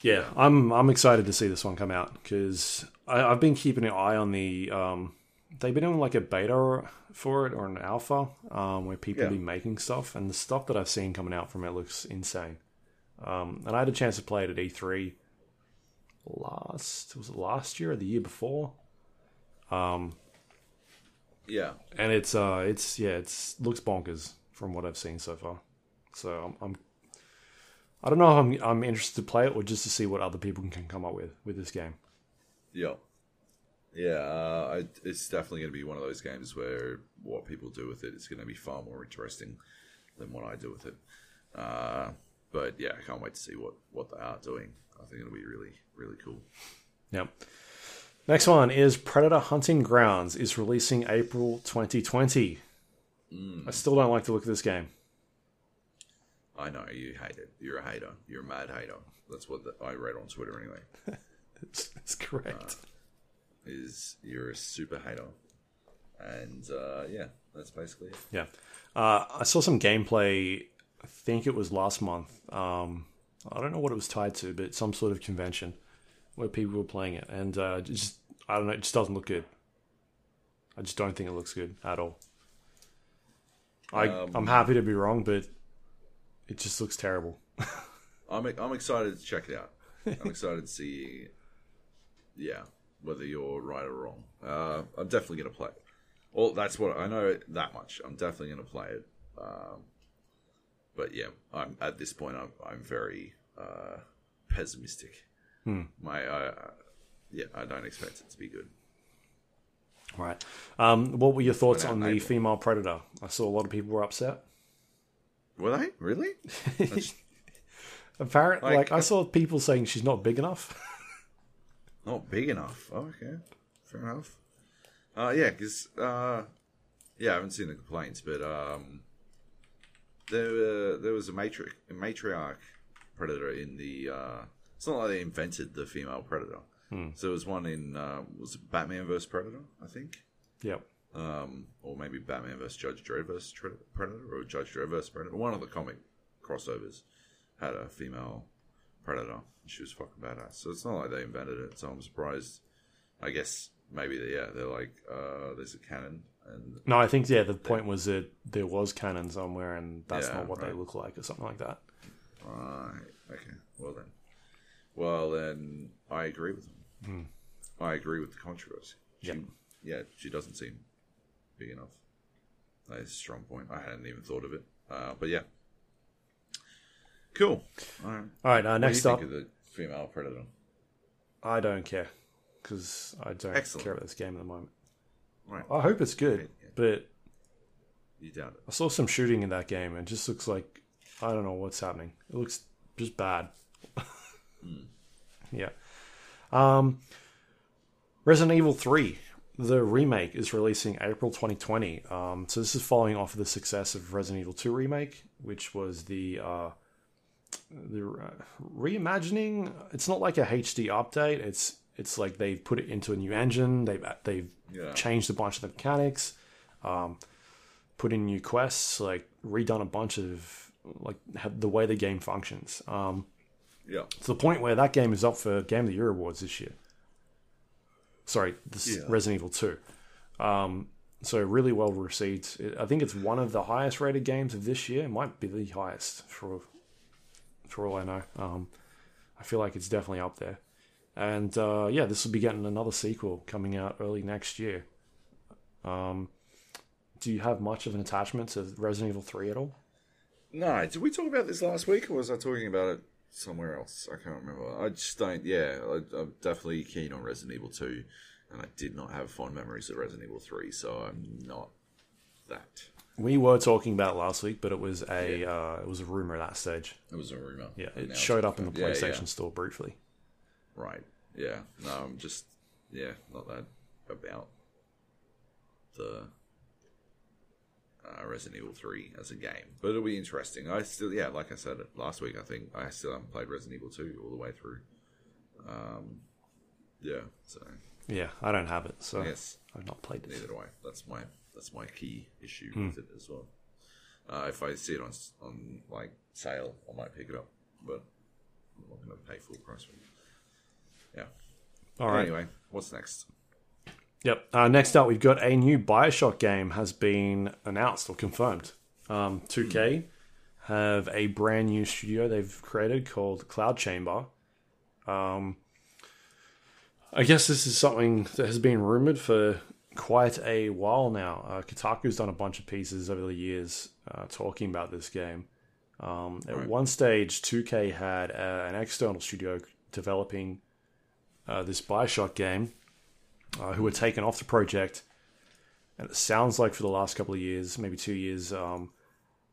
Yeah, I'm I'm excited to see this one come out because I've been keeping an eye on the. Um, they've been doing like a beta for it or an alpha um, where people Yeah. be making stuff, and the stuff that I've seen coming out from it looks insane. Um, and I had a chance to play it at E3 last was it last year or the year before, Yeah, and it's uh it's yeah it's looks bonkers from what I've seen so far. So I'm, I'm I don't know if I'm I'm interested to play it or just to see what other people can come up with with this game. yeah, yeah. Uh, I, it's definitely going to be one of those games where what people do with it is going to be far more interesting than what I do with it. Uh, but yeah, I can't wait to see what what they are doing. I think it'll be really really cool. Yep. Next one is Predator Hunting Grounds is releasing April 2020. I still don't like the look of this game. I know you hate it. You're a hater. You're a mad hater. That's what the, I read on Twitter anyway. That's correct. Is you're a super hater, and uh, yeah, that's basically it. yeah. Uh, I saw some gameplay, I think it was last month. Um, I don't know what it was tied to, but some sort of convention where people were playing it. And uh, just, I don't know, it just doesn't look good. I just don't think it looks good at all. I, I'm happy to be wrong, but it just looks terrible. I'm I'm excited to check it out. I'm excited to see, yeah, whether you're right or wrong. Uh, I'm definitely gonna play it. Well, that's what I know that much. I'm definitely gonna play it. Um, but yeah, I'm at this point. I'm I'm very uh, pessimistic. My uh, yeah, I don't expect it to be good. Right. Um, what were your thoughts on the April. female predator? I saw a lot of people were upset. Were they really? Apparently, Like- like, I saw people saying she's not big enough. not big enough. Oh, okay, fair enough. Uh, yeah, because uh, yeah, I haven't seen the complaints, but um, there uh, there was a matriarch, a matriarch predator in the. It's not like they invented the female predator. So there was one in uh, was it Batman vs Predator, I think. yep. um, or maybe Batman vs. Judge Dredd vs. Predator, or Judge Dredd vs. Predator. One of the comic crossovers had a female Predator. She was fucking badass. So it's not like they invented it. So I'm surprised. I guess maybe they, yeah, they're like, uh, there's a canon, and No, I think yeah. The point was that there was canon somewhere, and that's Yeah, not what they look like, or something like that. right, okay, well then, well then, I agree with them. I agree with the controversy. She, Yep. yeah, she doesn't seem big enough. That is a strong point. I hadn't even thought of it. Uh, but yeah. Cool. All right. All right. Uh, What do you next think up, of the female predator? I don't care because I don't Excellent. care about this game at the moment. Right. I hope it's good, Yeah. but You doubt it. I saw some shooting in that game, and it just looks like I don't know what's happening. It looks just bad. Yeah. Um, Resident Evil Three, the remake, is releasing April 2020. Um, so this is following off of the success of Resident Evil 2 remake, which was the uh, the uh, reimagining. It's not like a HD update. It's it's like they've put it into a new engine. They've they've Yeah. changed a bunch of the mechanics, um, put in new quests, like redone a bunch of like the way the game functions. Um, Yeah. to the point where that game is up for Game of the Year awards this year. Sorry, this Yeah. Resident Evil Two. Um, so really well received. I think it's one of the highest rated games of this year. It might be the highest for for all I know. Um, I feel like it's definitely up there. And uh, yeah, this will be getting another sequel coming out early next year. Um, do you have much of an attachment to Resident Evil Three at all? No, did we talk about this last week, or was I talking about it somewhere else? I can't remember. I just don't. Yeah, I, I'm definitely keen on Resident Evil Two, and I did not have fond memories of Resident Evil Three, so I'm not that. We were talking about it last week, but it was a uh, it was a rumor at that stage. It was a rumor. Yeah, it now showed up in the. PlayStation Yeah, yeah. store briefly. Right. Yeah. No, I'm just yeah, not that about the uh, Resident Evil Three as a game, but it'll be interesting. I still yeah, like I said last week, I think I still haven't played Resident Evil Two all the way through. Um, yeah. So Yeah, I don't have it, so yes, I've not played it. neither do I. That's my that's my key issue Hmm. with it as well. Uh, if I see it on on like sale, I might pick it up, but I'm not going to pay full price for it. Yeah. All right. Anyway, what's next? Yep. Uh, next up, we've got a new Bioshock game has been announced or confirmed. Um, 2K have a brand new studio they've created called Cloud Chamber. Um, I guess this is something that has been rumored for quite a while now. Uh, Kotaku's done a bunch of pieces over the years uh, talking about this game. Um, at Right. one stage, 2K had uh, an external studio developing uh, this Bioshock game uh, who were taken off the project. And it sounds like for the last couple of years, maybe two years, um,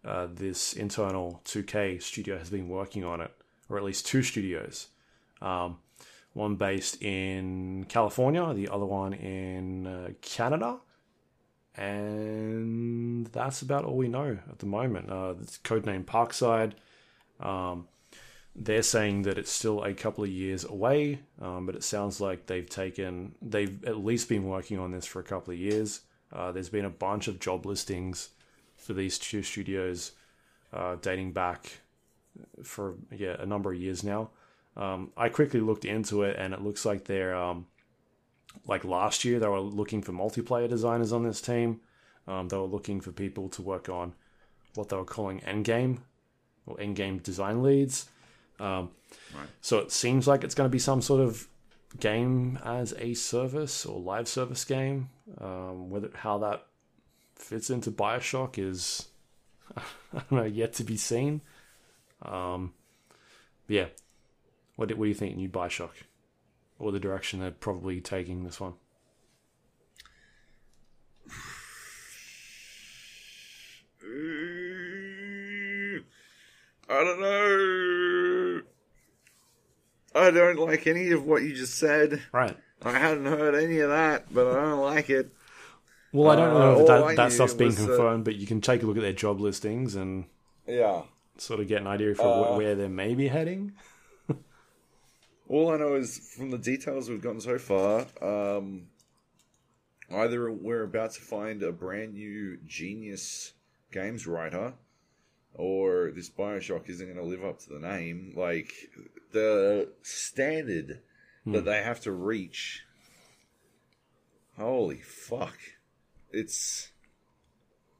uh, this internal 2K studio has been working on it, or at least two studios. Um, one based in California, the other one in uh, Canada. And that's about all we know at the moment. Uh, it's codenamed Parkside. Um, they're saying that it's still a couple of years away, um, but it sounds like they've taken, they've at least been working on this for a couple of years. Uh, there's been a bunch of job listings for these two studios uh, dating back for yeah a number of years now. Um, I quickly looked into it, and it looks like they're um, like last year they were looking for multiplayer designers on this team. Um, they were looking for people to work on what they were calling endgame or endgame design leads. Um, Right. So it seems like it's going to be some sort of game as a service or live service game. Um, whether how that fits into Bioshock is I don't know yet to be seen. Um, yeah, what do, what do you think, new Bioshock, or the direction they're probably taking this one? I don't know. I don't like any of what you just said. Right. I hadn't heard any of that, but I don't like it. Well, I don't Uh, know if all that, that stuff's been that- confirmed, but you can take a look at their job listings and Yeah. sort of get an idea for Uh, where they may be heading. All I know is from the details we've gotten so far, um, either we're about to find a brand new genius games writer, or this Bioshock isn't going to live up to the name. Like the standard that they have to reach. Holy fuck! It's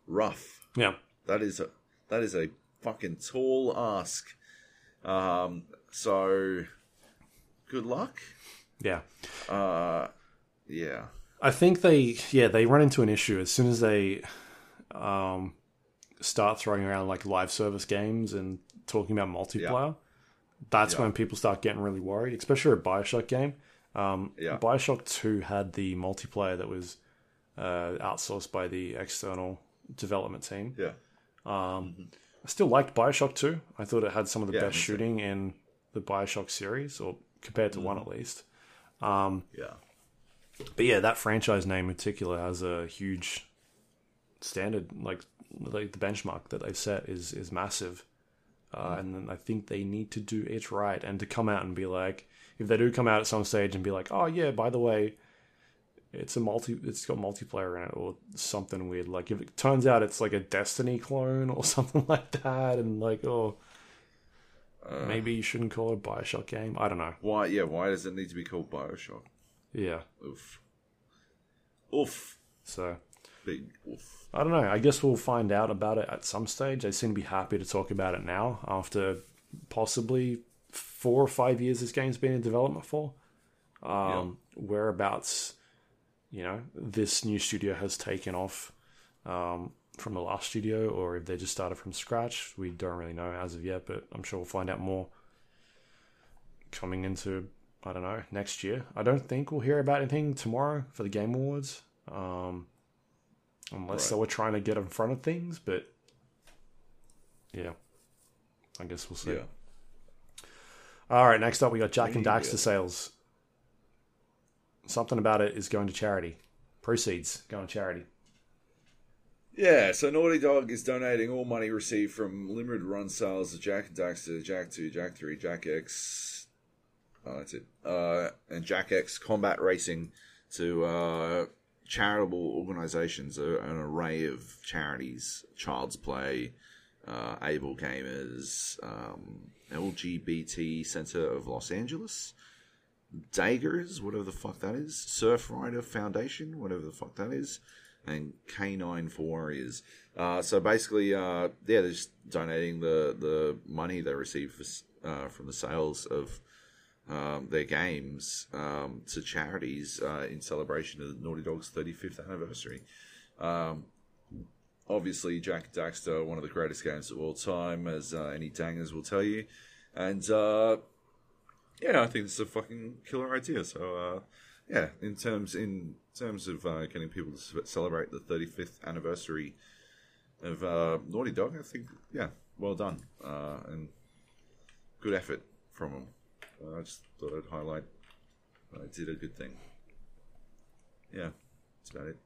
rough. Yeah. That is a that is a fucking tall ask. Um, so good luck. Yeah. Uh, yeah, I think they, yeah, they run into an issue as soon as they um, start throwing around like live service games and talking about multiplayer. That's Yeah. when people start getting really worried, especially a Bioshock game. Um, Yeah. Bioshock 2 had the multiplayer that was uh, outsourced by the external development team. yeah, Um, I still liked Bioshock 2. I thought it had some of the Yeah, best too. shooting in the Bioshock series, or compared to one Mm-hmm. at least. Um, yeah, but yeah, that franchise name in particular has a huge standard, like like the benchmark that they've set is is massive, uh, and then I think they need to do it right and to come out and be like, if they do come out at some stage and be like, oh yeah, by the way, it's a multi, it's got multiplayer in it or something weird. Like if it turns out it's like a Destiny clone or something like that, and like oh. Uh. Maybe you shouldn't call it a Bioshock game. I don't know. Why? Yeah, why does it need to be called Bioshock? Yeah. Oof, oof, So big. I don't know. I guess we'll find out about it at some stage. They seem to be happy to talk about it now after possibly four or five years this game's been in development for. Um, Whereabouts, you know, this new studio has taken off um, from the last studio, or if they just started from scratch. We don't really know as of yet, but I'm sure we'll find out more coming into, I don't know, next year. I don't think we'll hear about anything tomorrow for the Game Awards. Um, unless they Right. were trying to get in front of things, but yeah, I guess we'll see. Yeah, All right, next up we got Jak and. Daxter sales. Something about it is going to charity. Proceeds going to charity. yeah. So Naughty Dog is donating all money received from limited run sales of Jak and Daxter, Jak Two, Jak Three, Jak X. Oh, that's it. Uh, and Jak X Combat Racing to uh, charitable organizations, an array of charities, Child's Play, uh, AbleGamers, um, LGBT Center of Los Angeles, Daggers, whatever the fuck that is, Surfrider Foundation, whatever the fuck that is, and K9 for Warriors. Uh, so basically, uh, yeah, they're just donating the, the money they receive for, uh, from the sales of um, their games um, to charities uh, in celebration of Naughty Dog's 35th anniversary. Um, obviously, Jak Daxter, one of the greatest games of all time, as uh, any dangers will tell you. And uh, yeah, I think it's a fucking killer idea. So uh, yeah, in terms in terms of uh, getting people to celebrate the 35th anniversary of uh, Naughty Dog, I think yeah, well done and good effort from them. I just thought I'd highlight I did a good thing. Yeah, that's about it.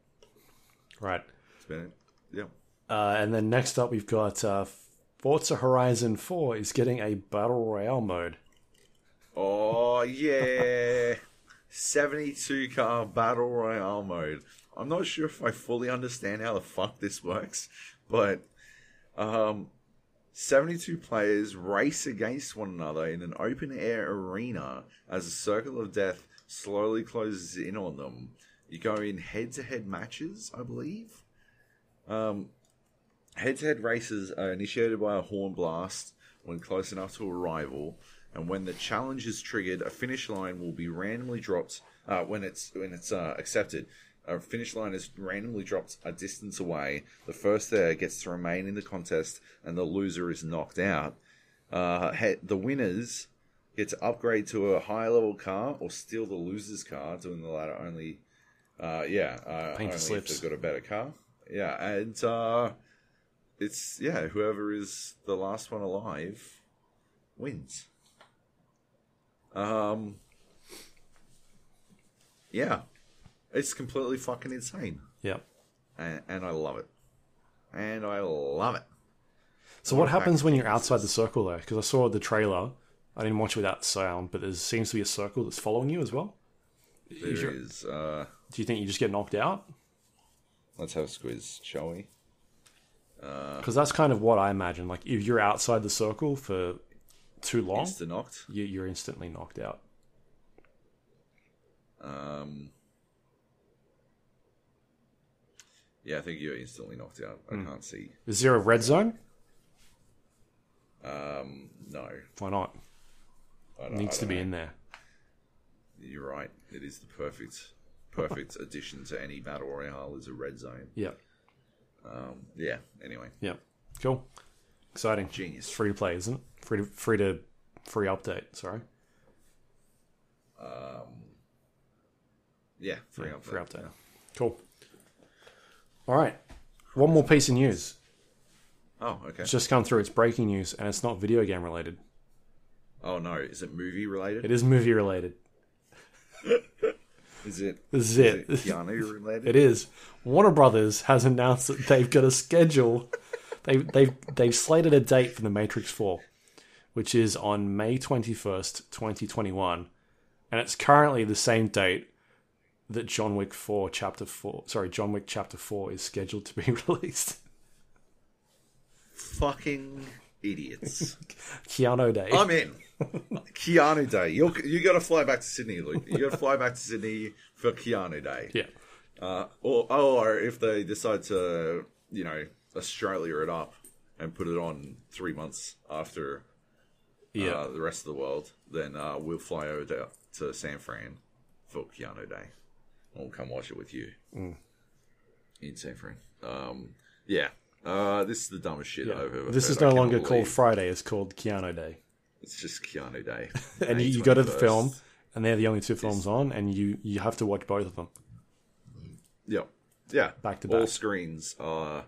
Right. That's about it. Yeah. Uh, and then next up we've got uh, Forza Horizon 4 is getting a Battle Royale mode. Oh yeah, seventy-two car battle royale mode. I'm not sure if I fully understand how the fuck this works, but um, seventy-two players race against one another in an open-air arena as a circle of death slowly closes in on them. You go in head-to-head matches, I believe. Um, head-to-head races are initiated by a horn blast when close enough to a rival and when the challenge is triggered, a finish line will be randomly dropped. Uh, when it's when it's uh, accepted, a finish line is randomly dropped a distance away. The first there gets to remain in the contest, and the loser is knocked out. Uh, the winners get to upgrade to a higher level car or steal the loser's car. Doing the latter only, uh, yeah, uh, only for if they've got a better car. Yeah, and uh, it's yeah, whoever is the last one alive wins. Um, yeah, it's completely fucking insane, Yeah. and, and I love it, and I love it. So what happens when you're outside the circle though? Because I saw the trailer. I didn't watch it without sound, but there seems to be a circle that's following you as well. There Is your- is. Uh, Do you think you just get knocked out? let's have a squiz, shall we? Because that's kind of what I imagine. Like if you're outside the circle for too long, Insta knocked. you, you're instantly knocked out. Um, yeah, I think you're instantly knocked out. I Hmm. can't see. Is there a red zone? Um, no, Why not? I It needs I to don't be know. in there. You're right. It is the perfect, perfect addition to any battle royale. Is a red zone. Yeah. Um, yeah. Anyway, Yeah. Cool. Exciting. It's genius. free to play, isn't it? Free to free to free update. Sorry. Yeah, free Yeah, update. free update. Cool. All right. One more piece of news. Oh, okay. It's just come through. It's breaking news, and it's not video game related. Oh no, is it movie related? It is movie related. Is it? Is Is it. it Keanu related? It is. Warner Brothers has announced that they've got a schedule. They've they've they've slated a date for the Matrix Four, which is on May twenty first, twenty twenty one, and it's currently the same date that John Wick Four Chapter Four, sorry, John Wick Chapter Four is scheduled to be released. Fucking idiots. Keanu Day. I'm in. Keanu Day. You you got to fly back to Sydney, Luke. You got to fly back to Sydney for Keanu Day. yeah, Uh, or or if they decide to, you know, Australia it up and put it on three months after yeah. uh, the rest of the world, then uh, we'll fly over to, to San Fran for Keanu Day. We'll come watch it with you Mm. in San Fran. Um, yeah, uh, this is the dumbest shit I've ever. this heard. is no longer called Friday; it's called Keanu Day. It's just Keanu Day, And you, you go to the film, and they're the only two films on, and you you have to watch both of them. Yep. Yeah. Back to All back. screens are.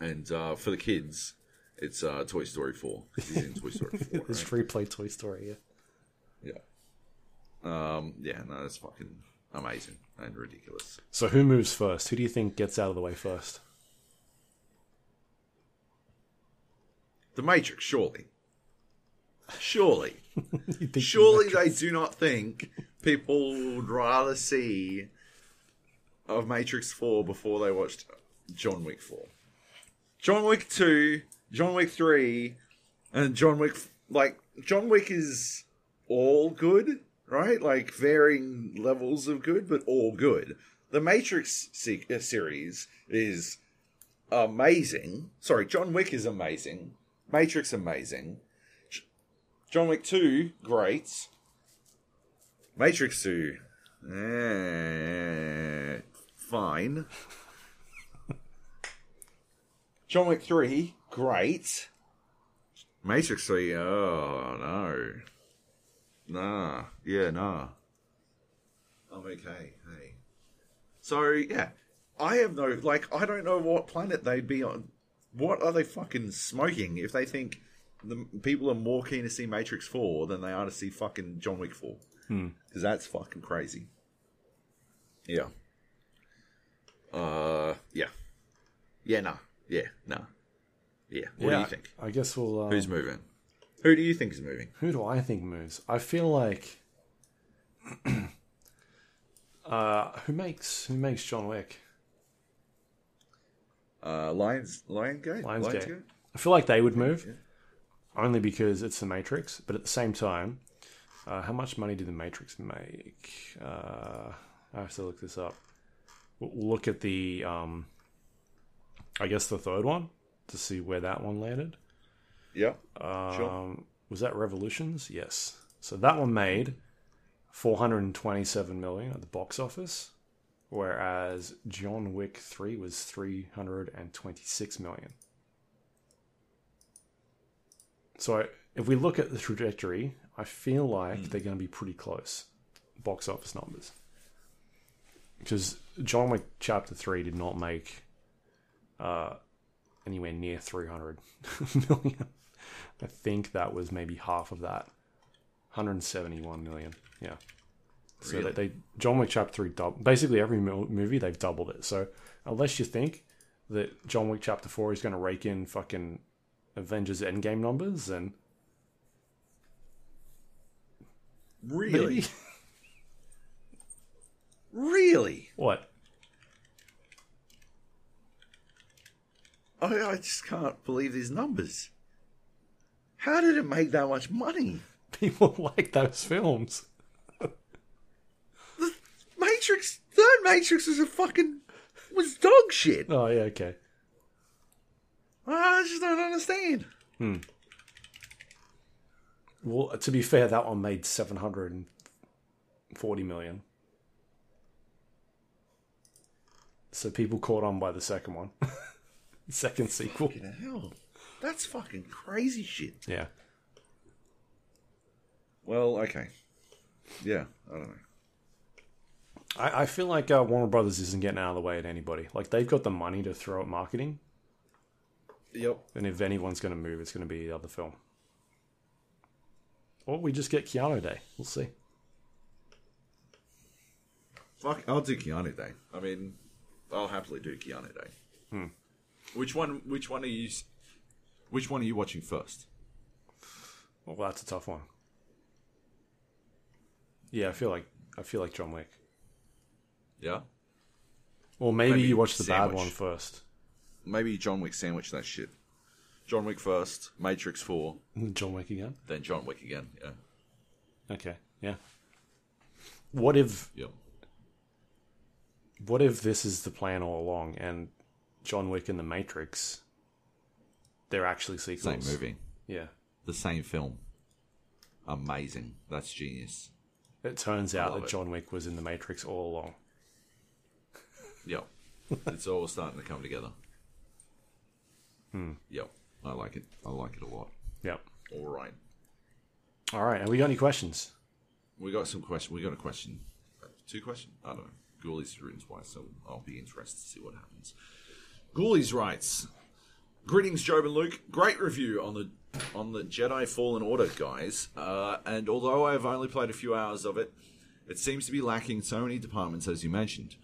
And uh, for the kids, it's uh, Toy Story 4. He's in Toy Story 4. It's right? free play Toy Story. Yeah. Yeah. Um, yeah, no, that's fucking amazing and ridiculous. So who moves first? Who do you think gets out of the way first? The Matrix, surely. Surely. Surely they do not think people would rather see of Matrix 4 before they watched John Wick 4. John Wick 2, John Wick 3, and John Wick. Like, John Wick is all good, right? Like, varying levels of good, but all good. The Matrix se- uh, series is amazing. Sorry, John Wick is amazing. Matrix amazing. John Wick 2, great. Matrix 2, eh, fine. John Wick 3, great. Matrix 3, oh no. Nah, yeah, nah. I'm okay, hey. So, yeah. I have no, like, I don't know what planet they'd be on. What are they fucking smoking if they think the people are more keen to see Matrix 4 than they are to see fucking John Wick 4? Because that's fucking crazy. Yeah. Uh, yeah. Yeah, nah. Yeah, nah. Yeah. What do you think? I guess we'll. Uh, Who's moving? Who do you think is moving? who do I think moves? I feel like. uh, who makes who makes John Wick? Uh, Lions, Lionsgate? Lionsgate. I feel like they would move, only because it's the Matrix. But at the same time, uh, how much money did the Matrix make? Uh, I have to look this up. We'll look at the, um, I guess the third one to see where that one landed. Yeah. Um, Sure. Was that Revolutions? Yes. So that one made 427 million at the box office, whereas John Wick 3 was 326 million. So if we look at the trajectory, I feel like they're going to be pretty close box office numbers. Because John Wick Chapter 3 did not make uh, anywhere near 300 million. I think that was maybe half of that. 171 million. Yeah. So Really? they, they John Wick Chapter 3 dub, basically every movie they've doubled it. So unless you think that John Wick Chapter 4 is going to rake in fucking Avengers Endgame numbers then Really? maybe Really? what? I, I just can't believe these numbers. How did it make that much money? People like those films. The Matrix, third Matrix was a fucking was dog shit. Oh yeah, okay. I just don't understand. Hmm. Well, to be fair, that one made 740 million. So people caught on by the second one, second sequel. Fucking hell, that's fucking crazy shit. Yeah. Well, okay, yeah, I don't know. I, I feel like uh, Warner Brothers isn't getting out of the way at anybody. Like, they've got the money to throw at marketing. Yep. And if anyone's going to move, it's going to be the other film. Or we just get Keanu Day. We'll see. Fuck, I'll do Keanu Day. I mean, I'll happily do Keanu Day. Hmm. Which one? Which one are you? Which one are you watching first? Well, that's a tough one. Yeah, I feel like I feel like John Wick. Yeah, Or maybe, Maybe you watch the bad one first. maybe John Wick sandwich that shit. John Wick first, Matrix Four, John Wick again. then John Wick again. Yeah, Okay, yeah. What if yep. what if this is the plan all along and John Wick and the Matrix they're actually sequels? Same movie, Yeah. the same film. Amazing. That's genius. It turns out that it. John Wick was in the Matrix all along. Yep. it's all starting to come together. Hmm. Yep. I like it. I like it a lot. Yep. All right. All right. Have we got any questions? We got some question. We got a question. Two questions. I don't know. Ghoulies written twice, so I'll be interested to see what happens. Ghoulies writes, "Greetings, Joab and Luke. Great review on the on the Jedi Fallen Order, guys. Uh, and although I've only played a few hours of it, it seems to be lacking so many departments, as you mentioned.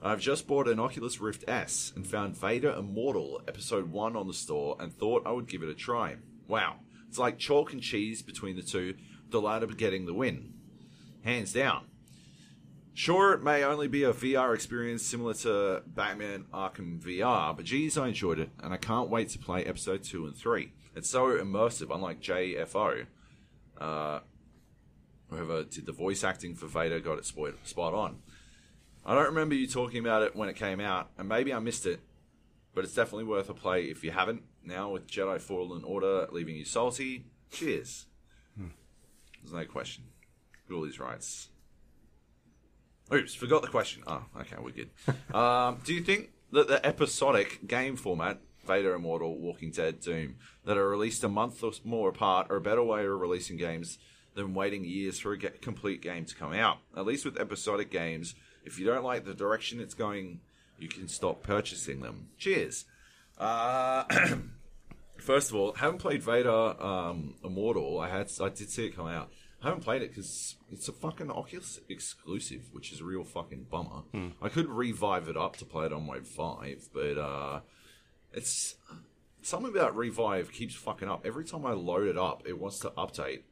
I've just bought an Oculus Rift S and found Vader Immortal Episode One on the store, and thought I would give it a try. Wow, it's like chalk and cheese between the two. The latter getting the win." hands down. Sure, it may only be a VR experience similar to Batman Arkham VR, but geez, I enjoyed it, and I can't wait to play episode 2 and 3. It's so immersive, unlike JFO. Uh, whoever did the voice acting for Vader got it spot, spot on. I don't remember you talking about it when it came out, and maybe I missed it, but it's definitely worth a play if you haven't. Now, with Jedi Fallen Order leaving you salty, cheers. There's no question. Ghoulies writes. Oops, forgot the question. Oh, okay, we're good. um, do you think that the episodic game format, Vader Immortal, Walking Dead, Doom, that are released a month or more apart are a better way of releasing games than waiting years for a complete game to come out? At least with episodic games, if you don't like the direction it's going, you can stop purchasing them. Cheers. Uh, First of all, haven't played Vader um, Immortal. I had, I did see it come out. I haven't played it because it's a fucking Oculus exclusive, which is a real fucking bummer. I could revive it up to play it on my Vive, but uh, it's something about Revive keeps fucking up. Every time I load it up, it wants to update,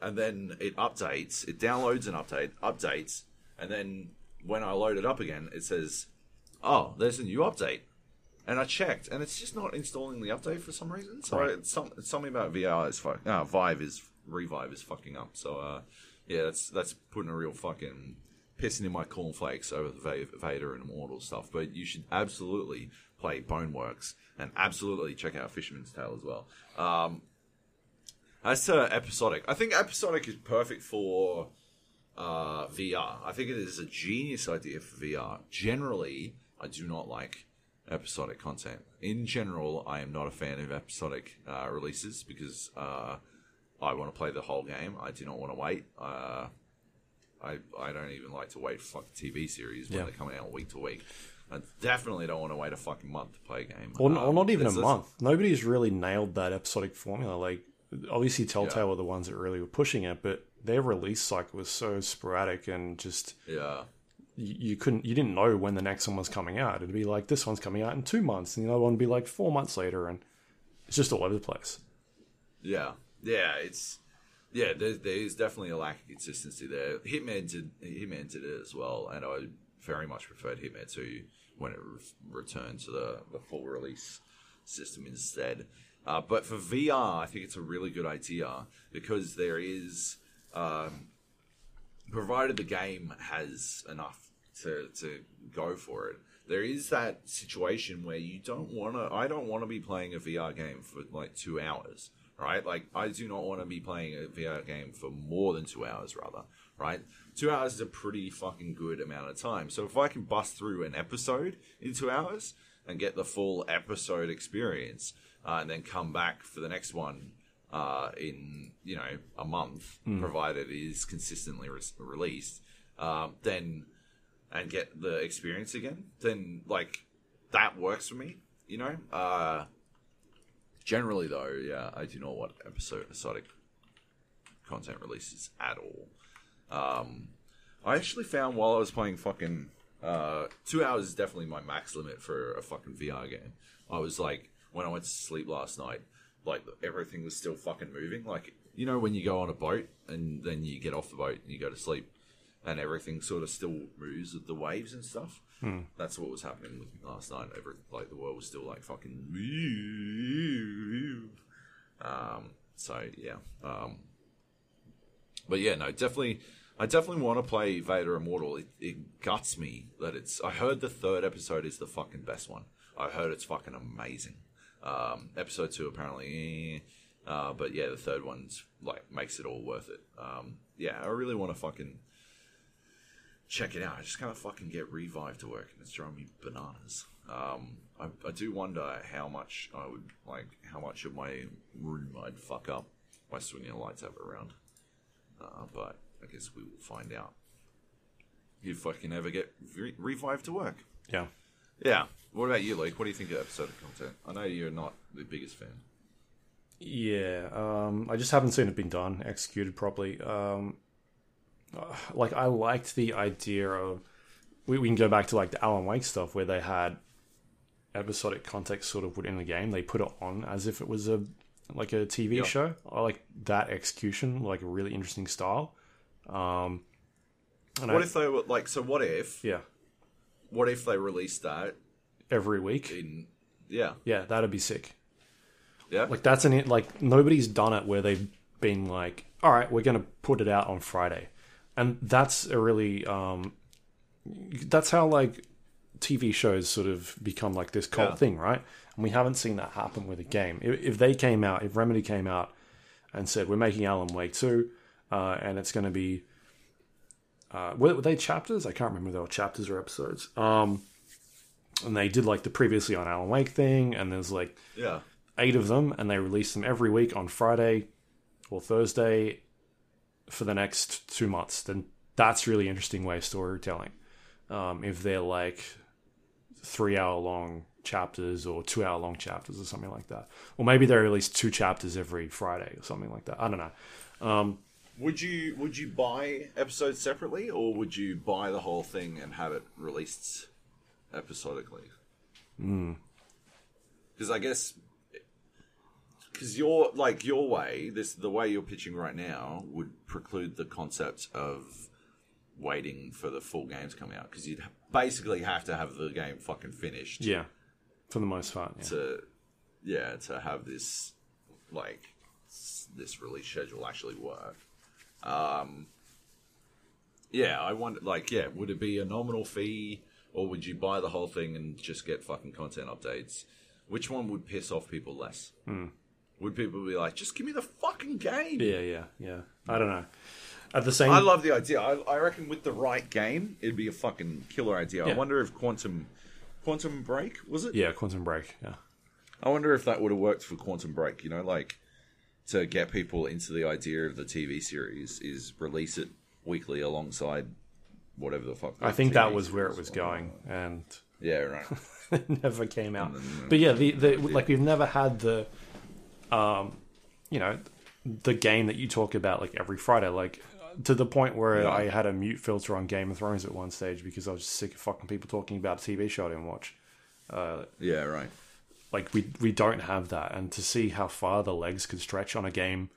and then it updates. It downloads an update, updates, and then when I load it up again, it says, "Oh, there's a new update." And I checked, and it's just not installing the update for some reason. So Right. it's, some, it's something about VR is fuck. Uh, Vive is Revive is fucking up. So uh, yeah, that's that's putting a real fucking pissing in my cornflakes over the Vader and Immortal stuff. But you should absolutely play Boneworks and absolutely check out Fisherman's Tale as well. Um, as to episodic, I think episodic is perfect for uh, VR. I think it is a genius idea for VR. Generally, I do not like episodic content. In general, I am not a fan of episodic uh, releases because uh, I want to play the whole game. I do not want to wait. Uh, I I don't even like to wait for like TV series when Yeah. they're coming out week to week. I definitely don't want to wait a fucking month to play a game. or, Um, or not even a month. Nobody's really nailed that episodic formula. Like, obviously, Telltale were the ones that really were pushing it, but their release cycle was so sporadic and just Yeah, you, you couldn't, you didn't know when the next one was coming out. It'd be like this one's coming out in two months, and the other one would be like four months later, and it's just all over the place. yeah, yeah. It's yeah. There, there is definitely a lack of consistency there. Hitman did Hitman did it as well, and I very much preferred Hitman Two when it re- returned to the, the full release system instead. Uh, but for VR, I think it's a really good idea because there is, um, provided the game has enough to, to go for it, there is that situation where you don't want to. I don't want to be playing a VR game for like two hours, right? Like, I do not want to be playing a VR game for more than two hours, rather, right? Two hours is a pretty fucking good amount of time. So if I can bust through an episode in two hours and get the full episode experience, uh, and then come back for the next one uh, in you know a month, provided it is consistently re- released, um, then and get the experience again, then like that works for me. You know. Uh, generally, though, yeah, I do not want episodic content releases at all. Um, I actually found while I was playing fucking uh, two hours is definitely my max limit for a fucking VR game. I was like, when I went to sleep last night, like everything was still fucking moving. Like you know when you go on a boat and then you get off the boat and you go to sleep, and everything sort of still moves with the waves and stuff. That's what was happening with last night. Every like the world was still like fucking. Um. So yeah. Um. But yeah, no, definitely. I definitely want to play Vader Immortal. It, it guts me that it's. I heard the third episode is the fucking best one. I heard it's fucking amazing. Um, episode two apparently, eh, uh, but yeah, the third one's like makes it all worth it. Um, yeah, I really want to fucking check it out. I just kind of fucking get revived to work, and it's driving me bananas. Um, I, I do wonder how much I would like, how much of my room I'd fuck up by swinging the lights up around. Uh, but I guess we will find out. if I can ever get re- revived to work? Yeah. Yeah. What about you, Luke? What do you think of episode of content? I know you're not the biggest fan. Yeah, um, I just haven't seen it been done, executed properly. Um, like I liked the idea of we, we can go back to like the Alan Wake stuff where they had episodic context sort of within the game. They put it on as if it was a like a TV Yeah. show. I like that execution, like a really interesting style. Um, What I, if they were like? So what if? yeah, What if they released that every week. in? Yeah. Yeah, that'd be sick. Yeah. Like that's an it. like nobody's done it where they've been like, all right, we're gonna put it out on Friday, and that's a really um, that's how like TV shows sort of become like this cult Yeah. thing, right? And we haven't seen that happen with a game. If, if they came out, if Remedy came out and said we're making Alan Wake two, uh, and it's going to be uh, were, were they chapters? I can't remember if they were chapters or episodes. Um, and they did like the previously on Alan Wake thing, and there's like yeah. eight of them, and they release them every week on Friday or Thursday for the next two months. Then that's really interesting way of storytelling. Um, if they're like three hour long chapters or two hour long chapters or something like that, or maybe they release two chapters every Friday or something like that. I don't know. Would you would you buy episodes separately, or would you buy the whole thing and have it released episodically? Because I guess because your like your way, this the way you're pitching right now would preclude the concept of waiting for the full games coming out because you'd basically have to have the game fucking finished Yeah, for the most part. Yeah. to yeah to have this like s- this release schedule actually work um yeah i wonder like yeah would it be a nominal fee or would you buy the whole thing and just get fucking content updates which one would piss off people less would people be like just give me the fucking game yeah, yeah, yeah. I don't know. At the same, I love the idea. I, I reckon with the right game, it'd be a fucking killer idea. I Yeah. wonder if Quantum Quantum Break was it? yeah, Quantum Break. Yeah. I wonder if that would have worked for Quantum Break. You know, like to get people into the idea of the TV series is release it weekly alongside whatever the fuck. I think that was where it was going, and Yeah, right. it never came out. Mm-hmm. But yeah, the, the like we've never had the, um, you know, the game that you talk about like every Friday, like to the point where Yeah. I had a mute filter on Game of Thrones at one stage because I was just sick of fucking people talking about a TV show I didn't watch. yeah, right. Like we we don't have that, and to see how far the legs could stretch on a game,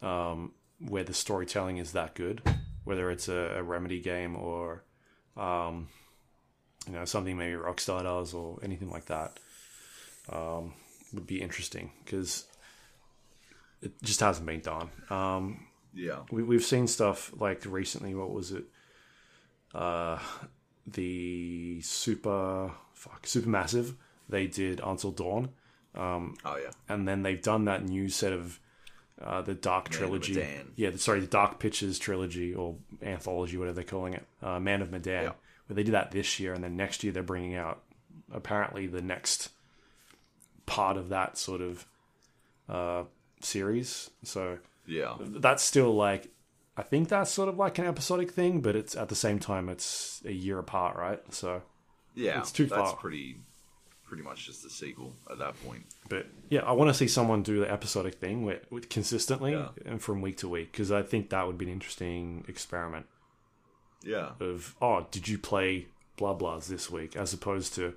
um, where the storytelling is that good, whether it's a, a remedy game or, um, you know, something maybe Rockstar does or anything like that, um, would be interesting because it just hasn't been done. Um, Yeah. we, we've seen stuff like recently. What was it? Uh, the super fuck supermassive. They did Until Dawn, Um, Oh yeah. and then they've done that new set of uh, the Dark of trilogy. Yeah, the, sorry, the Dark Pictures trilogy or anthology, whatever they're calling it. Uh, Man of Medan. Yeah. Where they did that this year, and then next year they're bringing out apparently the next part of that sort of uh, series. So Yeah. that's still like I think that's sort of like an episodic thing, but it's at the same time it's a year apart, right? So, Yeah. It's too far. That's pretty pretty much just a sequel at that point. but yeah, I want to see someone do the episodic thing where, with consistently Yeah. and from week to week because I think that would be an interesting experiment Yeah. of oh, did you play blah blahs this week as opposed to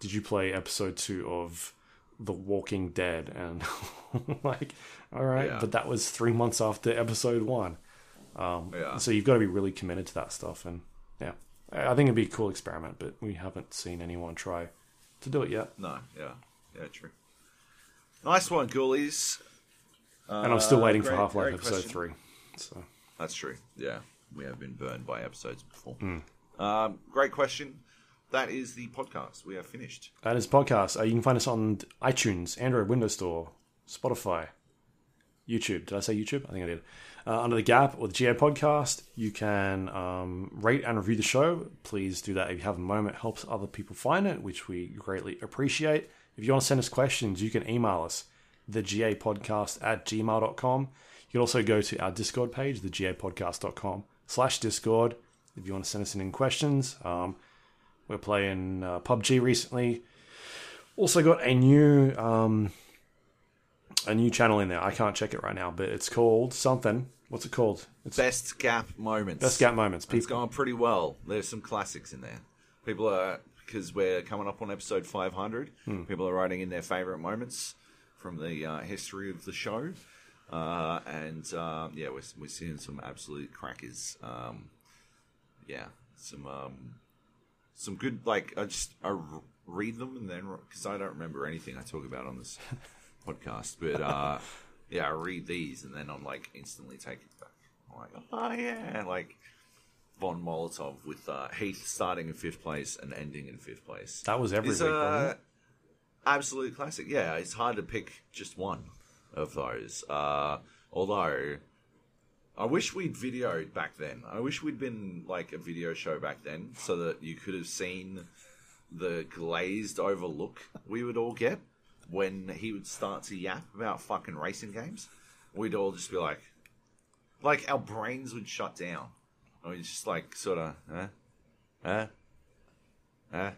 did you play episode two of The Walking Dead and like all right, Yeah. but that was three months after episode one. Yeah. So you've got to be really committed to that stuff, and yeah, I think it'd be a cool experiment, but we haven't seen anyone try to do it yet. No, yeah. Yeah, true. Nice one, Ghoulies. And I'm still Uh, waiting for Half Life episode question. three. So That's true. Yeah, we have been burned by episodes before. Hmm. Um, great question. That is the podcast. We are finished. that is podcast. Uh, you can find us on iTunes, Android, Windows Store, Spotify, YouTube. Did I say YouTube? I think I did. Uh, under the Gap or the GA podcast, you can um, rate and review the show. Please do that if you have a moment. It helps other people find it, which we greatly appreciate. If you want to send us questions, you can email us, thegapodcast at gmail.com. You can also go to our Discord page, thegapodcast.com slash Discord, if you want to send us in questions. Um, we're playing uh, PUBG recently. Also got a new um, a new channel in there. I can't check it right now, but it's called something. What's it called? It's Best gap moments. Best Gap Moments. People- It's going pretty well. There's some classics in there. People are because we're coming up on episode 500. Hmm. People are writing in their favorite moments from the uh, history of the show, uh, and um, yeah, we're we're seeing some absolute crackers. Um, yeah, some um, some good like I just I read them and then because I don't remember anything I talk about on this podcast, but uh, yeah, I read these and then I'm like instantly take it back. I'm like, oh yeah, like Von Molotov with uh, Heath starting in fifth place and ending in fifth place. that was every It's week. a wasn't it? absolute classic. Yeah, it's hard to pick just one of those. Uh, although, I wish we'd videoed back then. I wish we'd been like a video show back then, so that you could have seen the glazed over look we would all get when he would start to yap about fucking racing games. We'd all just be like, like our brains would shut down. And we'd just like sort of, huh, huh, huh.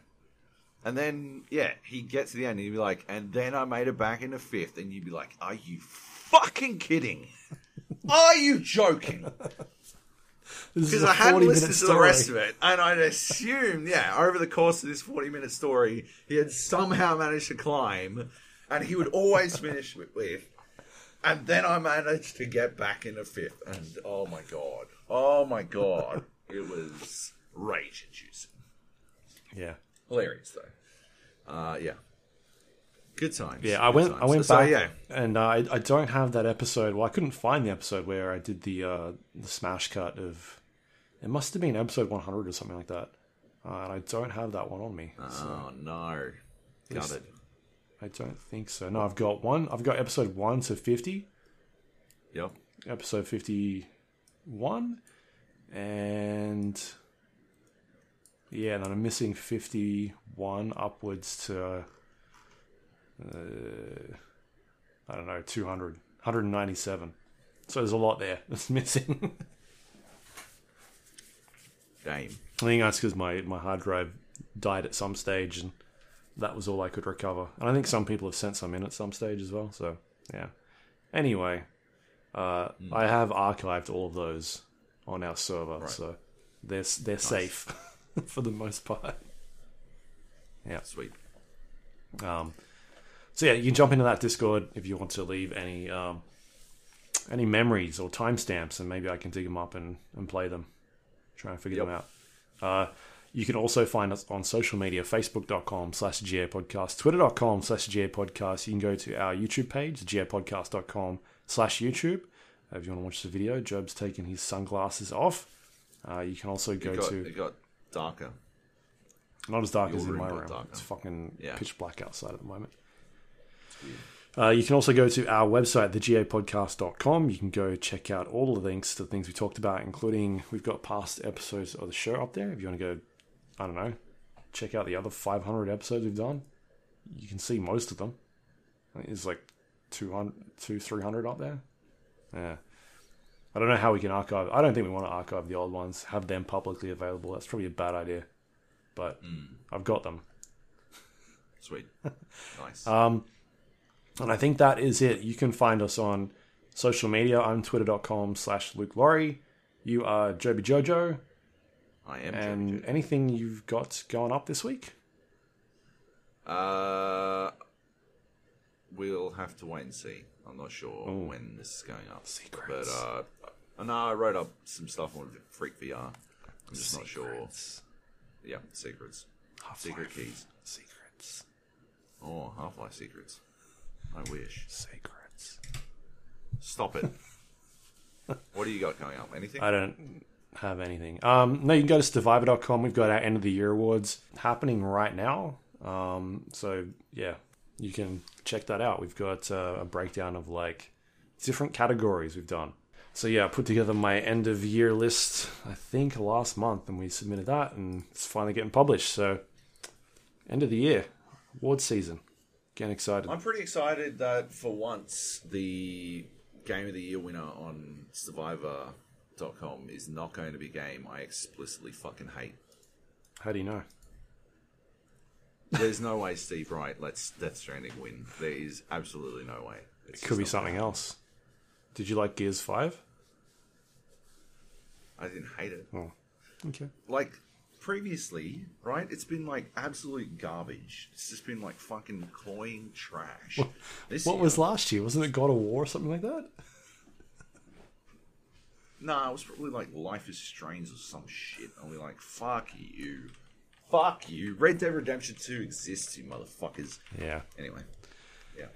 And then, yeah, he'd get to the end and he'd be like, and then I made it back into fifth. And you'd be like, are you fucking kidding? Are you joking? Because I hadn't listened to the rest of it. And I'd assumed, yeah, over the course of this 40 minute story, he had somehow managed to climb. And he would always finish with, with and then I managed to get back in a fifth. And oh my God. Oh my God. it was rage inducing. Yeah. Hilarious though. Uh, yeah. Good times. Yeah, I went. times. I went So, back, yeah, and uh, I, I don't have that episode. Well, I couldn't find the episode where I did the uh, the smash cut of. It must have been episode 100 or something like that, uh, and I don't have that one on me. So Oh no. Got it. I don't think so. No, I've got one. I've got episode one to 50, Yep. episode 51, and yeah, and then I'm missing 51 upwards to. Uh, I don't know, 200, 197. So there's a lot there that's missing. Damn. I think that's because my, my hard drive died at some stage, and that was all I could recover. And I think some people have sent some in at some stage as well. So yeah. Anyway, uh, I have archived all of those on our server, so they're they're safe for the most part. Yeah. Sweet. Um, so yeah, you can jump into that Discord if you want to leave any um, any memories or timestamps, and maybe I can dig them up and, and play them. Try and figure them out. Uh, you can also find us on social media, facebook.com slash podcast, twitter.com slash podcast. You can go to our YouTube page, gapodcast.com slash YouTube. Uh, if you want to watch the video, Joab's taking his sunglasses off. Uh, you can also go It got, to it got darker. not as dark Your as in my room. darker. It's fucking Yeah. pitch black outside at the moment. Uh, you can also go to our website, thegapodcast.com. You can go check out all the links to the things we talked about, including we've got past episodes of the show up there. If you want to go, I don't know, check out the other 500 episodes we've done, you can see most of them. I think there's like 200, 200 300 up there. Yeah. I don't know how we can archive. I don't think we want to archive the old ones, have them publicly available. That's probably a bad idea. But I've got them. Sweet. nice. Um, and I think that is it. You can find us on social media. I'm twitter.com slash Luke Lawrie. You are Joby Jojo. I am. And Joe. anything you've got going up this week? Uh, we'll have to wait and see. I'm not sure when this is going up. Secrets. But uh, I know I wrote up some stuff on Freak VR. I'm just not sure. Yeah, secrets. Half Secret keys. Secrets. Oh, Half Life secrets. I wish. Secrets. Stop it. what do you got coming up? Anything? I don't have anything. Um, no, you can go to stevivor.com. We've got our end of the year awards happening right now. Um, so yeah, you can check that out. We've got uh, a breakdown of like different categories we've done. So yeah, I put together my end of year list. I think last month, and we submitted that, and it's finally getting published. So end of the year, award season. Getting excited. I'm pretty excited that for once the Game of the Year winner on Stevivor.com is not going to be a game I explicitly fucking hate. How do you know? There's no way Steve Wright lets Death Stranding win. There is absolutely no way. It's Could be something else. Did you like Gears Five? I didn't hate it. Oh, okay. Like previously, right? It's been like absolute garbage. It's just been like fucking cloying trash. This What year- was last year? Wasn't it God of War or something like that? Nah, it was probably like Life is Strange or some shit. And we're like, fuck you. Fuck you. Red Dead Redemption 2 exists, you motherfuckers. Yeah. Anyway. Yeah.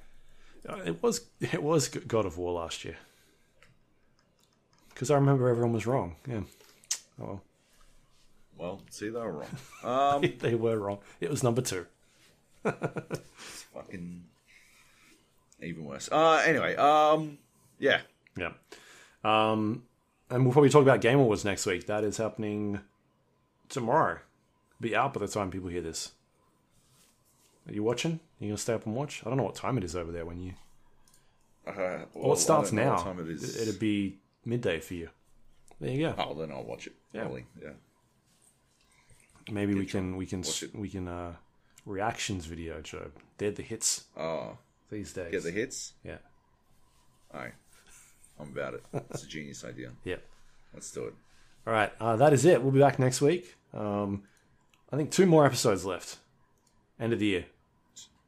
Uh, It was it was God of War last year. Because I remember everyone was wrong. Yeah. Oh well. Well, see, they were wrong. Um, they were wrong. It was number two. fucking even worse. Uh, anyway, um, yeah. Yeah. Um, and we'll probably talk about Game Awards next week. That is happening tomorrow. Be out by the time people hear this. Are you watching? you gonna stay up and watch? I don't know what time it is over there when you. Uh, Well, well, it starts I don't know now. it is. It'd be midday for you. There you go. Oh, then I'll watch it. Yeah. Probably. Yeah. Maybe we can we can we can uh reactions video, Joe. They're the hits Oh, these days. get the hits. Yeah. All right. I'm about it. It's a genius idea. Yeah. Let's do it. All right, uh, that is it. We'll be back next week. Um, I think two more episodes left. End of the year.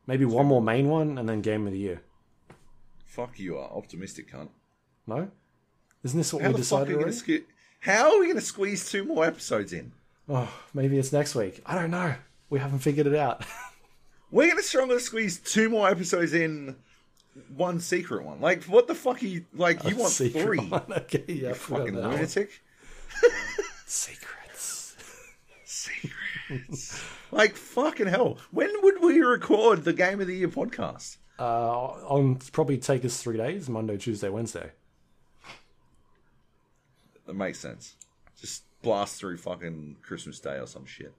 Maybe one more main one and then game of the year. Fuck you are optimistic, cunt. No? Isn't this what How we're decided you going already? to sque- How are we going to squeeze two more episodes in? Oh, maybe it's next week. I don't know. We haven't figured it out. We're going to struggle to squeeze two more episodes in one secret one. Like, what the fuck are you... Like, you want three. one. Okay, yeah, You fucking lunatic. Secrets. Secrets. like, fucking hell. When would we record the Game of the Year podcast? Uh, I'll probably take us three days Monday, Tuesday, Wednesday. That makes sense. Just blast through fucking Christmas Day or some shit.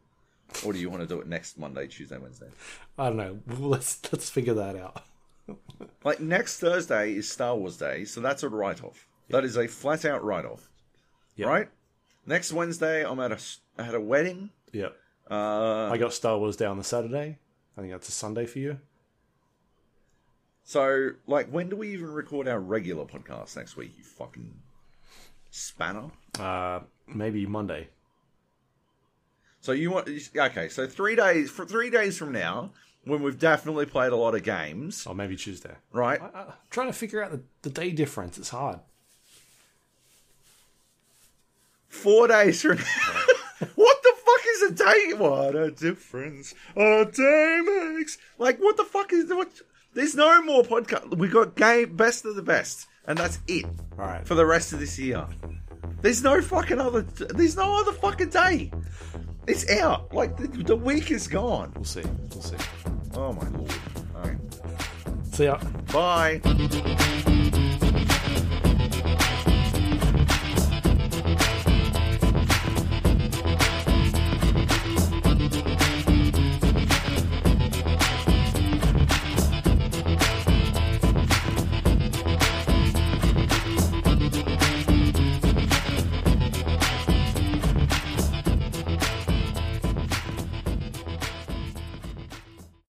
Or do you want to do it next Monday, Tuesday, Wednesday? I don't know. Let's let's figure that out. Like next Thursday is Star Wars Day, so that's a write off. That is a flat out write off. Yep. Right? Next Wednesday, I'm at a at a wedding. Yep. Uh, I got Star Wars Day on the Saturday. I think that's a Sunday for you. so, like, when do we even record our regular podcast next week? You fucking spanner. Uh, maybe Monday. So you want okay? So three days for three days from now, when we've definitely played a lot of games, Or maybe Tuesday. right? I, I'm trying to figure out the, the day difference. It's hard. Four days from now. what the fuck is a day? What a difference a day makes. Like, what the fuck is what? There's no more podcast. We got game best of the best, and that's it All right. for the rest of this year. There's no fucking other. There's no other fucking day. It's out. Like the, the week is gone. We'll see. We'll see. Oh my lord. All right. See ya. Bye.